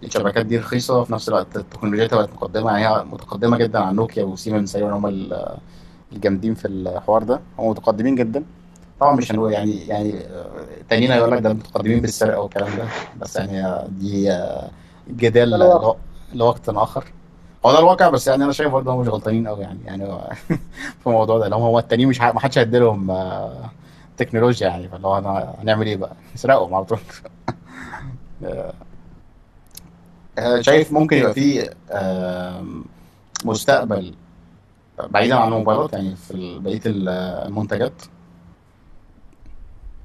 الشبكات دي رخيصة في نفس الوقت تكنولوجيتها بقت مقدمة يعني هي متقدمة جدا عن نوكيا وسيمنز تقريبا هم ال- الجامدين في الحوار ده هم متقدمين جدا. طبعا مش هنقول يعني يعني تانيين هيقول لك ده متقدمين بالسرقة والكلام ده بس يعني دي جدال. لو- لوقت آخر هو ده الواقع بس يعني أنا شايف برضه هم مش غلطانين قوي يعني يعني هو *laughs* في الموضوع ده لو هو التانيين مش ه- ما حدش هيديلهم آه، تكنولوجيا يعني فاللي هو أنا هنعمل إيه بقى؟ نسرقهم على طول *laughs* آه، آه، شايف ممكن يبقى في آم، مستقبل بعيدا عن الموبايلات يعني في ال- بقية ال- المنتجات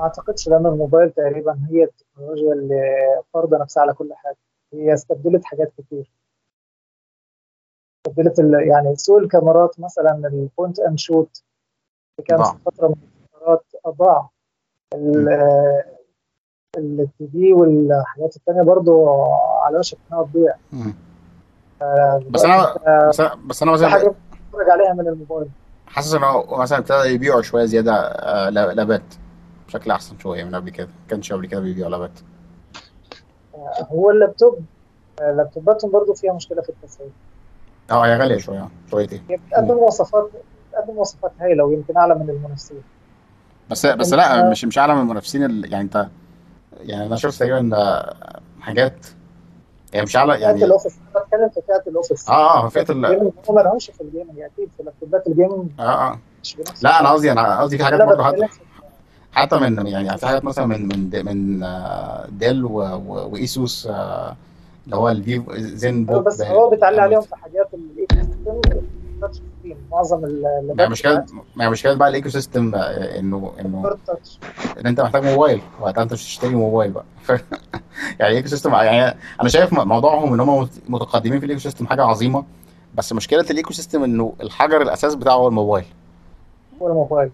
أعتقدش لأن الموبايل تقريبا هي التكنولوجيا اللي فرض نفسها على كل حاجة. هي استبدلت حاجات كتير. استبدلت ال- يعني سوق الكاميرات مثلا ال point and shoot اللي كان. في فترة من الفترات ضاع. التي في والحاجات التانية برضو على وشك إنها تضيع. بس أنا بس أنا بس أنا مثلا حاجة بتتفرج عليها من الموبايل. حاسس إن هو مثلا ابتدى يبيعوا شوية زيادة آه، لا- لابات. بشكل أحسن شوية من قبل كده ما كانش قبل كده بيبيعوا لابات هو اللابتوب لابتوباتهم برضو فيها مشكلة في التسعير آه هي غالية شوية شويتين. بتقدم مواصفات بتقدم مواصفات هايله ويمكن أعلى من المنافسين. بس بس لا مش مش أعلى من المنافسين ال- يعني أنت يعني أنا شفت تقريبا آه، حاجات هي مش أعلى فئه يعني ال office أنا بتكلم في فئه ال office. آه آه فئه ال هم ما لهمش في ال gaming أكيد في لابتوبات ال gaming آه آه. لا أنا قصدي أنا قصدي في حاجات برضه حتى من يعني في حاجات مثلا من من من آه، ديل وإيسوس آه، اللي هو الفيفو زين أيوة، بوك بس هو بيتعلي عليهم في حاجات الايكو سيستم تاتش سكرين معظم ما اللابات مشكله ما مشكلة بقى الايكو سيستم آه، إنه انه إن أنت محتاج موبايل وقتها أنت مش هتشتري موبايل بقى. *laughs* يعني الايكو سيستم يعني أنا شايف موضوعهم إن هم مت- متقدمين في الايكو سيستم حاجة عظيمة بس مشكلة الايكو سيستم إنه الحجر الأساس بتاعه هو الموبايل. هو الموبايل.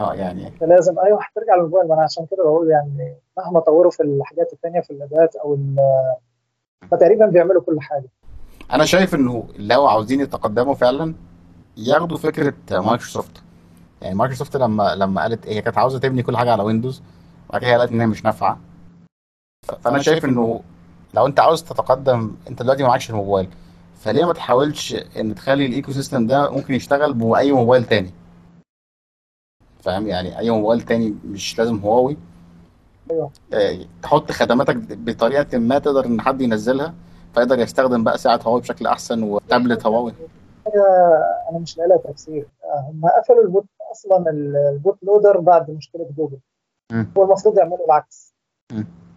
آه يعني. أنت لازم أيوه هترجع للموبايل ما أنا عشان كده بقول يعني مهما طوروا في الحاجات التانية في اللابات أو ال- فتقريبا بيعملوا كل حاجة. أنا شايف إنه لو عاوزين يتقدموا فعلا ياخدوا فكرة مايكروسوفت. يعني مايكروسوفت لما لما قالت هي كانت عاوزة تبني كل حاجة على ويندوز وبعد كده قالت إن هي مش نافعة. فأنا شايف إنه لو أنت عاوز تتقدم أنت دلوقتي ما معكش الموبايل. فليه ما تحاولش إن تخلي ال ecosystem ده ممكن يشتغل بأي موبايل تاني؟ فاهم يعني أي موبايل تاني مش لازم هواوي أيوه آه، تحط خدماتك بطريقة ما تقدر إن حد ينزلها فيقدر يستخدم بقى ساعة هواوي بشكل أحسن وتابلت هواوي حاجة أنا مش لاقي لها تفسير هم قفلوا ال boot أصلا ال- ال bootloader بعد مشكلة جوجل مم. هو المفروض يعملوا العكس.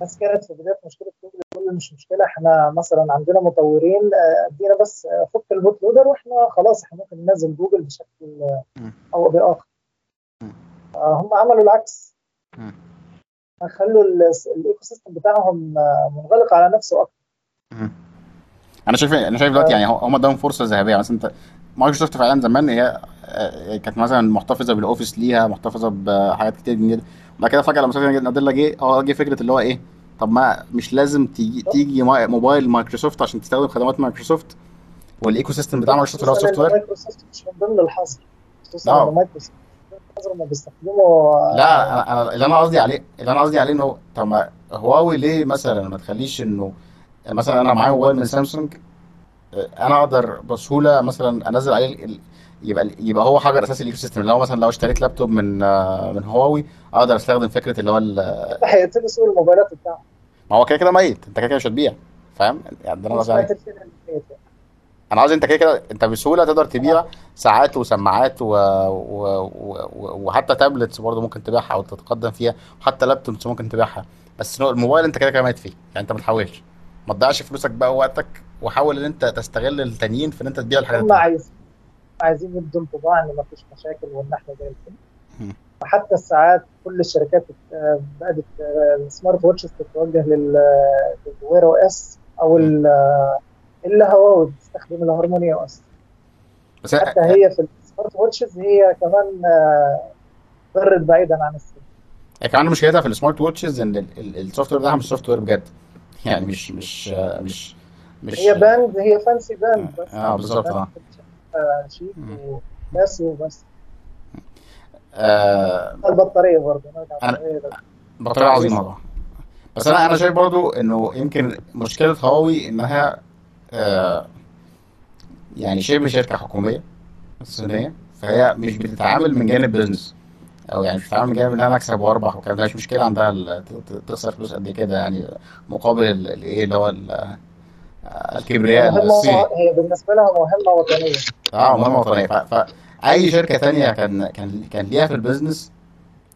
بس كانت في بداية مشكلة جوجل يقول مش مشكلة إحنا مثلا عندنا مطورين آه، أدينا بس آه، فك ال bootloader وإحنا خلاص إحنا ممكن ننزل جوجل بشكل آه،. أو بآخر. آه، هم عملوا العكس. خلوا ال- ال ecosystem بتاعهم آه، منغلق على نفسه أكتر. أنا شايف أنا شايف دلوقتي يعني هم اداهم فرصة ذهبية. مثلا انت مايكروسوفت فعلا زمان هي آه، كانت مثلا محتفظة بال Office ليها محتفظة بحاجات كتير جدا. بعد كده فجأة لما ساتيا ناديلا جه آه جه فكرة اللي هو إيه؟ طب ما مش لازم تيجي موبايل مايكروسوفت عشان تستخدم خدمات مايكروسوفت؟ وال ecosystem بتاع مايكروسوفت اللي هو ال software؟ مايكروسوفت مش من ضمن الحظر خصوصا آه. ان مايكروسوفت ما بيستخدموا لا أنا أنا اللي أنا قصدي عليه اللي أنا قصدي عليه إنه طب ما هواوي ليه مثلا ما تخليش انه مثلا أنا معايا موبايل من سامسونج آه، أنا أقدر بسهولة مثلا أنزل عليه ال- يبقى يبقى هو حجر أساسي ال ecosystem اللي هو مثلا لو اشتريت لابتوب من آه، من هواوي أقدر أستخدم فكرة اللي هو ال- هيقتلوا سوق الموبايلات بتاعهم ما هو كده كده ميت. أنت كده كده مش هتبيع. فاهم؟ يعني ده أنا قصدي أنا قصدي انت كده كده انت بسهولة تقدر تبيع ساعات وسماعات و... و... و... وحتى tablets برضه ممكن تبيعها أو تتقدم فيها وحتى laptops ممكن تبيعها. بس الموبايل انت كده كده ميت فيه يعني انت ما تحاولش. ما تضيعش فلوسك بقى ووقتك وحاول ان انت تستغل التانيين في ان انت تبيع الحاجات هم التانية. عايزين عايزين يدوا انطباع إن ما فيش مشاكل وإن إحنا زي الفل. وحتى الساعات كل الشركات آه، بدات آه، ال smart watches تتوجه لل لل Wear OS أو آه، إلا هواوي بتستخدم ال Harmony OS بس حتى هي في ال smart watches هي كمان آه، برت بعيدا عن السن. هي كمان مشكلتها في ال smart watches إن ال- ال- ال software بتاعها مش software بجد. *laughs* يعني مش مش مش مش هي band هي fancy band بس. آه بالظبط آه. آه، شيك. و classy وبس. آه البطارية برضه أنا- بطارية عظيمة. بس أنا أنا شايف برضو إنه يمكن مشكلة هواوي إنها آه يعني شبه شركة حكومية صينية. فهي مش بتتعامل من جانب business أو يعني مش بتتعامل من جانب ان أنا اكسب وأربح وكده مش مشكلة عندها تخسر فلوس قد كده. يعني مقابل ال- الايه اللي هو آه، الكبرياء الصيني. هي بالنسبة لها مهمة وطنية. آه مهمة وطنية. فاي شركة تانية كان كان كان ليها في ال business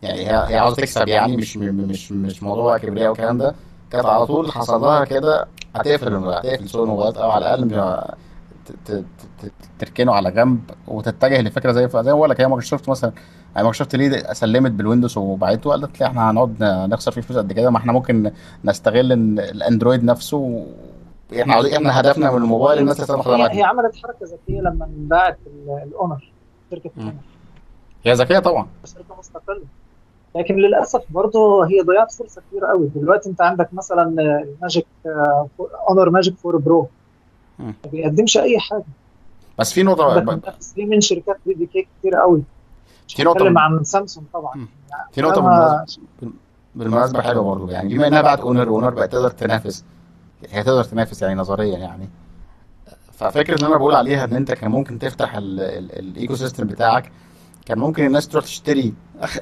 يعني هي هي عاوزة تكسب يعني مش مش مش موضوع كبرياء والكلام ده. كانت على طول حصل لها كده هتقفل هتقفل سوق الموبايلات أو على الأقل مش ت- ت- ت- تركنه على جنب وتتجه لفكرة زي زي ما بقول لك هي مايكروسوفت مثلا يعني مايكروسوفت ليه سلمت بالويندوز وبعته وقالت لي إحنا هنقعد نخسر فيه فلوس قد كده ما إحنا ممكن نستغل الأندرويد نفسه و- إحنا عاوزين إحنا هدفنا من الموبايل الناس تستخدم هي, خدماتنا هي عملت حركة ذكية لما انباعت ال- الأونر شركة. الأونر. هي ذكية طبعا. شركة مستقلة. لكن للأسف برضه هي ضيعت فرصة كبيرة قوي. دلوقتي انت عندك مثلا ال Magic اونر Magic 4 Pro. ما بيقدمش أي حاجة. بس في نقطة ليه من شركات BBK كتير قوي. في نقطة هنتكلم من- عن سامسونج طبعا. مم. في نقطة بالمناسبة. بالمناسبة حلوة برضه يعني بما إنها بعد اونر اونر بقت تقدر تنافس. هي تقدر تنافس يعني نظريا يعني. ففكرة إن أنا بقول عليها إن أنت كان ممكن تفتح ال- ال- ال ecosystem بتاعك كان ممكن الناس تروح تشتري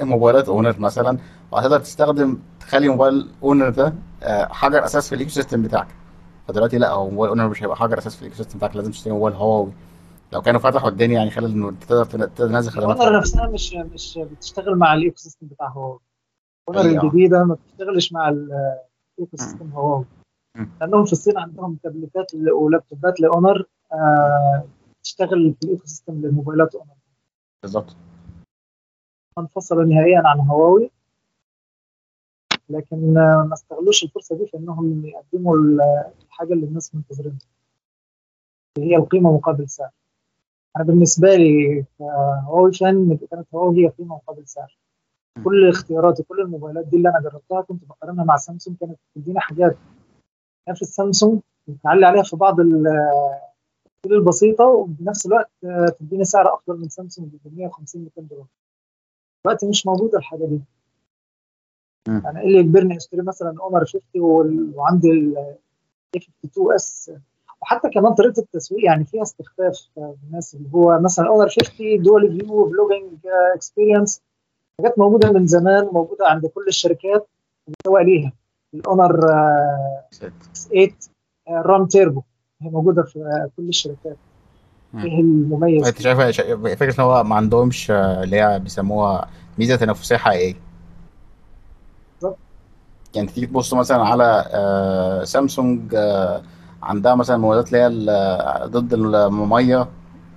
موبايلات اونر مثلا وهتقدر تستخدم تخلي موبايل اونر ده آه، حجر أساس في ال ecosystem بتاعك. فدلوقتي لا هو موبايل اونر مش هيبقى حجر أساس في ال ecosystem بتاعك لازم تشتري موبايل هواوي لو كانوا فتحوا الدنيا يعني خلال إنه تقدر تن- تنزل خدمات. الاونر نفسها مش مش بتشتغل مع ال ecosystem بتاع هواوي الاونر أيوة. الجديده ما بتشتغلش مع ال ecosystem هواوي. لأنهم في الصين عندهم تابلتات ولابتوبات لاونر آه، تشتغل في ال ecosystem للموبايلات اونر بالظبط. انفصلوا نهائيا عن هواوي لكن ما استغلوش الفرصة دي في إنهم يقدموا ال- الحاجة اللي الناس منتظرينها. اللي هي القيمة مقابل سعر. أنا بالنسبة لي كهواوي فان كانت هواوي هي قيمة مقابل سعر. كل اختياراتي كل الموبايلات دي اللي أنا جربتها كنت بقارنها مع سامسونج كانت بتدينا حاجات. نفس السامسونج بتعلي عليها في بعض ال- الحلول البسيطة وبنفس الوقت تديني سعر أفضل من سامسونج ب 150 200 دولار. دلوقتي مش موجوده الحاجة دي. أنا إيه اللي يجبرني أشتري مثلا اونر 50 وال- وعندي ال 52s وحتى كمان طريقة التسويق يعني فيها استخفاف آه، بالناس اللي هو مثلا اونر 50 dual view vlogging experience حاجات موجودة من زمان موجودة عند كل الشركات بتسوق ليها الاونر 8 RAM Turbo هي موجودة في آه، كل الشركات. إيه المميز؟ أنت شايف فكره إن هو ما عندهمش آه، اللي هي بيسموها ميزة تنافسية حقيقية؟ بالظبط. يعني تيجي تبص مثلا على آه، سامسونج آه، عندها مثلا موبايلات اللي هي ضد المية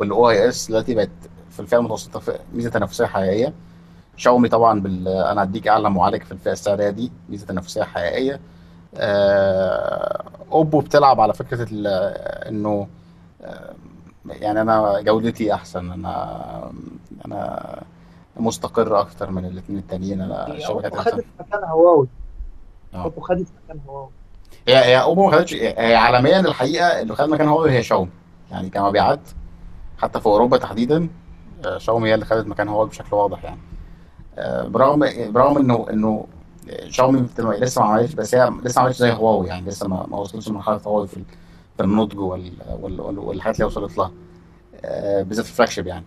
والاو آي إس دلوقتي بقت في الفئة المتوسطة في ميزة تنافسية حقيقية. شاومي طبعا بال... أنا هديك أعلى معالج في الفئة السعرية دي ميزة تنافسية حقيقية. أوبو بتلعب على فكرة ال... إنه يعني أنا جودتي أحسن أنا أنا مستقر أكتر من الاثنين التانيين أنا أحسن. خدت مكان هواوي. اوبو خدت مكان هواوي. هي هي اوبو ما خدتش هي عالميا الحقيقة اللي خد مكان هواوي هي شاومي. يعني كمبيعات حتى في أوروبا تحديدا آه، شاومي هي اللي خدت مكان هواوي بشكل واضح يعني. آه، برغم برغم إنه إنه شاومي لسه ما عملتش بس هي لسه ما عملتش زي هواوي يعني لسه ما وصلتش لمرحلة هواوي في النضج وال- وال- وال- والحاجات اللي وصلت لها. آه، بالذات في الفلاج شيب يعني.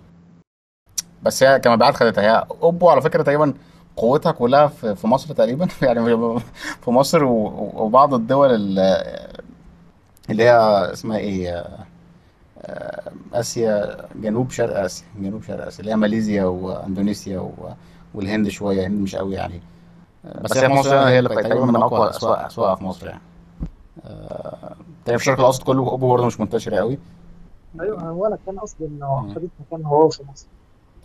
بس هي كمبيعات خدتها. هي أوبو على فكرة تقريبا قوتها كلها في مصر تقريبا. *laughs* يعني في مصر وبعض الدول ال- اللي هي اسمها إيه آه، آه، آسيا جنوب شرق آسيا جنوب شرق آسيا اللي هي ماليزيا وأندونيسيا والهند شوية. الهند مش قوي يعني. آه، بس هي في مصر هنا هي اللي تقريبا من أقوى اسواق اسواقها في مصر يعني. آه، تقريبا في الشرق الأوسط كله اوبو برضه مش منتشره قوي أيوه هو أنا كان قصدي انه. خدت مكان هواوي في مصر.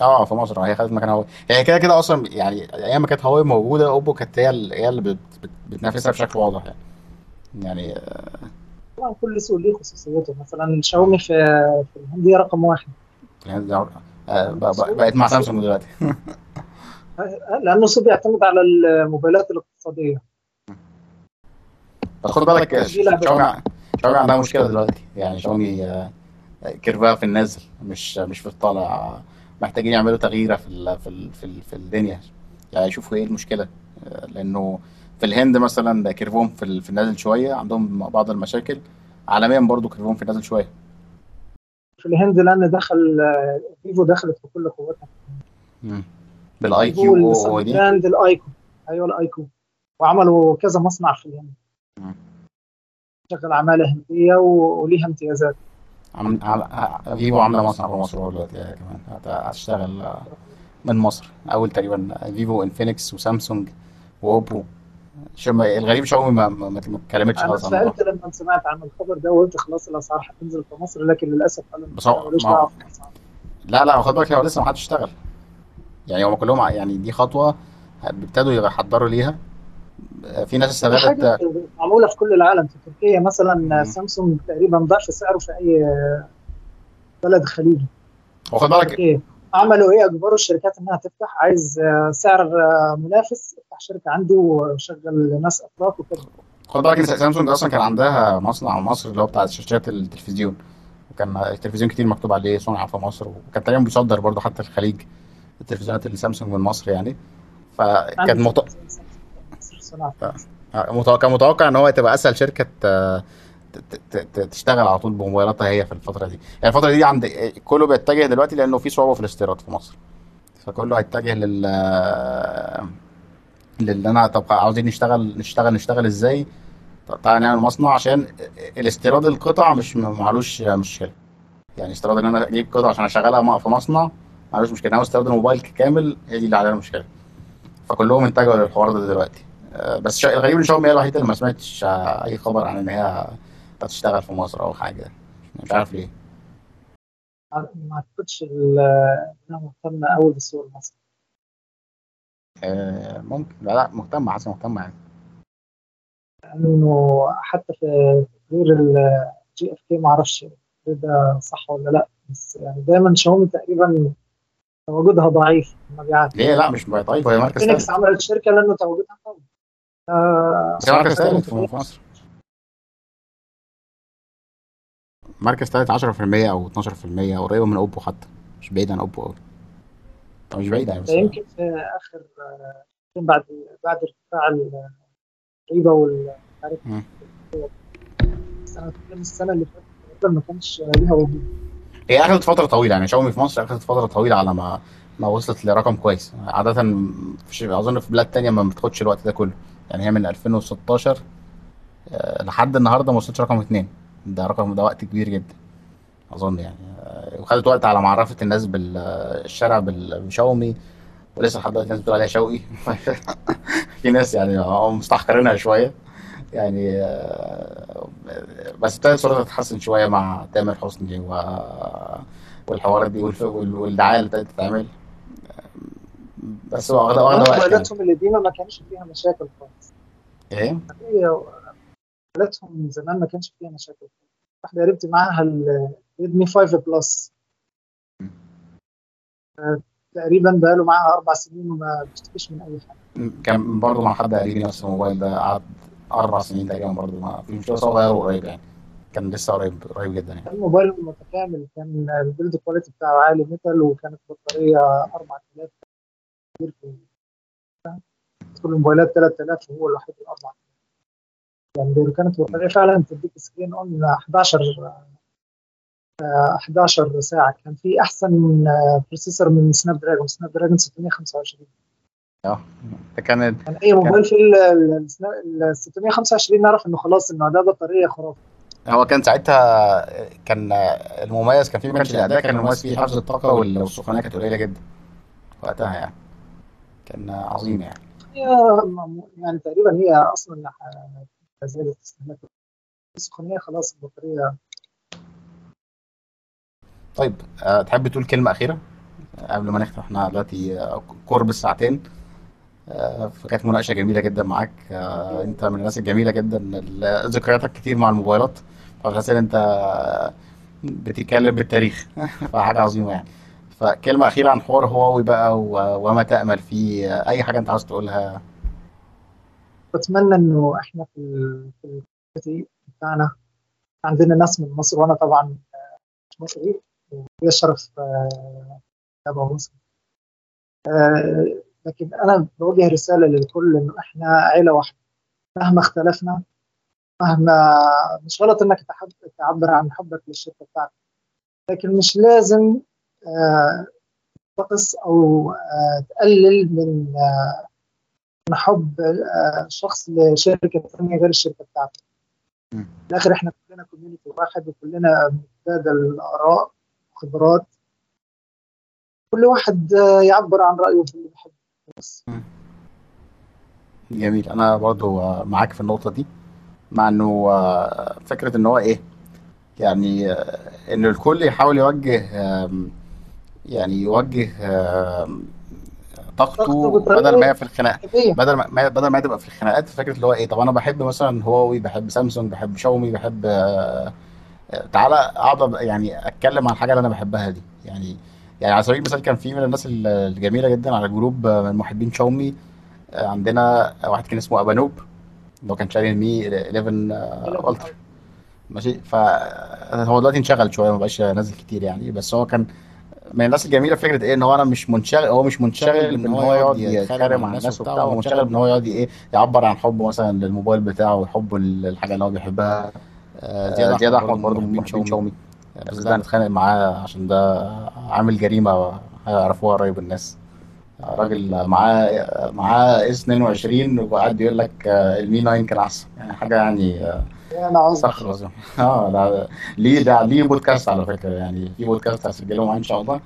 آه في مصر هي خدت مكان هواوي. هي كده كده أصلا يعني أيام ما كانت هواوي موجودة اوبو كانت هي اللي هي اللي بت- بت- بتنافسها بشكل واضح يعني. يعني آه، طبعا كل سوق ليه خصوصيته. مثلا شاومي في في الهند هي رقم واحد. يعني آه، بق- بق- بقت مع سامسونج دلوقتي. *laughs* لأنه السوق بيعتمد على الموبايلات الاقتصادية. خد بالك شاومي شاومي عندها مشكلة دلوقتي. يعني شاومي آه، curve ها في النازل مش مش في الطالع محتاجين يعملوا تغييرة في ال في ال في, ال في الدنيا. يعني يشوفوا إيه المشكلة. آه، لأنه في الهند مثلا curve هم في, ال- في النازل شوية عندهم بعض المشاكل. عالميا برضو curve هم في النازل شوية. في الهند لأن دخل آه، فيفو دخلت بكل قوتها. بال iQOO فيفو اللي أو دي؟ brand ال iQOO أيوه ال iQOO وعملوا كذا مصنع في الهند. مم. شغل عماله هندية وليها امتيازات. عم... عم... فيفو عاملة مصنع في مصر دلوقتي يعني كمان. هت- هتشتغل آه، من مصر. أول تقريبا فيفو إنفينيكس وسامسونج وأوبو. شم... الغريب شاومي ما ما اتكلمتش أنا خالص الموضوع سألت لما سمعت عن الخبر ده وقلت خلاص الأسعار هتنزل في مصر لكن للأسف بس هو- ما لا لا خد بالك هو لسه ما حدش اشتغل. يعني هم كلهم يعني دي خطوة ابتدوا يحضروا ليها. في ناس استغلت معمولة في كل العالم في تركيا مثلا مم. سامسونج تقريبا ضعف سعره في أي بلد خليجي. وخد بالك عملوا إيه؟ أجبروا الشركات إنها تفتح. عايز آه، سعر آه، منافس. افتح شركة عندي وشغل ناس أفراد وكده. خد بالك إن سامسونج أصلا كان عندها مصنع في مصر اللي هو بتاع شاشات التلفزيون. وكان التلفزيون كتير مكتوب عليه صنع في مصر وكان تقريبا بيصدر برضه حتى الخليج التلفزيونات السامسونج من مصر يعني. فكان عندي صناعة. متوقع متوقع إن هو تبقى أسهل شركة آه، تشتغل على طول بموبايلاتها هي في الفترة دي. يعني الفترة دي عند كله بيتجه دلوقتي لأنه في صعوبة في الاستيراد في مصر. فكله هيتجه لل للي أنا طب عاوزين نشتغل نشتغل نشتغل إزاي؟ تعالى نعمل مصنع عشان الاستيراد القطع مش معلوش مشكله يعني استيراد إن أنا أجيب قطع عشان أشغلها في مصنع معلوش مشكلة. انما استيراد الموبايل كامل هي دي اللي عليها المشكلة. فكلهم اتجهوا للحوار ده دلوقتي. آه، بس شا- الغريب إن شاومي هي الوحيدة اللي ما سمعتش آه، أي خبر عن إن هي هتشتغل في مصر أو حاجة. مش عارف ليه. ما أعتقدش انها مهتمه قوي بالسوق المصري آه، ممكن. لا لا مهتمه حاسس مهتمه يعني. لأنه حتى في تقرير ال GfK ما أعرفش ده صح ولا لأ. بس يعني دايما شاومي تقريبا تواجدها ضعيف في المبيعات. ليه؟ لا مش طيب هي مركز إنفينيكس عملت شركة لأنه تواجدها قوي. آه، مركز ثالث في مصر. مركز ثالث 10% أو 12% قريبة من أوبو حتى مش بعيد عن أوبو قوي طب مش بعيد يعني بس يمكن في آخر آه، بعد بعد ارتفاع الريبة وال. السنة اللي فاتت ما كانش ليها وجود. هي اخذت فترة طويلة يعني شاومي في مصر اخذت فترة طويلة على ما ما وصلت لرقم كويس. عادة في أظن في بلاد تانية ما بتاخدش الوقت ده كله. يعني هي من 2016 آه، لحد النهارده ما وصلتش رقم اتنين. ده رقم ده وقت كبير جدا. أظن يعني آه، وخدت وقت على ما عرفت الناس بالشارع بشاومي ولسه لحد دلوقتي الناس بتقول عليها شوقي *laughs* في ناس يعني مستحقرينها شوية. يعني آه، بس ابتدت صورتها تتحسن شوية مع تامر حسني و والحوارات دي والدعاية اللي ابتدت تتعمل. بس هو واخده واخده وقت. موبايلاتهم القديمه ما كانش فيها مشاكل خالص. إيه؟ هي موبايلاتهم زمان ما كانش فيها مشاكل. واحدة قريبتي معاها الريدمي 5 Plus تقريبا بقاله معاها أربع سنين وما بيشتكيش من أي حاجة. كان برضه مع حد قريبي نفس الموبايل ده قعد أربع سنين تقريبا برضه ما في مشكلة بس هو غيره قريب يعني. كان لسه قريب قريب جدا يعني. كان موبايل متكامل. كان ال build quality بتاعه عالي metal وكانت بطارية 4000 كتير في كل الموبايلات 3000 وهو الوحيد ال 4000 يعني كانت بطاريه فعلا تديك screen on 11 آه، 11 ساعة. كان في أحسن آه، processor من Snapdragon Snapdragon 625 آه. ده كانت يعني أي موبايل في ال- ال ال 625 نعرف إنه خلاص إنه ده بطارية خرافه هو كان ساعتها كان المميز كان فيه ما كانش الاداء كان المميز فيه حفظ الطاقة وال- والسخونية كانت قليلة جدا. وقتها يعني. كان عظيم يعني. يعني تقريبا هي أصلا آه، زادت استهلاك السخونيه خلاص البطارية. طيب أه تحب تقول كلمة أخيرة؟ قبل ما نختم إحنا دلوقتي آه، قرب الساعتين. آه، فكانت مناقشة جميلة جدا معاك. آه، أنت من الناس الجميلة جدا ذكرياتك كتير مع الموبايلات. إن أنت بتتكلم بالتاريخ. *laughs* فحاجة عظيمة يعني. فكلمة أخيرة عن حوار هواوي بقى و- وما تأمل فيه أي حاجة أنت عاوز تقولها؟ بتمنى إنه إحنا في ال- في الكوميونتي بتاعنا عندنا ناس من مصر وأنا طبعا مصري وليا الشرف آه، أبو مسلم آه، لكن أنا بوجه رسالة للكل إنه إحنا عيلة واحدة. مهما اختلفنا مهما مش غلط تحب تعبر عن حبك للشركة بتاعتك. لكن مش لازم تقص أو آه، تقلل من آه، من حب آه، شخص لشركة ثانية غير الشركة بتاعته. في الآخر إحنا كلنا كوميونتي واحد وكلنا بنتبادل اراء وخبرات كل واحد يعبر عن رأيه في اللي بيحبه. بس. جميل. أنا برضو معاك في النقطة دي. مع إنه فكرة إن هو إيه يعني إن الكل يحاول يوجه يعني يوجه طاقته بدل ما هي في الخناق إيجابية. بدل ما بدل ما هي تبقى في الخناقات فكرة اللي هو إيه طب أنا بحب مثلا هواوي بحب سامسونج بحب شاومي بحب آه، تعالى أقعد يعني أتكلم عن الحاجة اللي أنا بحبها دي. يعني يعني على سبيل المثال كان في من الناس ال- الجميلة جدا على جروب آه، من محبين شاومي آه، عندنا واحد كان اسمه أبانوب اللي هو كان شاري المي 11 آه، ألترا. ماشي؟ فهو دلوقتي انشغل شوية ما بقاش نازل كتير يعني بس هو كان من الناس الجميلة فكرة إيه؟ إن هو أنا مش منشغل هو مش منشغل بإن هو يقعد يتخانق مع الناس وبتاع هو منشغل بان هو يقعد إيه؟ يعبر عن حبه مثلا للموبايل بتاعه وحبه للحاجة اللي هو بيحبها. آه، زياد أحمد برضه من محبين شاومي بس ده هنتخانق معاه عشان ده عامل جريمة هيعرفوها قريب الناس. آه، راجل معاه معاه إس 22 وقاعد يقول لك آه، المي 9 كان أحسن. يعني حاجة يعني أنا عاوز صخر عظيم آه ده ليه ده ليه بودكاست على فكرة؟ يعني في بودكاست هسجله معاه إن شاء الله.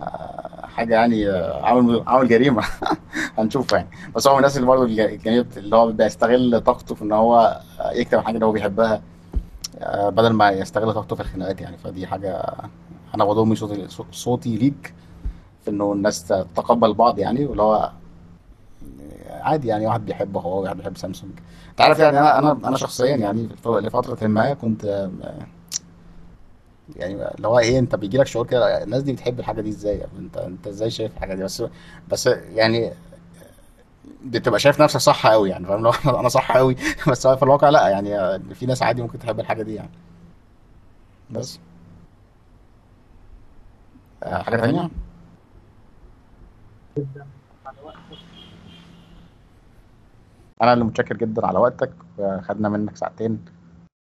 آه، حاجة يعني آه، عامل عامل جريمة. *laughs* هنشوف يعني. بس هو من الناس اللي برضه الج- الجميل اللي هو بيستغل طاقته في إن هو آه، يكتب حاجة اللي هو بيحبها آه، بدل ما يستغل طاقته في الخناقات يعني. فدي حاجة أنا بضم صوتي صوتي ليك في إنه الناس تتقبل بعض يعني واللي هو عادي يعني واحد بيحب هواوي واحد بيحب سامسونج. انت عارف يعني أنا أنا أنا شخصيا يعني لفترة ما كنت يعني اللي هو إيه أنت بيجي لك شعور كده الناس دي بتحب الحاجة دي إزاي؟ انت أنت إزاي شايف الحاجة دي؟ بس بس يعني بتبقى شايف نفسك صح قوي يعني فاهم؟ لو *laughs* أنا صح قوي *laughs* بس في الواقع لأ يعني في ناس عادي ممكن تحب الحاجة دي يعني. بس. آه، حاجة تانية؟ جدا على وقتك أنا اللي متشكر جدا على وقتك وخدنا منك ساعتين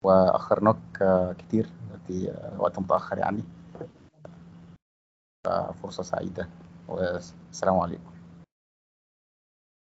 وأخرناك آه، كتير دلوقتي آه، وقت متأخر يعني. فرصة سعيدة والسلام عليكم.